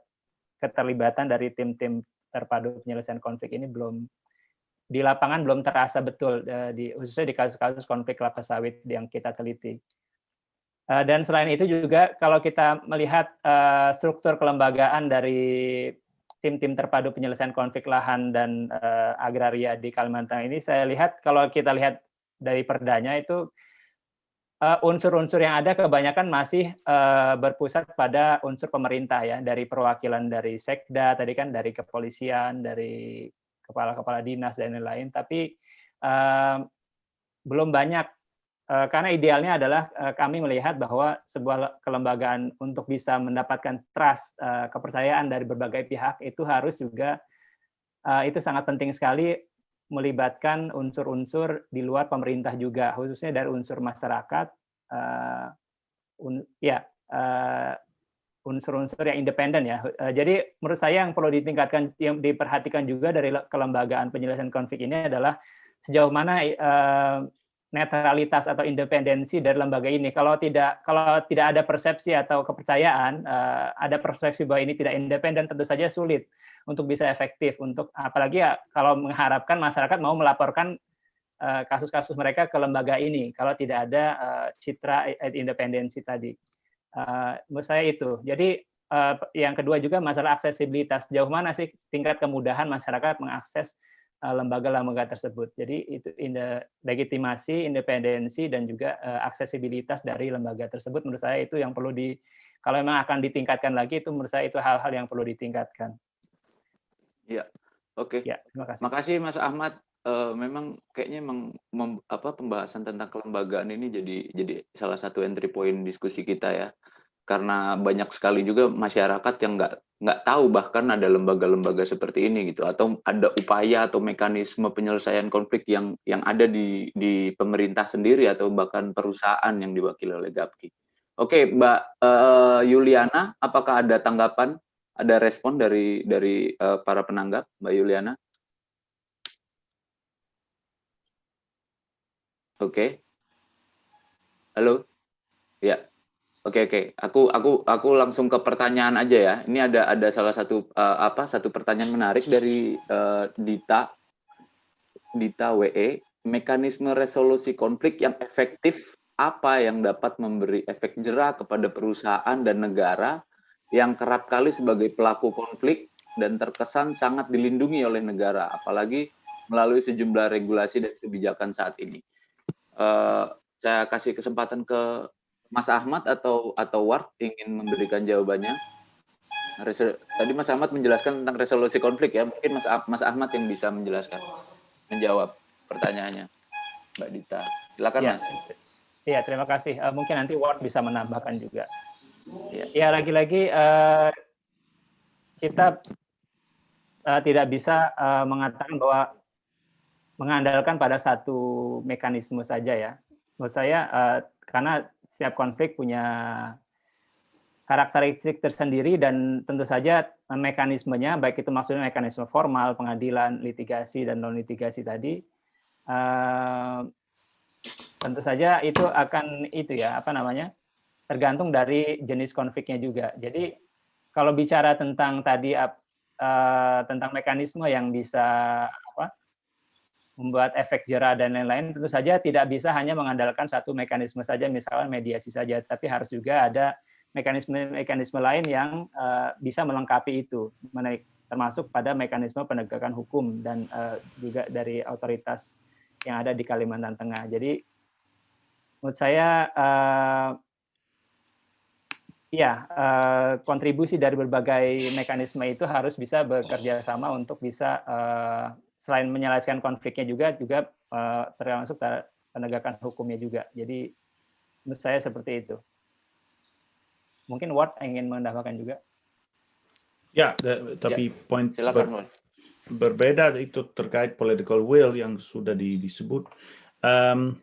keterlibatan dari tim-tim terpadu penyelesaian konflik ini belum di lapangan belum terasa betul uh, di khususnya di kasus-kasus konflik kelapa sawit yang kita teliti. Uh, dan selain itu juga kalau kita melihat uh, struktur kelembagaan dari tim-tim terpadu penyelesaian konflik lahan dan agraria di Kalimantan ini, saya lihat kalau kita lihat dari perdanya itu unsur-unsur uh, yang ada kebanyakan masih uh, berpusat pada unsur pemerintah ya. Dari perwakilan dari sekda tadi kan dari kepolisian dari kepala-kepala dinas dan lain-lain. Tapi uh, belum banyak. Karena idealnya adalah kami melihat bahwa sebuah kelembagaan untuk bisa mendapatkan trust kepercayaan dari berbagai pihak itu harus juga itu sangat penting sekali melibatkan unsur-unsur di luar pemerintah juga, khususnya dari unsur masyarakat, uh, un, ya uh, unsur-unsur yang independen ya. Uh, jadi menurut saya yang perlu ditingkatkan, yang diperhatikan juga dari kelembagaan penyelesaian konflik ini adalah sejauh mana uh, netralitas atau independensi dari lembaga ini. Kalau tidak kalau tidak ada persepsi atau kepercayaan, uh, ada persepsi bahwa ini tidak independen, tentu saja sulit untuk bisa efektif untuk apalagi ya kalau mengharapkan masyarakat mau melaporkan eh, kasus-kasus mereka ke lembaga ini kalau tidak ada uh, citra independensi tadi. Uh, menurut saya itu. Jadi uh, yang kedua juga masalah aksesibilitas. Jauh mana sih tingkat kemudahan masyarakat mengakses lembaga-lembaga tersebut. Jadi itu inde, legitimasi, independensi dan juga uh, aksesibilitas dari lembaga tersebut menurut saya itu yang perlu di kalau memang akan ditingkatkan lagi itu menurut saya itu hal-hal yang perlu ditingkatkan. Ya, oke. Ya, terima kasih. Makasih Mas Ahmad. Uh, memang kayaknya memang mem, apa pembahasan tentang kelembagaan ini jadi jadi salah satu entry point diskusi kita ya karena banyak sekali juga masyarakat yang nggak nggak tahu bahkan ada lembaga-lembaga seperti ini gitu atau ada upaya atau mekanisme penyelesaian konflik yang yang ada di di pemerintah sendiri atau bahkan perusahaan yang diwakili oleh Gapki. Oke, Mbak uh, Yuliana, apakah ada tanggapan, ada respon dari dari uh, para penanggap, Mbak Yuliana? Oke. Halo. Ya. Oke oke, aku aku aku langsung ke pertanyaan aja ya. Ini ada ada salah satu uh, apa satu pertanyaan menarik dari uh, Dita Dita WE, mekanisme resolusi konflik yang efektif apa yang dapat memberi efek jerah kepada perusahaan dan negara yang kerap kali sebagai pelaku konflik dan terkesan sangat dilindungi oleh negara, apalagi melalui sejumlah regulasi dan kebijakan saat ini. Uh, saya kasih kesempatan ke Mas Ahmad atau atau Ward ingin memberikan jawabannya? Tadi Mas Ahmad menjelaskan tentang resolusi konflik ya, mungkin Mas, Mas Ahmad yang bisa menjelaskan, menjawab pertanyaannya, Mbak Dita. Silakan ya. Mas. Iya, terima kasih. Uh, mungkin nanti Ward bisa menambahkan juga. Ya, ya lagi-lagi uh, kita uh, tidak bisa uh, mengatakan bahwa mengandalkan pada satu mekanisme saja ya. Menurut saya uh, karena setiap konflik punya karakteristik tersendiri dan tentu saja mekanismenya baik itu maksudnya mekanisme formal pengadilan litigasi dan non litigasi tadi uh, tentu saja itu akan itu ya apa namanya tergantung dari jenis konfliknya juga. Jadi kalau bicara tentang tadi uh, tentang mekanisme yang bisa membuat efek jerah dan lain-lain tentu saja tidak bisa hanya mengandalkan satu mekanisme saja misalnya mediasi saja. Tapi harus juga ada mekanisme-mekanisme lain yang uh, bisa melengkapi itu. Termasuk pada mekanisme penegakan hukum dan uh, juga dari otoritas yang ada di Kalimantan Tengah. Jadi menurut saya uh, ya uh, kontribusi dari berbagai mekanisme itu harus bisa bekerja sama untuk bisa uh, selain menyelesaikan konfliknya juga juga uh, termasuk penegakan hukumnya juga. Jadi menurut saya seperti itu. Mungkin Ward ingin menambahkan juga. Ya, tapi ya. poin ber, berbeda itu terkait political will yang sudah di, disebut. Um,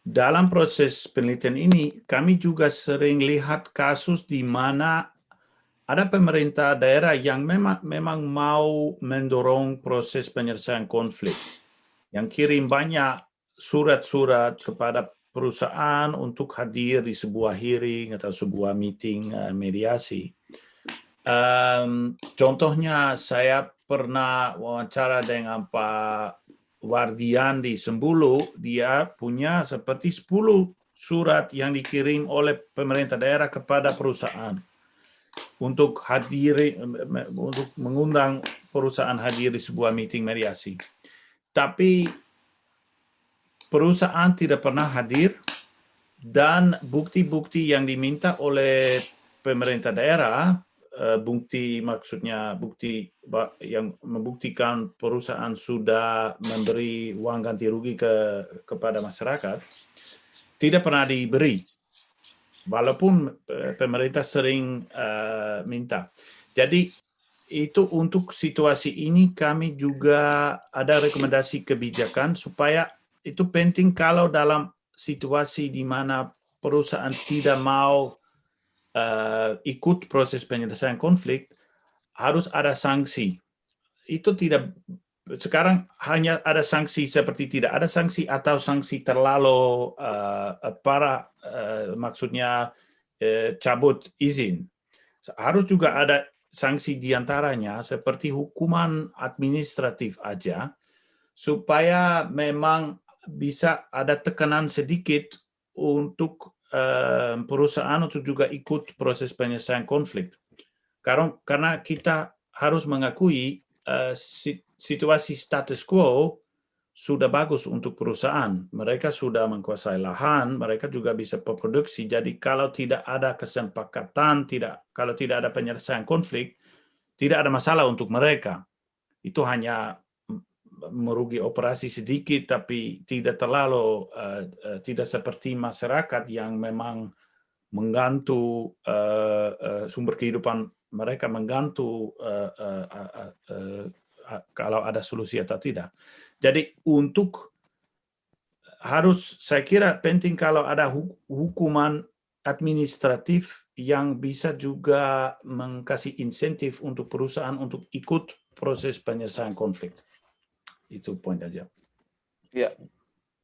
dalam proses penelitian ini, kami juga sering lihat kasus di mana ada pemerintah daerah yang memang, memang mau mendorong proses penyelesaian konflik, yang kirim banyak surat-surat kepada perusahaan untuk hadir di sebuah hearing atau sebuah meeting uh, mediasi. Um, contohnya saya pernah wawancara dengan Pak Wardian di Sembulu, dia punya seperti 10 surat yang dikirim oleh pemerintah daerah kepada perusahaan untuk hadir untuk mengundang perusahaan hadir di sebuah meeting mediasi. Tapi perusahaan tidak pernah hadir dan bukti-bukti yang diminta oleh pemerintah daerah, bukti maksudnya bukti yang membuktikan perusahaan sudah memberi uang ganti rugi ke kepada masyarakat, tidak pernah diberi walaupun eh, pemerintah sering uh, minta. Jadi itu untuk situasi ini kami juga ada rekomendasi kebijakan supaya itu penting kalau dalam situasi di mana perusahaan tidak mau uh, ikut proses penyelesaian konflik harus ada sanksi. Itu tidak sekarang hanya ada sanksi seperti tidak ada sanksi atau sanksi terlalu uh, para uh, maksudnya uh, cabut izin. Harus juga ada sanksi di antaranya seperti hukuman administratif aja supaya memang bisa ada tekanan sedikit untuk perusahaan untuk juga ikut proses penyelesaian konflik. Karena, kita harus mengakui uh, situasi status quo sudah bagus untuk perusahaan. Mereka sudah menguasai lahan, mereka juga bisa produksi. Jadi kalau tidak ada kesepakatan, tidak kalau tidak ada penyelesaian konflik, tidak ada masalah untuk mereka. Itu hanya merugi operasi sedikit, tapi tidak terlalu uh, uh, tidak seperti masyarakat yang memang menggantu uh, uh, sumber kehidupan mereka menggantu uh, uh, uh, uh, kalau ada solusi atau tidak. Jadi untuk harus saya kira penting kalau ada hukuman administratif yang bisa juga mengkasih insentif untuk perusahaan untuk ikut proses penyelesaian konflik. Itu poin aja. Ya,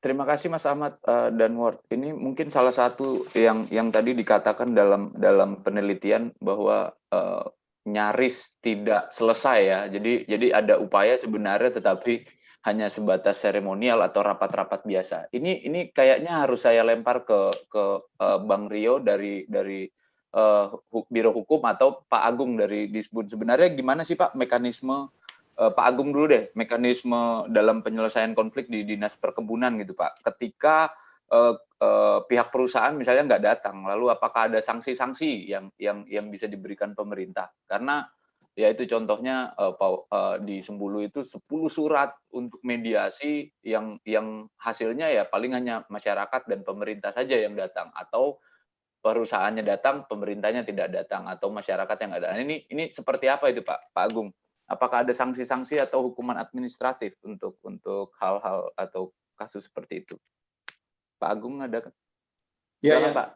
terima kasih Mas Ahmad uh, dan Ward. Ini mungkin salah satu yang yang tadi dikatakan dalam dalam penelitian bahwa uh, nyaris tidak selesai ya. Jadi jadi ada upaya sebenarnya tetapi hanya sebatas seremonial atau rapat-rapat biasa. Ini ini kayaknya harus saya lempar ke ke uh, Bang Rio dari dari uh, Biro Hukum atau Pak Agung dari Disbun. Sebenarnya gimana sih Pak mekanisme Pak Agung dulu deh, mekanisme dalam penyelesaian konflik di Dinas Perkebunan gitu Pak. Ketika uh, uh, pihak perusahaan misalnya nggak datang, lalu apakah ada sanksi-sanksi yang yang yang bisa diberikan pemerintah? Karena ya itu contohnya uh, uh, di Sembulu itu 10 surat untuk mediasi yang yang hasilnya ya paling hanya masyarakat dan pemerintah saja yang datang atau perusahaannya datang, pemerintahnya tidak datang atau masyarakat yang ada. Ini ini seperti apa itu Pak Pak Agung? Apakah ada sanksi-sanksi atau hukuman administratif untuk untuk hal-hal atau kasus seperti itu? Pak Agung ada kan? Ya, ya. Pak.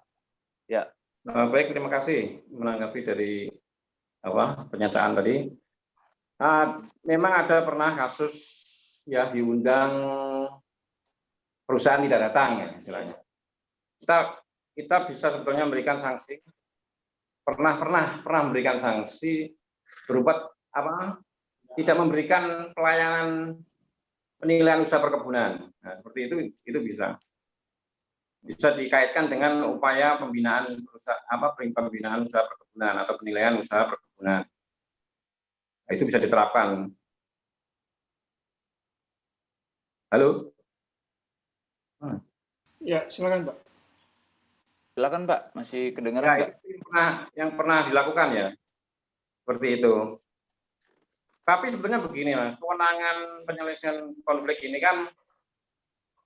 Ya. Uh, baik, terima kasih menanggapi dari apa pernyataan tadi. Uh, memang ada pernah kasus ya diundang perusahaan tidak datang ya istilahnya. Kita kita bisa sebetulnya memberikan sanksi pernah pernah pernah memberikan sanksi berupa apa tidak memberikan pelayanan penilaian usaha perkebunan. Nah, seperti itu itu bisa bisa dikaitkan dengan upaya pembinaan usaha, apa pembinaan usaha perkebunan atau penilaian usaha perkebunan. Nah, itu bisa diterapkan. Halo? Hmm. Ya, silakan Pak. Silakan Pak, masih kedengaran ya, yang pernah, yang pernah dilakukan ya, seperti itu. Tapi sebenarnya begini mas, kewenangan penyelesaian konflik ini kan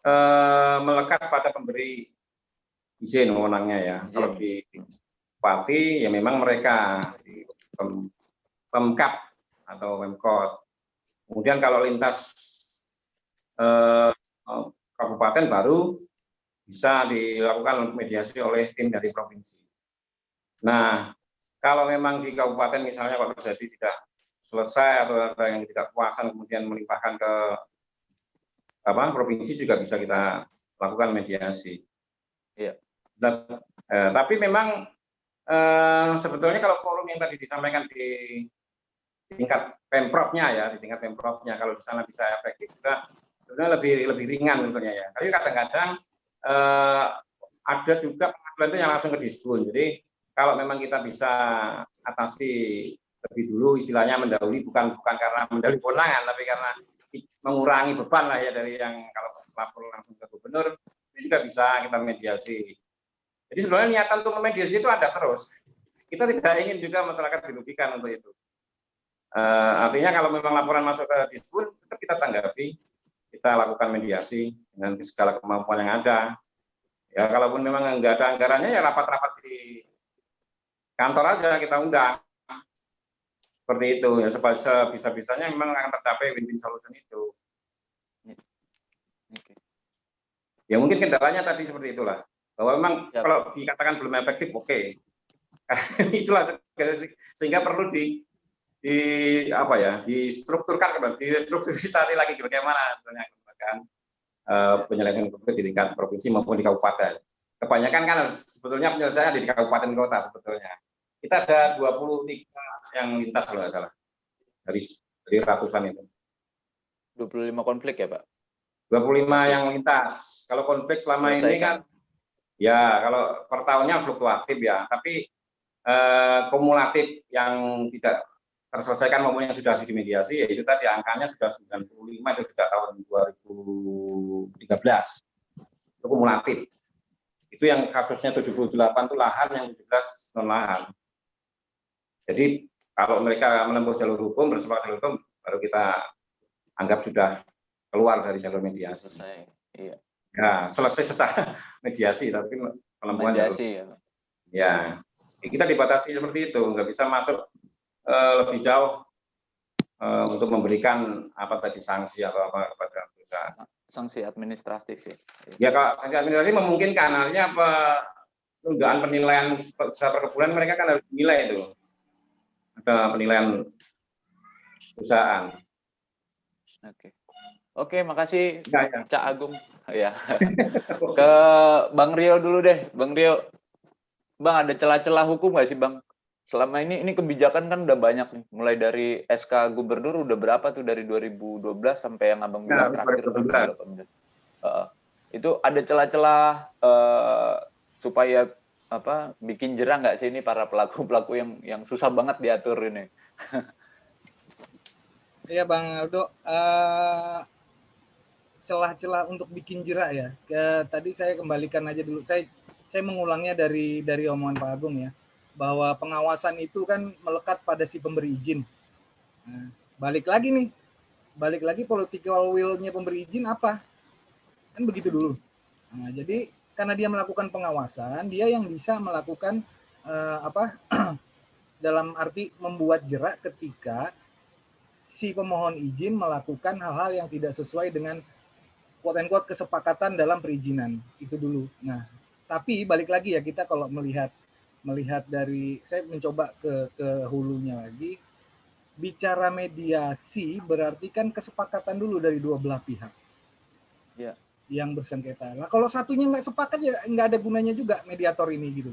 eh, melekat pada pemberi izin wewenangnya ya. Izin. Kalau di Bupati ya memang mereka di pem, Pemkap atau Pemkot. Kemudian kalau lintas eh, kabupaten baru bisa dilakukan mediasi oleh tim dari provinsi. Nah, kalau memang di kabupaten misalnya kalau terjadi tidak selesai atau ada yang tidak puasan kemudian melimpahkan ke apa provinsi juga bisa kita lakukan mediasi. Iya. Dan, eh, tapi memang eh, sebetulnya kalau forum yang tadi disampaikan di tingkat pemprovnya ya, di tingkat pemprovnya kalau di sana bisa efektif juga, sebenarnya lebih lebih ringan sebetulnya ya. Tapi kadang-kadang eh, ada juga pengaduan itu yang langsung ke diskun. Jadi kalau memang kita bisa atasi lebih dulu istilahnya mendahului bukan bukan karena mendahului kewenangan tapi karena mengurangi beban lah ya dari yang kalau lapor langsung ke gubernur itu juga bisa kita mediasi. Jadi sebenarnya niatan untuk memediasi itu ada terus. Kita tidak ingin juga masyarakat dirugikan untuk itu. Uh, artinya kalau memang laporan masuk ke dispun, tetap kita tanggapi, kita lakukan mediasi dengan segala kemampuan yang ada. Ya kalaupun memang nggak ada anggarannya ya rapat-rapat di kantor aja kita undang seperti itu ya sebisa-bisanya memang akan tercapai win-win solution itu. Ya mungkin kendalanya tadi seperti itulah bahwa memang ya. kalau dikatakan belum efektif oke okay. itulah sehingga perlu di di apa ya distrukturkan kembali distrukturisasi lagi bagaimana sebenarnya kan uh, penyelesaian konflik di tingkat provinsi maupun di kabupaten kebanyakan kan sebetulnya penyelesaian di kabupaten kota sebetulnya kita ada 23 yang lintas kalau nggak salah dari dari ratusan itu. 25 konflik ya Pak? 25 yang lintas. Kalau konflik selama Selesai, ini kan, ya kalau per tahunnya fluktuatif ya, tapi eh, kumulatif yang tidak terselesaikan maupun yang sudah dimediasi ya itu tadi angkanya sudah 95 itu sejak tahun 2013 itu kumulatif itu yang kasusnya 78 itu lahan yang 17 non lahan jadi kalau mereka menempuh jalur hukum bersama jalur hukum baru kita anggap sudah keluar dari jalur mediasi selesai iya ya selesai secara mediasi tapi penemuan mediasi jalur, ya. ya kita dibatasi seperti itu nggak bisa masuk uh, lebih jauh uh, untuk memberikan apa tadi sanksi atau apa kepada perusahaan. Sanksi administratif ya. Ya kalau sanksi administratif memungkinkan artinya apa penundaan penilaian usaha perkebunan mereka kan harus dinilai itu. Ada penilaian perusahaan. Oke. Oke, makasih ya, ya. Cak Agung. Ya. Ke Bang Rio dulu deh. Bang Rio. Bang ada celah-celah hukum nggak sih Bang selama ini ini kebijakan kan udah banyak nih mulai dari SK gubernur udah berapa tuh dari 2012 sampai yang abang bilang nah, terakhir 2018 uh, itu ada celah-celah uh, supaya apa bikin jerah nggak sih ini para pelaku pelaku yang yang susah banget diatur ini Iya Bang Aldo, uh, celah-celah untuk bikin jerah ya. Ke, tadi saya kembalikan aja dulu. Saya saya mengulangnya dari dari omongan Pak Agung ya bahwa pengawasan itu kan melekat pada si pemberi izin. Nah, balik lagi nih, balik lagi political will-nya pemberi izin apa? Kan begitu dulu. Nah, jadi karena dia melakukan pengawasan, dia yang bisa melakukan uh, apa? dalam arti membuat jerak ketika si pemohon izin melakukan hal-hal yang tidak sesuai dengan quote unquote kesepakatan dalam perizinan itu dulu. Nah, tapi balik lagi ya kita kalau melihat melihat dari saya mencoba ke ke hulunya lagi bicara mediasi berarti kan kesepakatan dulu dari dua belah pihak ya. Yang bersengketa. Nah kalau satunya nggak sepakat ya nggak ada gunanya juga mediator ini gitu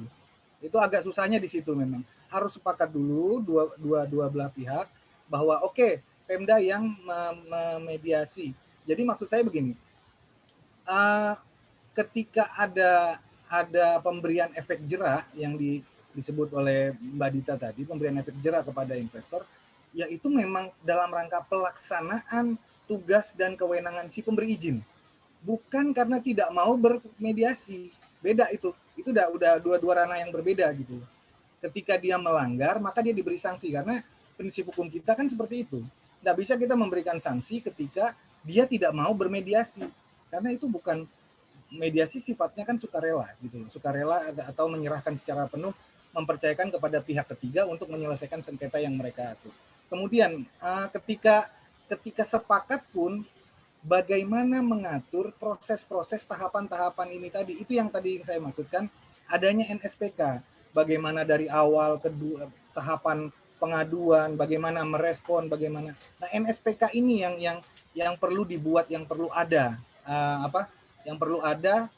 Itu agak susahnya di situ memang harus sepakat dulu dua dua dua belah pihak bahwa oke okay, Pemda yang memediasi. Jadi maksud saya begini, uh, ketika ada ada pemberian efek jerah yang di, disebut oleh Mbak Dita tadi, pemberian efek jerah kepada investor, yaitu memang dalam rangka pelaksanaan tugas dan kewenangan si pemberi izin. Bukan karena tidak mau bermediasi. Beda itu. Itu udah udah dua-dua ranah yang berbeda gitu. Ketika dia melanggar, maka dia diberi sanksi karena prinsip hukum kita kan seperti itu. Tidak bisa kita memberikan sanksi ketika dia tidak mau bermediasi. Karena itu bukan mediasi sifatnya kan sukarela gitu sukarela atau menyerahkan secara penuh mempercayakan kepada pihak ketiga untuk menyelesaikan sengketa yang mereka atur. Kemudian eh, ketika ketika sepakat pun bagaimana mengatur proses-proses tahapan-tahapan ini tadi itu yang tadi saya maksudkan adanya NSPK bagaimana dari awal kedua tahapan pengaduan bagaimana merespon bagaimana nah NSPK ini yang yang yang perlu dibuat yang perlu ada uh, apa yang perlu ada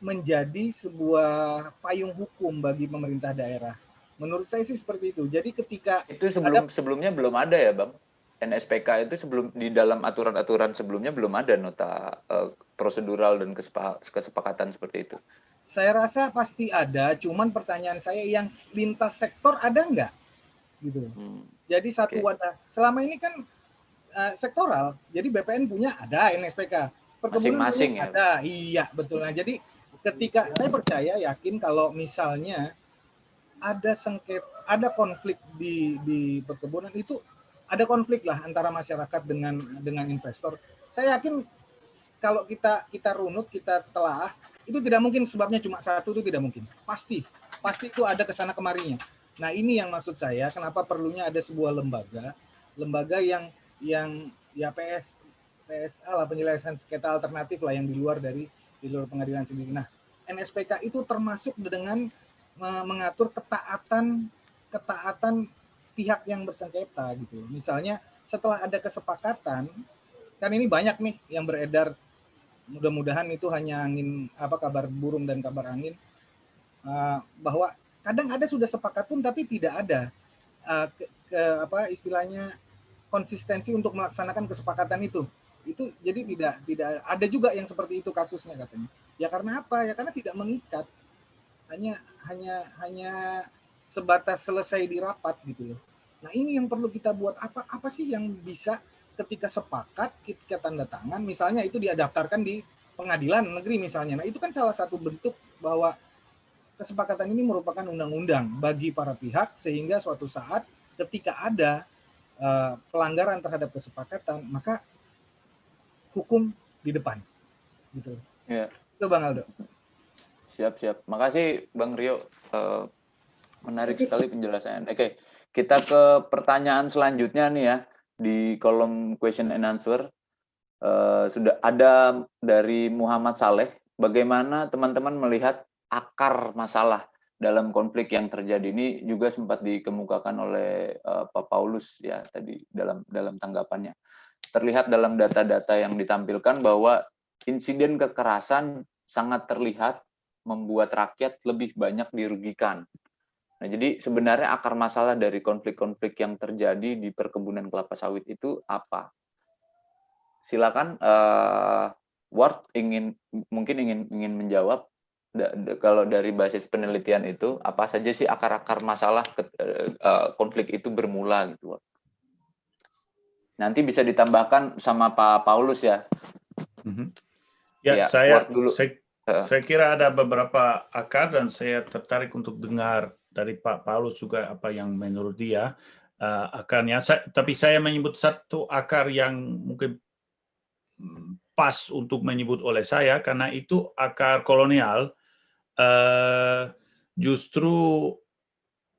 menjadi sebuah payung hukum bagi pemerintah daerah. Menurut saya sih seperti itu. Jadi ketika itu sebelum ada, sebelumnya belum ada ya, Bang. NSPK itu sebelum di dalam aturan-aturan sebelumnya belum ada nota uh, prosedural dan kesepakatan seperti itu. Saya rasa pasti ada, cuman pertanyaan saya yang lintas sektor ada nggak? Gitu. Hmm. Jadi satu okay. wadah. Selama ini kan uh, sektoral, jadi BPN punya ada NSPK masing-masing ya. Ada, iya betul. Nah, jadi ketika saya percaya yakin kalau misalnya ada sengket, ada konflik di di perkebunan itu ada konflik lah antara masyarakat dengan dengan investor. Saya yakin kalau kita kita runut, kita telah itu tidak mungkin sebabnya cuma satu itu tidak mungkin. Pasti, pasti itu ada ke sana kemarinya. Nah ini yang maksud saya, kenapa perlunya ada sebuah lembaga, lembaga yang yang ya PS PSA lah penyelesaian sengketa alternatif lah yang di luar dari di luar pengadilan sendiri. Nah, NSPK itu termasuk dengan mengatur ketaatan ketaatan pihak yang bersengketa gitu. Misalnya setelah ada kesepakatan, kan ini banyak nih yang beredar. Mudah-mudahan itu hanya angin apa kabar burung dan kabar angin. Uh, bahwa kadang ada sudah sepakat pun tapi tidak ada uh, ke, ke apa istilahnya konsistensi untuk melaksanakan kesepakatan itu. Itu jadi tidak tidak ada juga yang seperti itu kasusnya katanya. Ya karena apa? Ya karena tidak mengikat. Hanya hanya hanya sebatas selesai di rapat gitu loh Nah ini yang perlu kita buat apa apa sih yang bisa ketika sepakat kita tanda tangan misalnya itu diadaptarkan di pengadilan negeri misalnya. Nah itu kan salah satu bentuk bahwa kesepakatan ini merupakan undang-undang bagi para pihak sehingga suatu saat ketika ada uh, pelanggaran terhadap kesepakatan maka hukum di depan gitu. Ya. Itu Bang Aldo. Siap siap. Makasih Bang Rio. Uh, menarik sekali penjelasannya. Oke, kita ke pertanyaan selanjutnya nih ya di kolom question and answer. Uh, sudah ada dari Muhammad Saleh. Bagaimana teman-teman melihat akar masalah dalam konflik yang terjadi ini juga sempat dikemukakan oleh uh, Pak Paulus ya tadi dalam dalam tanggapannya. Terlihat dalam data-data yang ditampilkan bahwa insiden kekerasan sangat terlihat membuat rakyat lebih banyak dirugikan. Nah, jadi sebenarnya akar masalah dari konflik-konflik yang terjadi di perkebunan kelapa sawit itu apa? Silakan uh, Ward ingin mungkin ingin ingin menjawab da, da, kalau dari basis penelitian itu apa saja sih akar-akar masalah ke, uh, konflik itu bermula gitu. Ward. Nanti bisa ditambahkan sama Pak Paulus ya. Mm -hmm. Ya, ya saya dulu. Saya, saya kira ada beberapa akar dan saya tertarik untuk dengar dari Pak Paulus juga apa yang menurut dia uh, akarnya. Saya, tapi saya menyebut satu akar yang mungkin pas untuk menyebut oleh saya karena itu akar kolonial. Uh, justru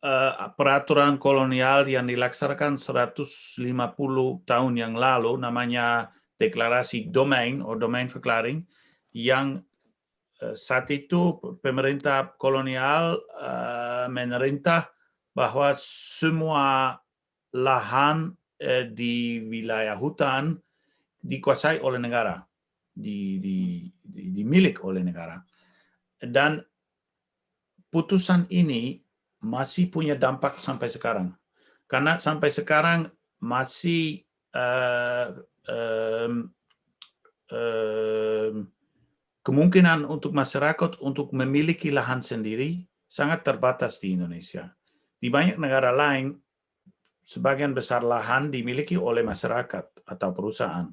uh, peraturan kolonial yang dilaksanakan 150 tahun yang lalu namanya deklarasi domain atau domain verklaring yang Eh, saat itu pemerintah kolonial memerintah bahwa semua lahan uh, di wilayah hutan dikuasai oleh negara, di, di, di, dimiliki oleh negara. Dan putusan ini masih punya dampak sampai sekarang. Karena sampai sekarang masih uh, um, um, kemungkinan untuk masyarakat untuk memiliki lahan sendiri sangat terbatas di Indonesia. Di banyak negara lain, sebagian besar lahan dimiliki oleh masyarakat atau perusahaan.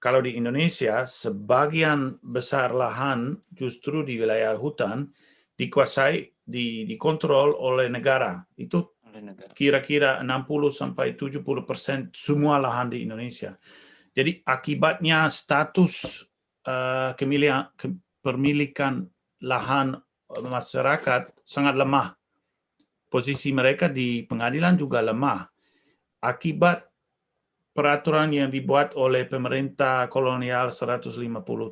Kalau di Indonesia, sebagian besar lahan justru di wilayah hutan dikuasai, di, dikontrol oleh negara. Itu kira-kira 60 sampai 70 persen semua lahan di Indonesia. Jadi akibatnya status uh, kepemilikan lahan masyarakat sangat lemah. Posisi mereka di pengadilan juga lemah. Akibat peraturan yang dibuat oleh pemerintah kolonial 150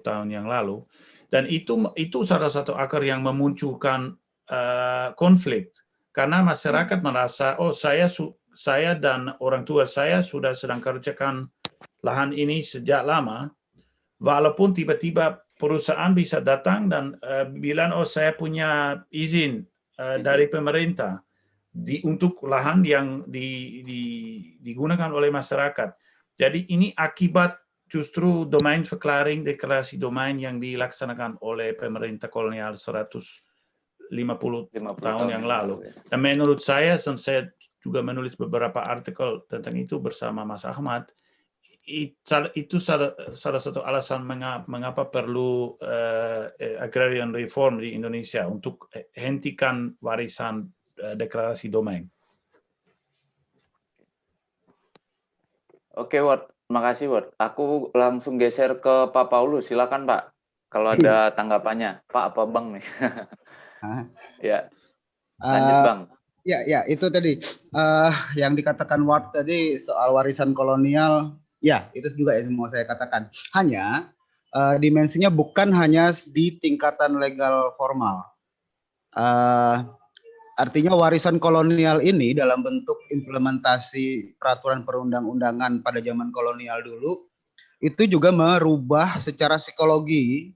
tahun yang lalu. Dan itu itu salah satu akar yang memunculkan uh, konflik karena masyarakat merasa oh saya saya dan orang tua saya sudah sedang kerjakan lahan ini sejak lama walaupun tiba-tiba perusahaan bisa datang dan uh, bilang oh saya punya izin uh, dari pemerintah di untuk lahan yang di, di, digunakan oleh masyarakat. Jadi ini akibat justru domain verklaring deklarasi domain yang dilaksanakan oleh pemerintah kolonial 150 50 tahun yang lalu. Ya. Dan menurut saya, saya juga menulis beberapa artikel tentang itu bersama Mas Ahmad, itu salah, salah satu alasan mengapa, perlu uh, agrarian reform di Indonesia untuk hentikan warisan uh, deklarasi domain. Oke, Ward. Makasih, Ward. Aku langsung geser ke Pak Paulus. Silakan, Pak. Kalau ada tanggapannya. Pak, apa Bang nih? ya. Lanjut, uh, Bang. Ya, ya, itu tadi uh, yang dikatakan Ward tadi soal warisan kolonial Ya, itu juga yang mau saya katakan. Hanya uh, dimensinya bukan hanya di tingkatan legal formal. Uh, artinya warisan kolonial ini dalam bentuk implementasi peraturan perundang-undangan pada zaman kolonial dulu itu juga merubah secara psikologi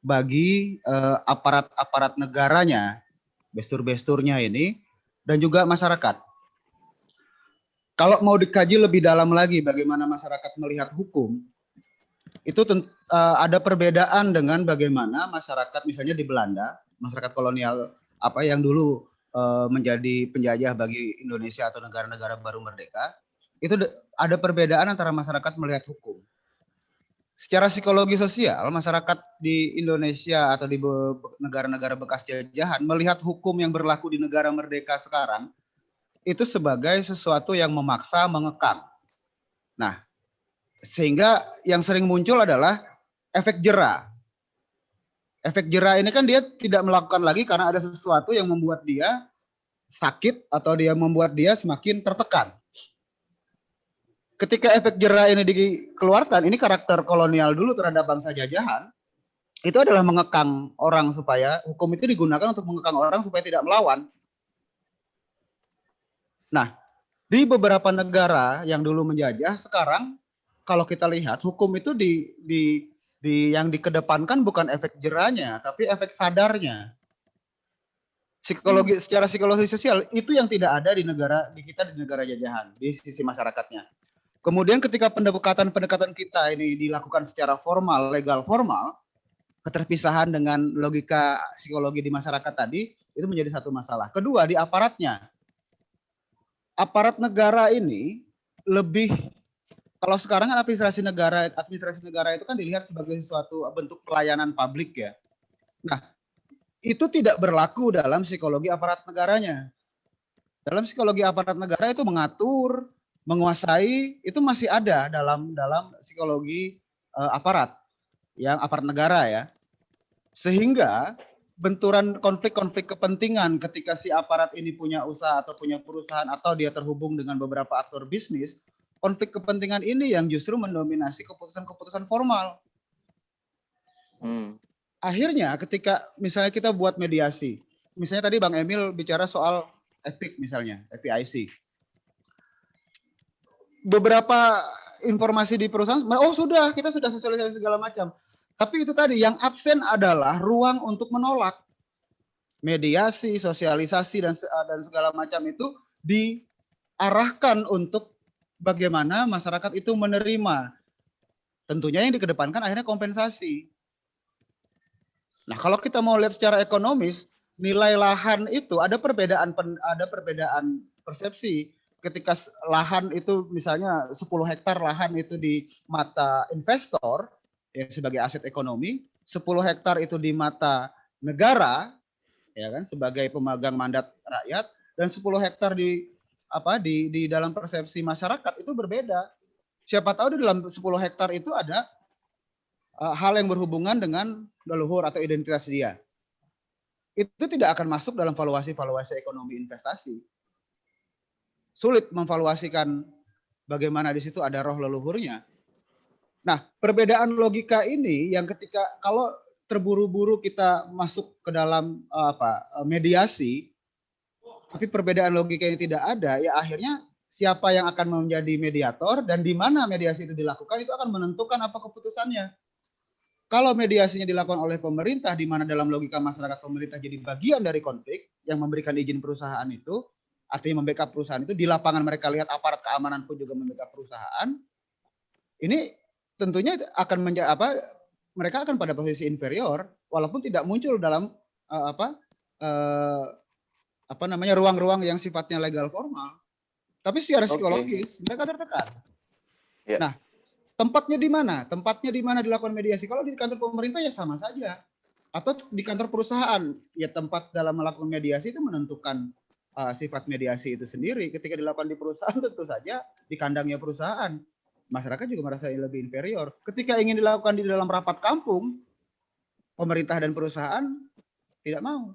bagi eh, aparat-aparat uh, negaranya, bestur-besturnya ini dan juga masyarakat kalau mau dikaji lebih dalam lagi bagaimana masyarakat melihat hukum, itu uh, ada perbedaan dengan bagaimana masyarakat misalnya di Belanda, masyarakat kolonial apa yang dulu uh, menjadi penjajah bagi Indonesia atau negara-negara baru merdeka, itu ada perbedaan antara masyarakat melihat hukum. Secara psikologi sosial, masyarakat di Indonesia atau di negara-negara bekas jajahan melihat hukum yang berlaku di negara merdeka sekarang itu sebagai sesuatu yang memaksa, mengekang. Nah, sehingga yang sering muncul adalah efek jera. Efek jera ini kan dia tidak melakukan lagi karena ada sesuatu yang membuat dia sakit atau dia membuat dia semakin tertekan. Ketika efek jera ini dikeluarkan, ini karakter kolonial dulu terhadap bangsa jajahan, itu adalah mengekang orang supaya hukum itu digunakan untuk mengekang orang supaya tidak melawan. Nah, di beberapa negara yang dulu menjajah, sekarang kalau kita lihat hukum itu di, di di yang dikedepankan bukan efek jeranya, tapi efek sadarnya. Psikologi hmm. secara psikologi sosial itu yang tidak ada di negara di kita di negara jajahan di sisi masyarakatnya. Kemudian ketika pendekatan-pendekatan kita ini dilakukan secara formal, legal formal, keterpisahan dengan logika psikologi di masyarakat tadi itu menjadi satu masalah. Kedua di aparatnya. Aparat negara ini lebih kalau sekarang kan administrasi negara administrasi negara itu kan dilihat sebagai suatu bentuk pelayanan publik ya. Nah, itu tidak berlaku dalam psikologi aparat negaranya. Dalam psikologi aparat negara itu mengatur, menguasai itu masih ada dalam dalam psikologi uh, aparat yang aparat negara ya. Sehingga benturan konflik-konflik kepentingan ketika si aparat ini punya usaha atau punya perusahaan atau dia terhubung dengan beberapa aktor bisnis konflik kepentingan ini yang justru mendominasi keputusan-keputusan formal. Hmm. Akhirnya ketika misalnya kita buat mediasi, misalnya tadi Bang Emil bicara soal epic misalnya, FPIC. Beberapa informasi di perusahaan, oh sudah, kita sudah sosialisasi segala macam. Tapi itu tadi, yang absen adalah ruang untuk menolak. Mediasi, sosialisasi, dan, dan segala macam itu diarahkan untuk bagaimana masyarakat itu menerima. Tentunya yang dikedepankan akhirnya kompensasi. Nah, kalau kita mau lihat secara ekonomis, nilai lahan itu ada perbedaan ada perbedaan persepsi. Ketika lahan itu misalnya 10 hektar lahan itu di mata investor ya sebagai aset ekonomi, 10 hektar itu di mata negara ya kan sebagai pemegang mandat rakyat dan 10 hektar di apa di di dalam persepsi masyarakat itu berbeda. Siapa tahu di dalam 10 hektar itu ada uh, hal yang berhubungan dengan leluhur atau identitas dia. Itu tidak akan masuk dalam valuasi-valuasi ekonomi investasi. Sulit memvaluasikan bagaimana di situ ada roh leluhurnya. Nah, perbedaan logika ini yang ketika kalau terburu-buru kita masuk ke dalam uh, apa mediasi tapi perbedaan logika ini tidak ada, ya akhirnya siapa yang akan menjadi mediator dan di mana mediasi itu dilakukan itu akan menentukan apa keputusannya. Kalau mediasinya dilakukan oleh pemerintah, di mana dalam logika masyarakat pemerintah jadi bagian dari konflik yang memberikan izin perusahaan itu, artinya membackup perusahaan itu, di lapangan mereka lihat aparat keamanan pun juga membackup perusahaan, ini tentunya akan menjadi apa? Mereka akan pada posisi inferior, walaupun tidak muncul dalam uh, apa uh, apa namanya ruang-ruang yang sifatnya legal formal. Tapi secara psikologis okay. mereka tertekan. Yeah. Nah, tempatnya di mana? Tempatnya di mana dilakukan mediasi? Kalau di kantor pemerintah ya sama saja. Atau di kantor perusahaan, ya tempat dalam melakukan mediasi itu menentukan uh, sifat mediasi itu sendiri. Ketika dilakukan di perusahaan tentu saja di kandangnya perusahaan. Masyarakat juga merasa lebih inferior. Ketika ingin dilakukan di dalam rapat kampung, pemerintah dan perusahaan tidak mau.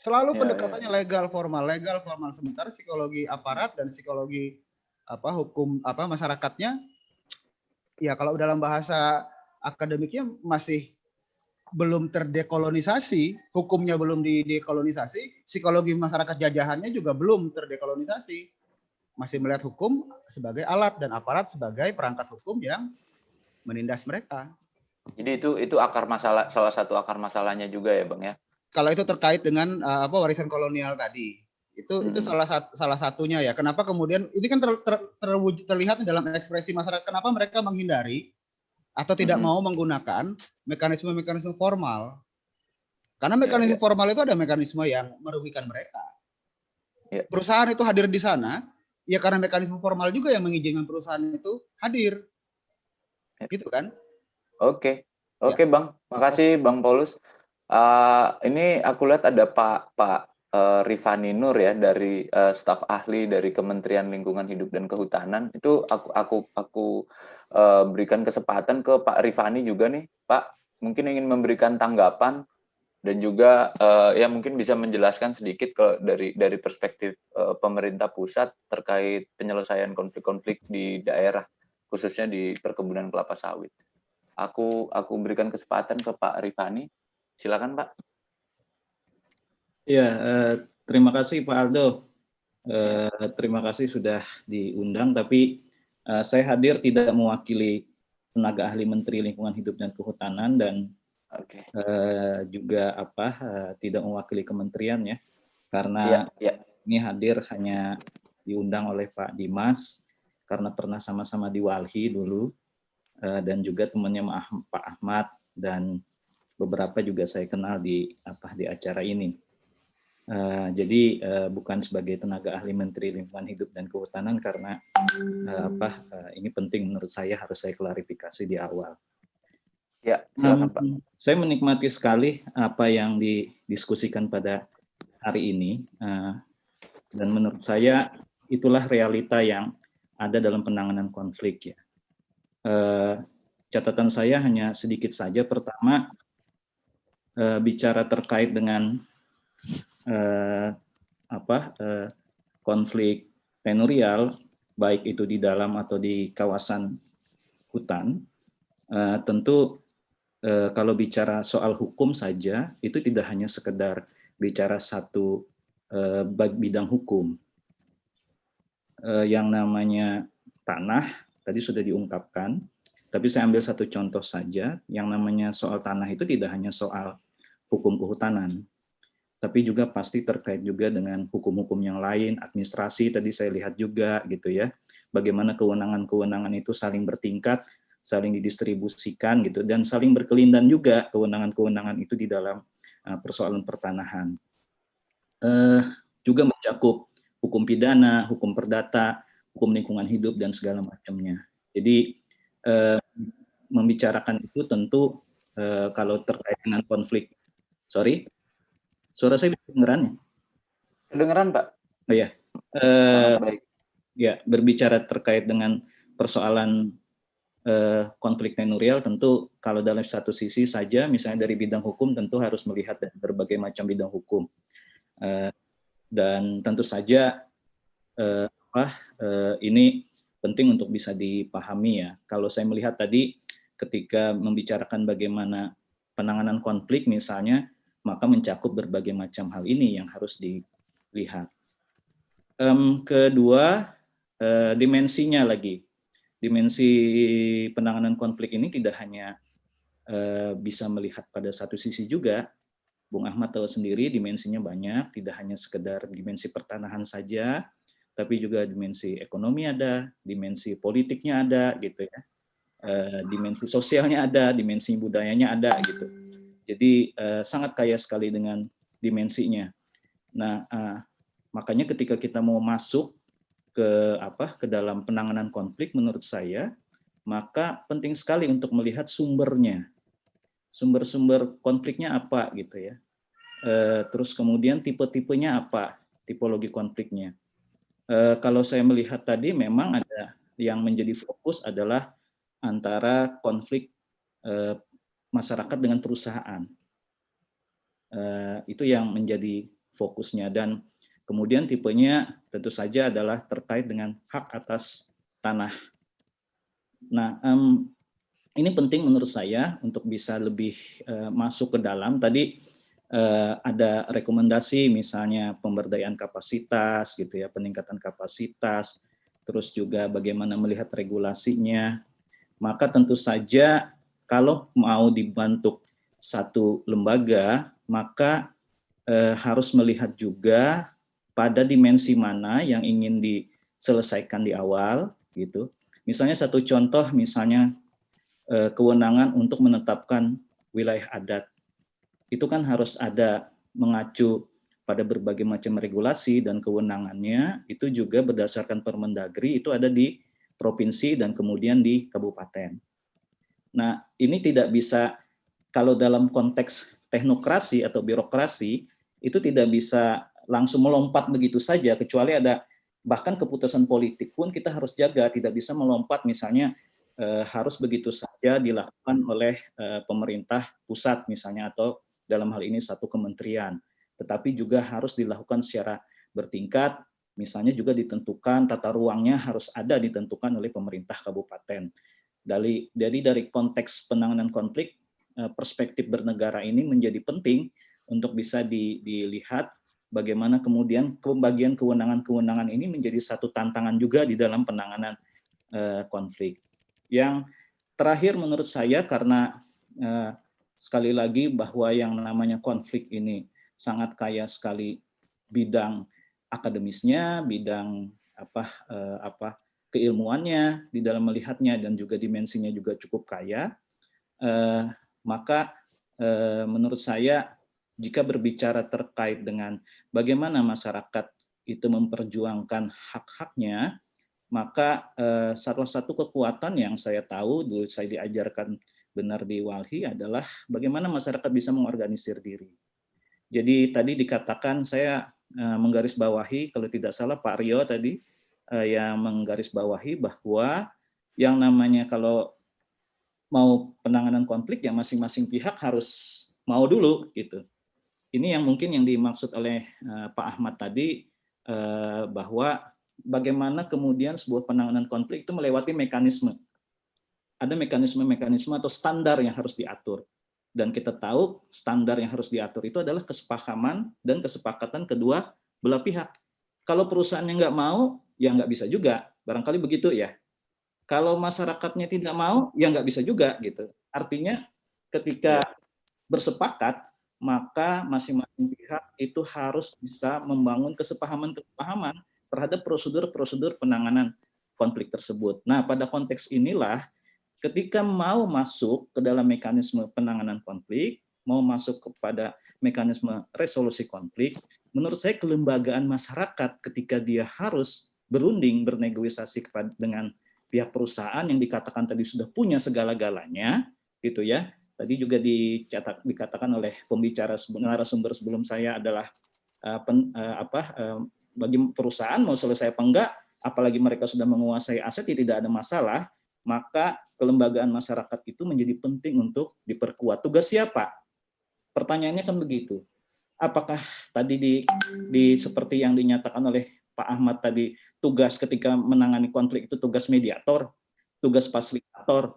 Selalu ya, pendekatannya ya. legal formal, legal formal. Sementara psikologi aparat dan psikologi apa hukum apa masyarakatnya ya kalau dalam bahasa akademiknya masih belum terdekolonisasi, hukumnya belum didekolonisasi, psikologi masyarakat jajahannya juga belum terdekolonisasi. Masih melihat hukum sebagai alat dan aparat sebagai perangkat hukum yang menindas mereka. Jadi itu itu akar masalah salah satu akar masalahnya juga ya, Bang ya kalau itu terkait dengan uh, apa warisan kolonial tadi itu hmm. itu salah satu salah satunya ya kenapa kemudian ini kan ter, ter, terwujud terlihat dalam ekspresi masyarakat kenapa mereka menghindari atau tidak hmm. mau menggunakan mekanisme-mekanisme formal Karena mekanisme ya, ya. formal itu ada mekanisme yang merugikan mereka. Ya. Perusahaan itu hadir di sana, ya karena mekanisme formal juga yang mengizinkan perusahaan itu hadir. Ya. Gitu kan? Oke. Oke, ya. Bang. Makasih Bang Paulus. Uh, ini aku lihat ada Pak Pak uh, Rifani Nur ya dari uh, staf ahli dari Kementerian Lingkungan Hidup dan Kehutanan. Itu aku aku aku uh, berikan kesempatan ke Pak Rifani juga nih, Pak. Mungkin ingin memberikan tanggapan dan juga uh, ya mungkin bisa menjelaskan sedikit ke dari dari perspektif uh, pemerintah pusat terkait penyelesaian konflik-konflik di daerah khususnya di perkebunan kelapa sawit. Aku aku berikan kesempatan ke Pak Rifani. Silakan Pak. Ya, uh, terima kasih Pak Aldo. Uh, terima kasih sudah diundang, tapi uh, saya hadir tidak mewakili tenaga ahli Menteri Lingkungan Hidup dan Kehutanan dan juga apa uh, tidak mewakili kementerian ya karena yeah, yeah. ini hadir hanya diundang oleh Pak Dimas karena pernah sama-sama di Walhi dulu uh, dan juga temannya Pak Ahmad dan beberapa juga saya kenal di apa di acara ini. Uh, jadi uh, bukan sebagai tenaga ahli Menteri Lingkungan Hidup dan Kehutanan karena uh, apa uh, ini penting menurut saya harus saya klarifikasi di awal. Ya, silakan Pak. Saya menikmati sekali apa yang didiskusikan pada hari ini, uh, dan menurut saya itulah realita yang ada dalam penanganan konflik ya. Uh, catatan saya hanya sedikit saja. Pertama, uh, bicara terkait dengan apa konflik tenurial, baik itu di dalam atau di kawasan hutan, tentu kalau bicara soal hukum saja itu tidak hanya sekedar bicara satu e, bidang hukum. E, yang namanya tanah tadi sudah diungkapkan, tapi saya ambil satu contoh saja. Yang namanya soal tanah itu tidak hanya soal hukum kehutanan, tapi juga pasti terkait juga dengan hukum-hukum yang lain, administrasi tadi saya lihat juga gitu ya. Bagaimana kewenangan-kewenangan itu saling bertingkat saling didistribusikan gitu dan saling berkelindan juga kewenangan-kewenangan itu di dalam uh, persoalan pertanahan. Uh, juga mencakup hukum pidana, hukum perdata, hukum lingkungan hidup dan segala macamnya. Jadi uh, membicarakan itu tentu uh, kalau terkait dengan konflik, sorry, suara saya kedengeran ya? Kedengeran Pak. Oh ya. Uh, ya berbicara terkait dengan persoalan konflik tenurial tentu kalau dalam satu sisi saja misalnya dari bidang hukum tentu harus melihat dari berbagai macam bidang hukum. Eh, dan tentu saja eh, apa ini penting untuk bisa dipahami ya. Kalau saya melihat tadi ketika membicarakan bagaimana penanganan konflik misalnya maka mencakup berbagai macam hal ini yang harus dilihat. Kedua dimensinya lagi dimensi penanganan konflik ini tidak hanya uh, bisa melihat pada satu sisi juga. Bung Ahmad tahu sendiri dimensinya banyak, tidak hanya sekedar dimensi pertanahan saja, tapi juga dimensi ekonomi ada, dimensi politiknya ada, gitu ya, uh, dimensi sosialnya ada, dimensi budayanya ada, gitu. Jadi uh, sangat kaya sekali dengan dimensinya. Nah, makanya ketika kita mau masuk ke apa ke dalam penanganan konflik menurut saya maka penting sekali untuk melihat sumbernya. Sumber-sumber konfliknya apa gitu ya. E, terus kemudian tipe-tipenya apa tipologi konfliknya. E, kalau saya melihat tadi memang ada yang menjadi fokus adalah antara konflik e, masyarakat dengan perusahaan. E, itu yang menjadi fokusnya dan Kemudian tipenya tentu saja adalah terkait dengan hak atas tanah. Nah, um, ini penting menurut saya untuk bisa lebih uh, masuk ke dalam. Tadi uh, ada rekomendasi misalnya pemberdayaan kapasitas, gitu ya, peningkatan kapasitas, terus juga bagaimana melihat regulasinya. Maka tentu saja kalau mau dibentuk satu lembaga, maka uh, harus melihat juga pada dimensi mana yang ingin diselesaikan di awal gitu. Misalnya satu contoh misalnya eh, kewenangan untuk menetapkan wilayah adat itu kan harus ada mengacu pada berbagai macam regulasi dan kewenangannya itu juga berdasarkan Permendagri itu ada di provinsi dan kemudian di kabupaten. Nah, ini tidak bisa kalau dalam konteks teknokrasi atau birokrasi itu tidak bisa langsung melompat begitu saja kecuali ada bahkan keputusan politik pun kita harus jaga tidak bisa melompat misalnya eh, harus begitu saja dilakukan oleh eh, pemerintah pusat misalnya atau dalam hal ini satu kementerian. Tetapi juga harus dilakukan secara bertingkat misalnya juga ditentukan tata ruangnya harus ada ditentukan oleh pemerintah kabupaten. Dari jadi dari konteks penanganan konflik eh, perspektif bernegara ini menjadi penting untuk bisa di, dilihat bagaimana kemudian pembagian kewenangan-kewenangan ini menjadi satu tantangan juga di dalam penanganan uh, konflik. Yang terakhir menurut saya karena uh, sekali lagi bahwa yang namanya konflik ini sangat kaya sekali bidang akademisnya, bidang apa uh, apa keilmuannya di dalam melihatnya dan juga dimensinya juga cukup kaya, uh, maka uh, menurut saya jika berbicara terkait dengan bagaimana masyarakat itu memperjuangkan hak-haknya, maka eh, salah satu kekuatan yang saya tahu dulu saya diajarkan benar di Walhi adalah bagaimana masyarakat bisa mengorganisir diri. Jadi tadi dikatakan saya eh, menggarisbawahi kalau tidak salah Pak Rio tadi eh, yang menggarisbawahi bahwa yang namanya kalau mau penanganan konflik ya masing-masing pihak harus mau dulu gitu ini yang mungkin yang dimaksud oleh uh, Pak Ahmad tadi uh, bahwa bagaimana kemudian sebuah penanganan konflik itu melewati mekanisme. Ada mekanisme-mekanisme atau standar yang harus diatur. Dan kita tahu standar yang harus diatur itu adalah kesepahaman dan kesepakatan kedua belah pihak. Kalau perusahaannya nggak mau, ya nggak bisa juga. Barangkali begitu ya. Kalau masyarakatnya tidak mau, ya nggak bisa juga gitu. Artinya ketika bersepakat, maka masing-masing pihak itu harus bisa membangun kesepahaman-kesepahaman terhadap prosedur-prosedur penanganan konflik tersebut. Nah, pada konteks inilah ketika mau masuk ke dalam mekanisme penanganan konflik, mau masuk kepada mekanisme resolusi konflik, menurut saya kelembagaan masyarakat ketika dia harus berunding bernegosiasi dengan pihak perusahaan yang dikatakan tadi sudah punya segala-galanya, gitu ya, tadi juga dikatakan oleh pembicara narasumber sebelum saya adalah pen, uh, apa uh, bagi perusahaan mau selesai apa enggak apalagi mereka sudah menguasai aset ya tidak ada masalah maka kelembagaan masyarakat itu menjadi penting untuk diperkuat. Tugas siapa? Pertanyaannya kan begitu. Apakah tadi di, di seperti yang dinyatakan oleh Pak Ahmad tadi tugas ketika menangani konflik itu tugas mediator tugas fasilitator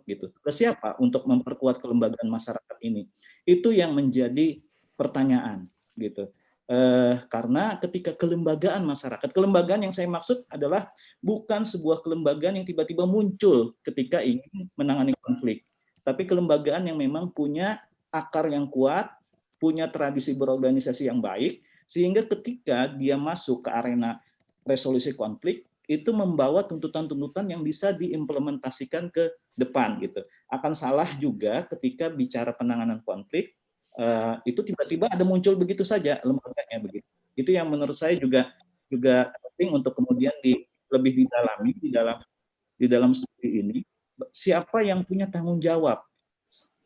gitu. Tugas siapa untuk memperkuat kelembagaan masyarakat ini? Itu yang menjadi pertanyaan gitu. Eh, karena ketika kelembagaan masyarakat, kelembagaan yang saya maksud adalah bukan sebuah kelembagaan yang tiba-tiba muncul ketika ingin menangani konflik, tapi kelembagaan yang memang punya akar yang kuat, punya tradisi berorganisasi yang baik, sehingga ketika dia masuk ke arena resolusi konflik, itu membawa tuntutan-tuntutan yang bisa diimplementasikan ke depan gitu. Akan salah juga ketika bicara penanganan konflik uh, itu tiba-tiba ada muncul begitu saja lembaganya begitu. Itu yang menurut saya juga juga penting untuk kemudian di lebih didalami di dalam di dalam studi ini siapa yang punya tanggung jawab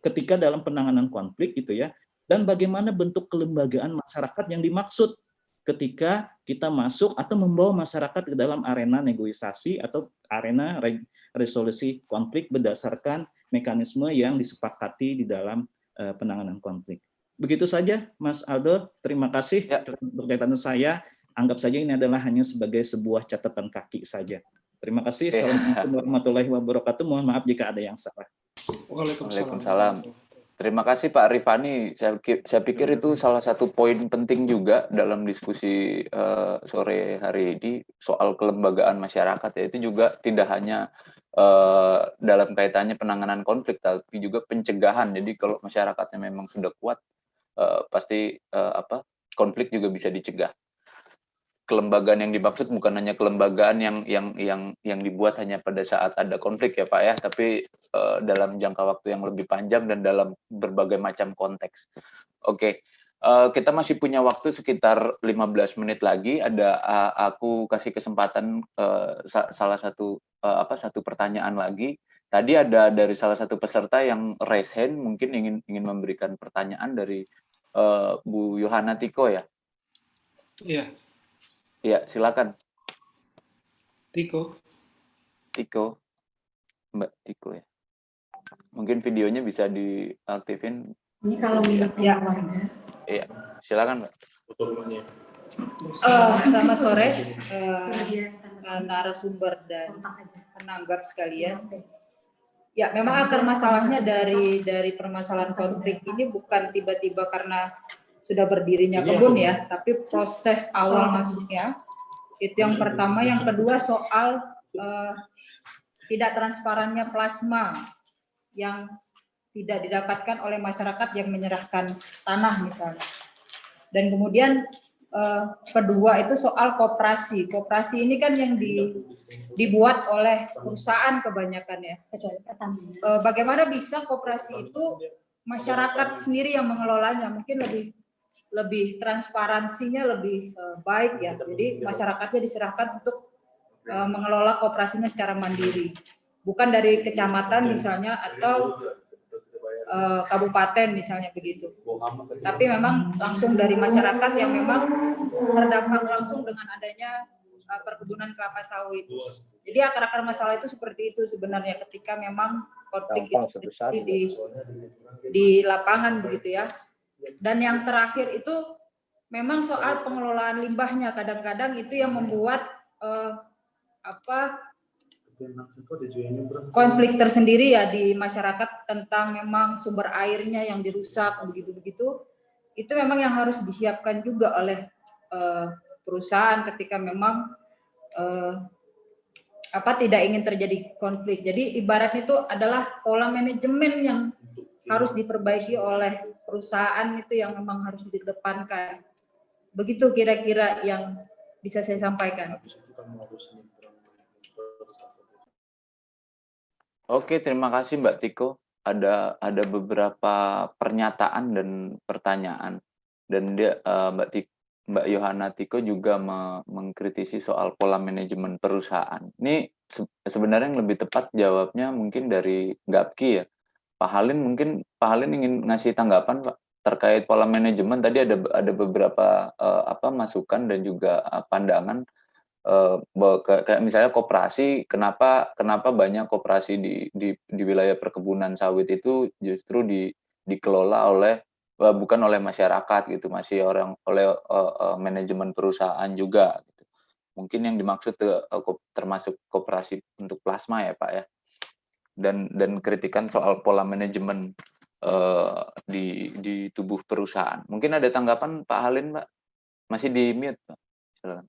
ketika dalam penanganan konflik gitu ya dan bagaimana bentuk kelembagaan masyarakat yang dimaksud ketika kita masuk atau membawa masyarakat ke dalam arena negosiasi atau arena resolusi konflik berdasarkan mekanisme yang disepakati di dalam uh, penanganan konflik. Begitu saja, Mas Aldo. Terima kasih ya. berkaitan saya. Anggap saja ini adalah hanya sebagai sebuah catatan kaki saja. Terima kasih. Assalamualaikum warahmatullahi wabarakatuh. Mohon maaf jika ada yang salah. Waalaikumsalam. Waalaikumsalam. Terima kasih Pak Rifani. Saya, saya pikir itu salah satu poin penting juga dalam diskusi uh, sore hari ini soal kelembagaan masyarakat. Ya itu juga tidak hanya uh, dalam kaitannya penanganan konflik, tapi juga pencegahan. Jadi kalau masyarakatnya memang sudah kuat, uh, pasti uh, apa konflik juga bisa dicegah kelembagaan yang dimaksud bukan hanya kelembagaan yang yang yang yang dibuat hanya pada saat ada konflik ya Pak ya, tapi uh, dalam jangka waktu yang lebih panjang dan dalam berbagai macam konteks. Oke. Uh, kita masih punya waktu sekitar 15 menit lagi. Ada uh, aku kasih kesempatan uh, sa salah satu uh, apa satu pertanyaan lagi. Tadi ada dari salah satu peserta yang raise hand mungkin ingin ingin memberikan pertanyaan dari uh, Bu Yohana Tiko ya. Iya. Iya, silakan. Tiko. Tiko. Mbak Tiko ya. Mungkin videonya bisa diaktifin. Ini kalau ya. Iya, silakan Mbak. Uh, selamat sore, uh, narasumber dan penanggap sekalian. Ya, memang akar masalahnya dari dari permasalahan konflik ini bukan tiba-tiba karena sudah berdirinya kebun ya, tapi proses awal masuknya itu yang pertama, yang kedua soal uh, tidak transparannya plasma yang tidak didapatkan oleh masyarakat yang menyerahkan tanah misalnya. Dan kemudian eh, kedua itu soal koperasi. Koperasi ini kan yang di, dibuat oleh perusahaan kebanyakan ya. Eh, bagaimana bisa koperasi itu masyarakat sendiri yang mengelolanya? Mungkin lebih lebih transparansinya lebih eh, baik ya. Jadi masyarakatnya diserahkan untuk eh, mengelola koperasinya secara mandiri. Bukan dari kecamatan misalnya atau uh, kabupaten misalnya begitu. Tapi memang langsung dari masyarakat yang memang terdampak langsung dengan adanya uh, perkebunan kelapa sawit. Jadi akar-akar masalah itu seperti itu sebenarnya ketika memang konflik itu di di lapangan begitu ya. Dan yang terakhir itu memang soal pengelolaan limbahnya kadang-kadang itu yang membuat uh, apa konflik tersendiri ya di masyarakat tentang memang sumber airnya yang dirusak begitu-begitu itu memang yang harus disiapkan juga oleh uh, perusahaan ketika memang uh, apa tidak ingin terjadi konflik. Jadi ibarat itu adalah pola manajemen yang harus diperbaiki oleh perusahaan itu yang memang harus dikedepankan. Begitu kira-kira yang bisa saya sampaikan. Oke, terima kasih Mbak Tiko. Ada ada beberapa pernyataan dan pertanyaan dan dia uh, Mbak Tiko, Mbak Yohana Tiko juga me mengkritisi soal pola manajemen perusahaan. Ini se sebenarnya yang lebih tepat jawabnya mungkin dari Gapki ya. Pak Halin mungkin Pak Halin ingin ngasih tanggapan Pak terkait pola manajemen tadi ada ada beberapa uh, apa masukan dan juga uh, pandangan uh, kayak misalnya koperasi kenapa kenapa banyak koperasi di di di wilayah perkebunan sawit itu justru di dikelola oleh bukan oleh masyarakat gitu masih orang oleh uh, uh, manajemen perusahaan juga gitu. mungkin yang dimaksud uh, termasuk koperasi untuk plasma ya pak ya dan dan kritikan soal pola manajemen uh, di di tubuh perusahaan. Mungkin ada tanggapan pak Halin pak masih di mute pak. Silakan.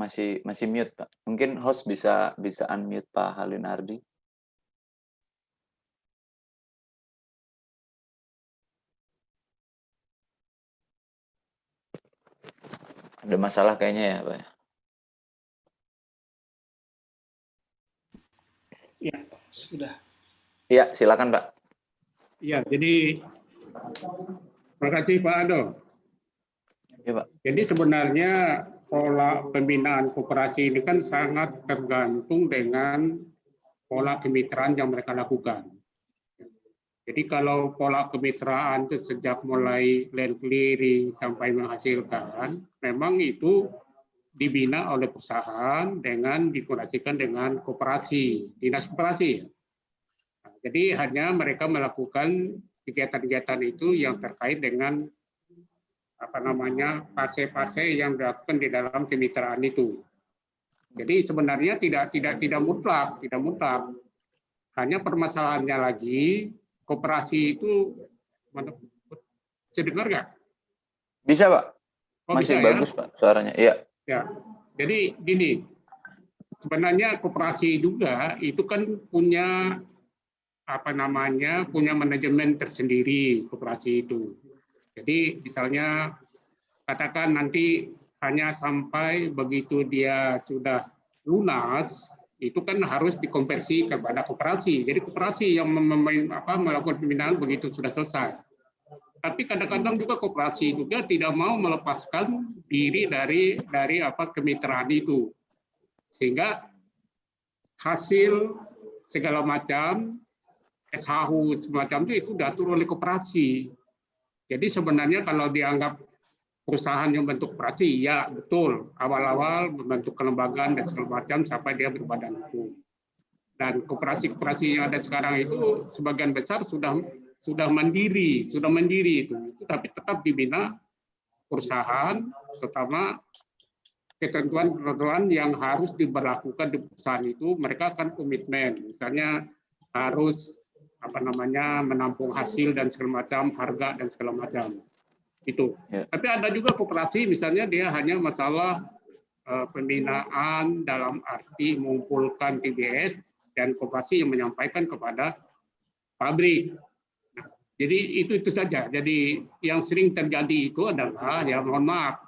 Masih masih mute pak. Mungkin host bisa bisa unmute pak Halinardi ada masalah kayaknya ya pak ya? Sudah. Ya silakan pak. Ya jadi terima kasih pak Ado. Ya pak. Jadi sebenarnya pola pembinaan koperasi ini kan sangat tergantung dengan pola kemitraan yang mereka lakukan. Jadi kalau pola kemitraan itu sejak mulai land clearing sampai menghasilkan, memang itu dibina oleh perusahaan dengan dikurasikan dengan koperasi, dinas koperasi. Nah, jadi hanya mereka melakukan kegiatan-kegiatan itu yang terkait dengan apa namanya fase-fase yang dilakukan di dalam kemitraan itu. Jadi sebenarnya tidak tidak tidak mutlak, tidak mutlak. Hanya permasalahannya lagi koperasi itu bisa dengar nggak? Bisa pak. Oh, Masih bisa, ya? bagus ya? pak suaranya. Iya. Ya. Jadi gini, sebenarnya koperasi juga itu kan punya apa namanya punya manajemen tersendiri koperasi itu jadi misalnya katakan nanti hanya sampai begitu dia sudah lunas, itu kan harus dikonversi kepada koperasi. Jadi koperasi yang apa, melakukan pembinaan begitu sudah selesai. Tapi kadang-kadang juga koperasi juga tidak mau melepaskan diri dari dari apa kemitraan itu, sehingga hasil segala macam SHU semacam itu itu diatur oleh koperasi. Jadi sebenarnya kalau dianggap perusahaan yang bentuk koperasi, ya betul. Awal-awal membentuk kelembagaan dan segala macam sampai dia berbadan hukum. Dan koperasi-koperasi yang ada sekarang itu sebagian besar sudah sudah mandiri, sudah mandiri itu, tapi tetap dibina perusahaan, terutama ketentuan-ketentuan yang harus diberlakukan di perusahaan itu, mereka akan komitmen, misalnya harus apa namanya menampung hasil dan segala macam, harga dan segala macam itu. Ya. Tapi ada juga kooperasi misalnya dia hanya masalah uh, pembinaan dalam arti mengumpulkan TBS dan kooperasi yang menyampaikan kepada pabrik. Nah, jadi itu itu saja. Jadi yang sering terjadi itu adalah ya mohon maaf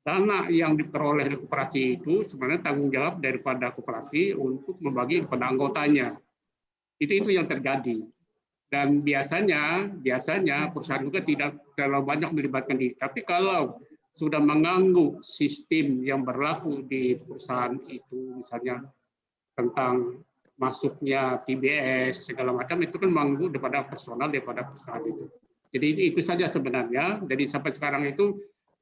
dana yang diperoleh dari kooperasi itu sebenarnya tanggung jawab daripada kooperasi untuk membagi kepada anggotanya. Itu itu yang terjadi dan biasanya biasanya perusahaan juga tidak terlalu banyak melibatkan diri. Tapi kalau sudah mengganggu sistem yang berlaku di perusahaan itu, misalnya tentang masuknya TBS segala macam itu kan mengganggu daripada personal daripada perusahaan itu. Jadi itu saja sebenarnya. Jadi sampai sekarang itu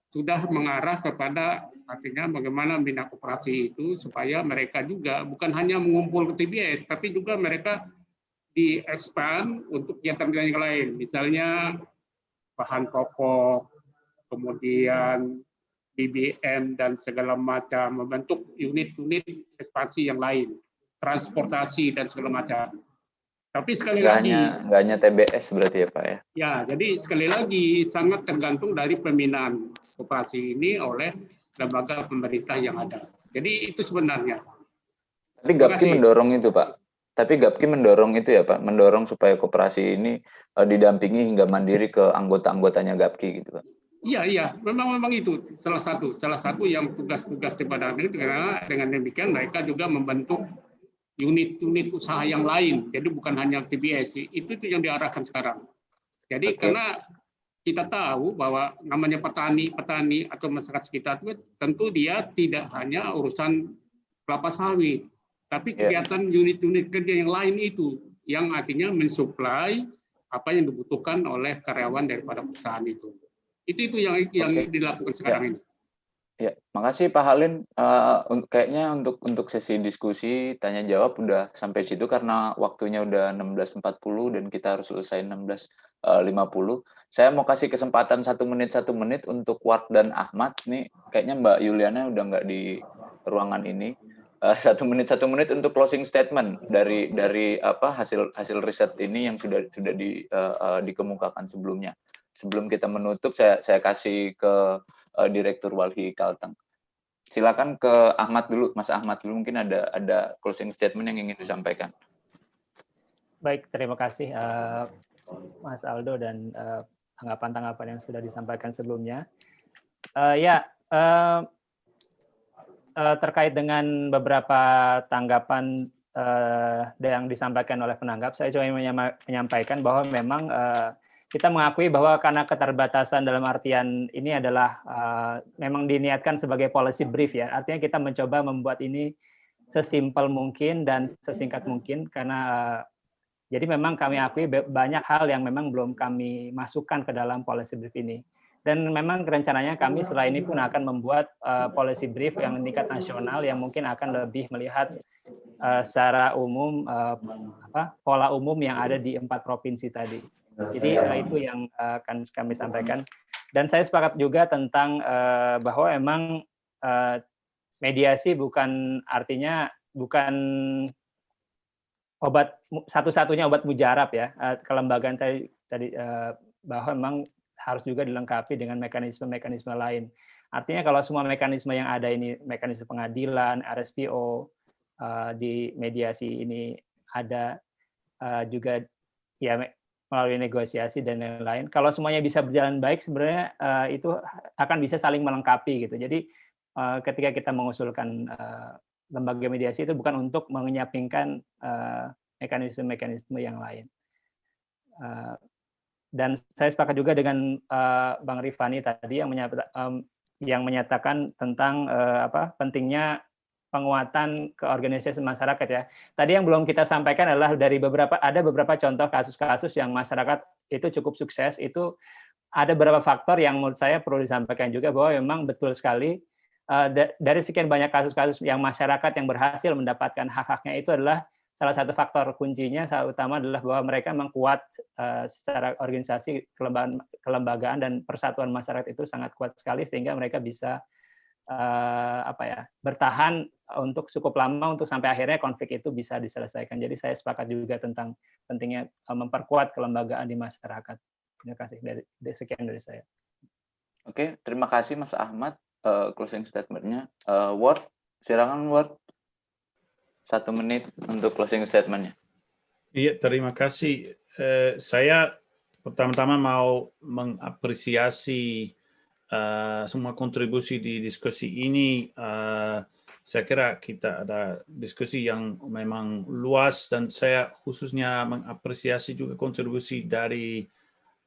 sudah mengarah kepada artinya bagaimana membina koperasi itu supaya mereka juga bukan hanya mengumpul TBS, tapi juga mereka di expand untuk kegiatan yang lain, misalnya bahan pokok, kemudian BBM dan segala macam membentuk unit-unit ekspansi yang lain, transportasi dan segala macam. Tapi sekali nggak lagi, nggak hanya TBS berarti ya Pak ya? Ya, jadi sekali lagi sangat tergantung dari pembinaan operasi ini oleh lembaga pemerintah yang ada. Jadi itu sebenarnya. Tapi GAPKI mendorong itu Pak, tapi Gapki mendorong itu ya Pak, mendorong supaya koperasi ini uh, didampingi hingga mandiri ke anggota-anggotanya Gapki gitu Pak. Iya iya, memang memang itu salah satu salah satu yang tugas-tugas daripada itu karena dengan demikian mereka juga membentuk unit-unit usaha yang lain. Jadi bukan hanya TBS, itu itu yang diarahkan sekarang. Jadi okay. karena kita tahu bahwa namanya petani-petani atau masyarakat sekitar itu tentu dia tidak hanya urusan kelapa sawit, tapi ya. kegiatan unit-unit kerja yang lain itu yang artinya mensuplai apa yang dibutuhkan oleh karyawan daripada perusahaan itu. Itu itu yang yang dilakukan sekarang ya. ini. Ya, makasih Pak Halin. Uh, kayaknya untuk untuk sesi diskusi tanya jawab udah sampai situ karena waktunya udah 16.40 dan kita harus selesai 16.50. Uh, Saya mau kasih kesempatan satu menit satu menit untuk Ward dan Ahmad. Nih kayaknya Mbak Yuliana udah nggak di ruangan ini satu menit satu menit untuk closing statement dari dari apa hasil hasil riset ini yang sudah sudah di, uh, uh, dikemukakan sebelumnya. Sebelum kita menutup, saya saya kasih ke uh, Direktur Walhi Kalteng. Silakan ke Ahmad dulu, Mas Ahmad dulu mungkin ada ada closing statement yang ingin disampaikan. Baik, terima kasih uh, Mas Aldo dan tanggapan-tanggapan uh, yang sudah disampaikan sebelumnya. Uh, ya, uh, terkait dengan beberapa tanggapan uh, yang disampaikan oleh penanggap, saya coba menyampaikan bahwa memang uh, kita mengakui bahwa karena keterbatasan dalam artian ini adalah memang diniatkan sebagai policy brief ya. Artinya kita mencoba membuat ini sesimpel mungkin dan sesingkat mungkin karena jadi memang kami akui banyak hal yang memang belum kami masukkan ke dalam policy brief ini. Dan memang rencananya kami setelah ini pun akan membuat uh, policy brief yang tingkat nasional yang mungkin akan lebih melihat uh, secara umum uh, apa, pola umum yang ada di empat provinsi tadi. Jadi uh, itu yang uh, akan kami sampaikan. Dan saya sepakat juga tentang uh, bahwa memang uh, mediasi bukan artinya bukan obat satu-satunya obat mujarab ya. Kelembagaan tadi tadi bahwa memang harus juga dilengkapi dengan mekanisme-mekanisme lain. Artinya kalau semua mekanisme yang ada ini, mekanisme pengadilan, RSPO, uh, di mediasi ini ada uh, juga ya melalui negosiasi dan lain-lain. Kalau semuanya bisa berjalan baik, sebenarnya uh, itu akan bisa saling melengkapi gitu. Jadi uh, ketika kita mengusulkan uh, lembaga mediasi itu bukan untuk menyampingkan mekanisme-mekanisme yang lain. Dan saya sepakat juga dengan Bang Rifani tadi yang menyatakan, tentang apa pentingnya penguatan ke organisasi masyarakat ya. Tadi yang belum kita sampaikan adalah dari beberapa ada beberapa contoh kasus-kasus yang masyarakat itu cukup sukses itu ada beberapa faktor yang menurut saya perlu disampaikan juga bahwa memang betul sekali uh, dari sekian banyak kasus-kasus yang masyarakat yang berhasil mendapatkan hak-haknya itu adalah salah satu faktor kuncinya utama adalah bahwa mereka memang kuat uh, secara organisasi kelembagaan, dan persatuan masyarakat itu sangat kuat sekali sehingga mereka bisa uh, apa ya bertahan untuk cukup lama untuk sampai akhirnya konflik itu bisa diselesaikan. Jadi saya sepakat juga tentang pentingnya uh, memperkuat kelembagaan di masyarakat. Terima kasih dari, dari sekian dari saya. Oke, terima kasih Mas Ahmad uh, closing statementnya. Uh, Word, silakan Word. Satu menit untuk closing statementnya. Iya, terima kasih. Uh, saya pertama-tama mau mengapresiasi uh, semua kontribusi di diskusi ini. Uh, saya kira kita ada diskusi yang memang luas dan saya khususnya mengapresiasi juga kontribusi dari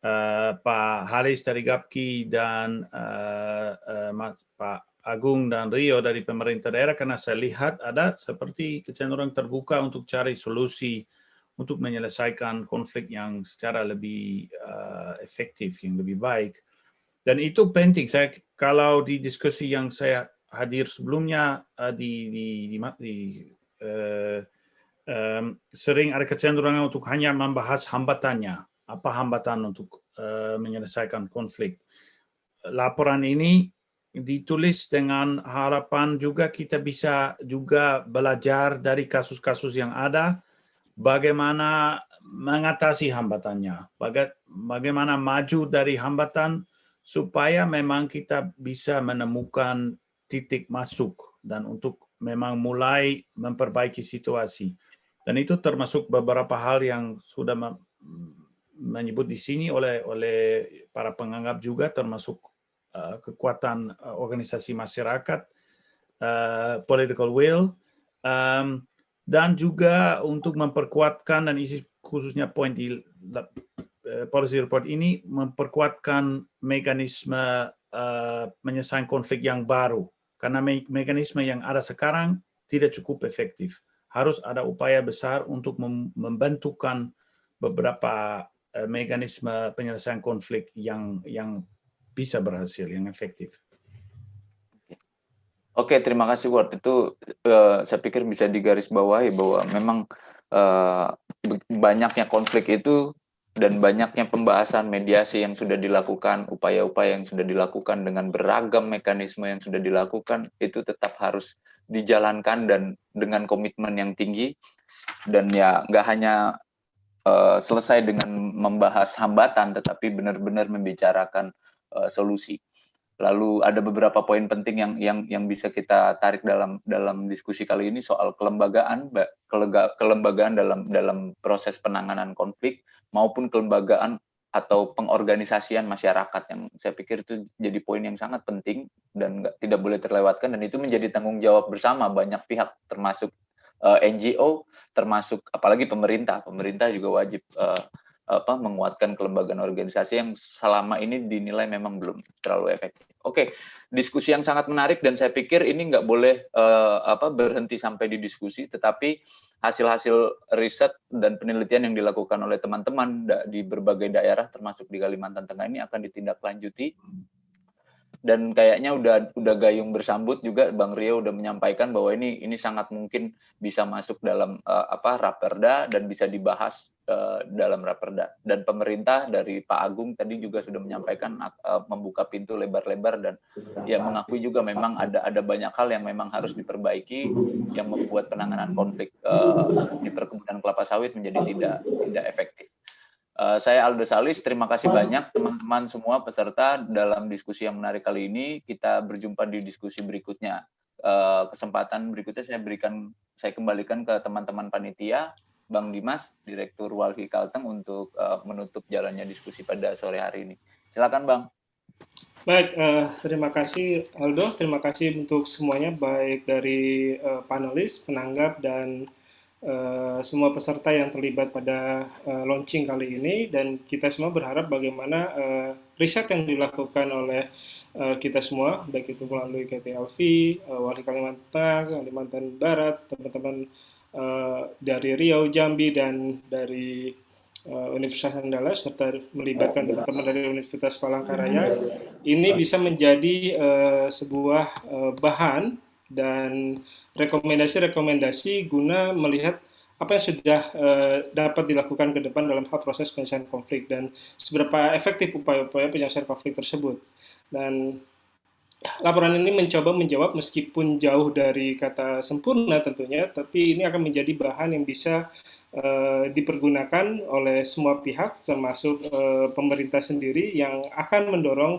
uh, Pak Haris dari GAPKI dan uh, uh, Pak Agung dan Rio dari pemerintah daerah karena saya lihat ada seperti kecenderungan terbuka untuk cari solusi untuk menyelesaikan konflik yang secara lebih uh, efektif, yang lebih baik. Dan itu penting. Saya kalau di diskusi yang saya hadir sebelumnya uh, di, di, di, uh, um, sering ada kecenderungan untuk hanya membahas hambatannya, apa hambatan untuk uh, menyelesaikan konflik. Laporan ini ditulis dengan harapan juga kita bisa juga belajar dari kasus-kasus yang ada, bagaimana mengatasi hambatannya, bagaimana maju dari hambatan supaya memang kita bisa menemukan titik masuk dan untuk memang mulai memperbaiki situasi. Dan itu termasuk beberapa hal yang sudah menyebut di sini oleh oleh para penganggap juga termasuk kekuatan uh, organisasi masyarakat, uh, political will, um, dan juga untuk memperkuatkan dan isi khususnya poin di policy report ini memperkuatkan mekanisme uh, menyelesaikan konflik yang baru karena me mekanisme yang ada sekarang tidak cukup efektif. Harus ada upaya besar untuk mem membentukkan beberapa uh, mekanisme penyelesaian konflik yang yang bisa berhasil, yang efektif. Oke, terima kasih Ward. Itu uh, saya pikir bisa digarisbawahi bahwa memang uh, banyaknya konflik itu dan banyaknya pembahasan mediasi yang sudah dilakukan, upaya-upaya yang sudah dilakukan dengan beragam mekanisme yang sudah dilakukan itu tetap harus dijalankan dan dengan komitmen yang tinggi dan ya nggak hanya uh, selesai dengan membahas hambatan tetapi benar-benar membicarakan solusi. Lalu ada beberapa poin penting yang yang yang bisa kita tarik dalam dalam diskusi kali ini soal kelembagaan kelembagaan dalam dalam proses penanganan konflik maupun kelembagaan atau pengorganisasian masyarakat yang saya pikir itu jadi poin yang sangat penting dan gak, tidak boleh terlewatkan dan itu menjadi tanggung jawab bersama banyak pihak termasuk uh, eh, NGO termasuk apalagi pemerintah pemerintah juga wajib uh, apa menguatkan kelembagaan organisasi yang selama ini dinilai memang belum terlalu efektif. Oke, diskusi yang sangat menarik dan saya pikir ini nggak boleh uh, apa berhenti sampai di diskusi, tetapi hasil-hasil riset dan penelitian yang dilakukan oleh teman-teman di berbagai daerah termasuk di Kalimantan Tengah ini akan ditindaklanjuti dan kayaknya udah udah gayung bersambut juga Bang Rio udah menyampaikan bahwa ini ini sangat mungkin bisa masuk dalam uh, apa raperda dan bisa dibahas uh, dalam raperda dan pemerintah dari Pak Agung tadi juga sudah menyampaikan uh, membuka pintu lebar-lebar dan ya mengakui juga memang ada ada banyak hal yang memang harus diperbaiki yang membuat penanganan konflik uh, di perkebunan kelapa sawit menjadi tidak tidak efektif. Uh, saya Aldo Salis, terima kasih banyak teman-teman semua peserta dalam diskusi yang menarik kali ini. Kita berjumpa di diskusi berikutnya. Uh, kesempatan berikutnya saya berikan, saya kembalikan ke teman-teman panitia, Bang Dimas, Direktur Walhi Kalteng untuk uh, menutup jalannya diskusi pada sore hari ini. Silakan Bang. Baik, uh, terima kasih Aldo, terima kasih untuk semuanya, baik dari uh, panelis, penanggap, dan uh, semua peserta yang terlibat pada uh, launching kali ini. Dan kita semua berharap bagaimana uh, riset yang dilakukan oleh uh, kita semua, baik itu melalui KTLV, uh, Wali Kalimantan, Kalimantan Barat, teman-teman uh, dari Riau, Jambi, dan dari uh, Universitas Andalas serta melibatkan teman-teman dari Universitas Palangkaraya ini bisa menjadi uh, sebuah uh, bahan dan rekomendasi-rekomendasi guna melihat apa yang sudah uh, dapat dilakukan ke depan dalam hal proses penyelesaian konflik dan seberapa efektif upaya-upaya penyelesaian konflik tersebut. Dan laporan ini mencoba menjawab meskipun jauh dari kata sempurna tentunya, tapi ini akan menjadi bahan yang bisa uh, dipergunakan oleh semua pihak, termasuk uh, pemerintah sendiri yang akan mendorong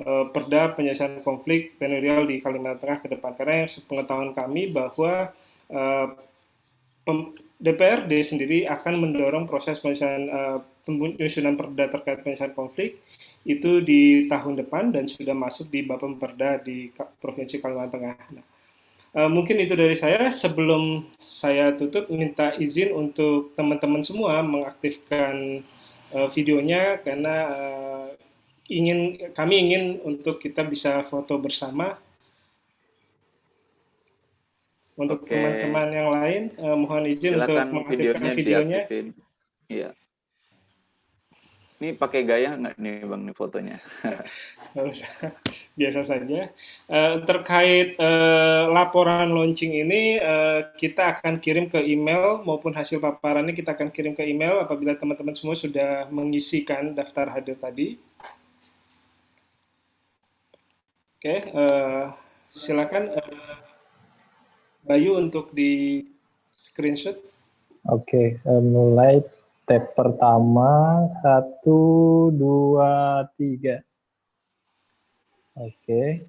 perda penyelesaian konflik tenurial di Kalimantan Tengah ke depan. Karena yang sepengetahuan kami bahwa DPRD sendiri akan mendorong proses penyelesaian uh, penyusunan perda terkait penyelesaian konflik itu di tahun depan dan sudah masuk di Bapemperda di Provinsi Kalimantan Tengah. Nah, mungkin itu dari saya. Sebelum saya tutup, minta izin untuk teman-teman semua mengaktifkan videonya karena ingin kami ingin untuk kita bisa foto bersama. Untuk teman-teman yang lain, uh, mohon izin Silakan untuk mengaktifkan videonya. Iya. Ini pakai gaya nggak nih bang nih fotonya? Biasa saja. Uh, terkait uh, laporan launching ini, uh, kita akan kirim ke email maupun hasil paparannya kita akan kirim ke email apabila teman-teman semua sudah mengisikan daftar hadir tadi. Oke, okay, uh, silakan uh, Bayu untuk di screenshot. Oke, okay, saya mulai. Tab pertama satu dua tiga. Oke.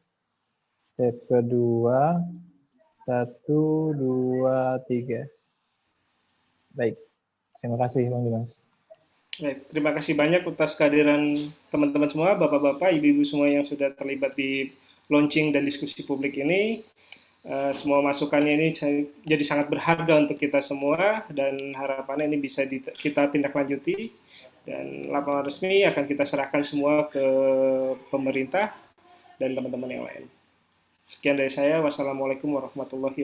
Tab kedua satu dua tiga. Baik. Terima kasih bang Dimas. Baik, terima kasih banyak atas kehadiran teman-teman semua, bapak-bapak, ibu-ibu semua yang sudah terlibat di launching dan diskusi publik ini. Uh, semua masukannya ini jadi sangat berharga untuk kita semua dan harapannya ini bisa di, kita tindak lanjuti dan laporan resmi akan kita serahkan semua ke pemerintah dan teman-teman yang lain. Sekian dari saya. Wassalamualaikum warahmatullahi wabarakatuh.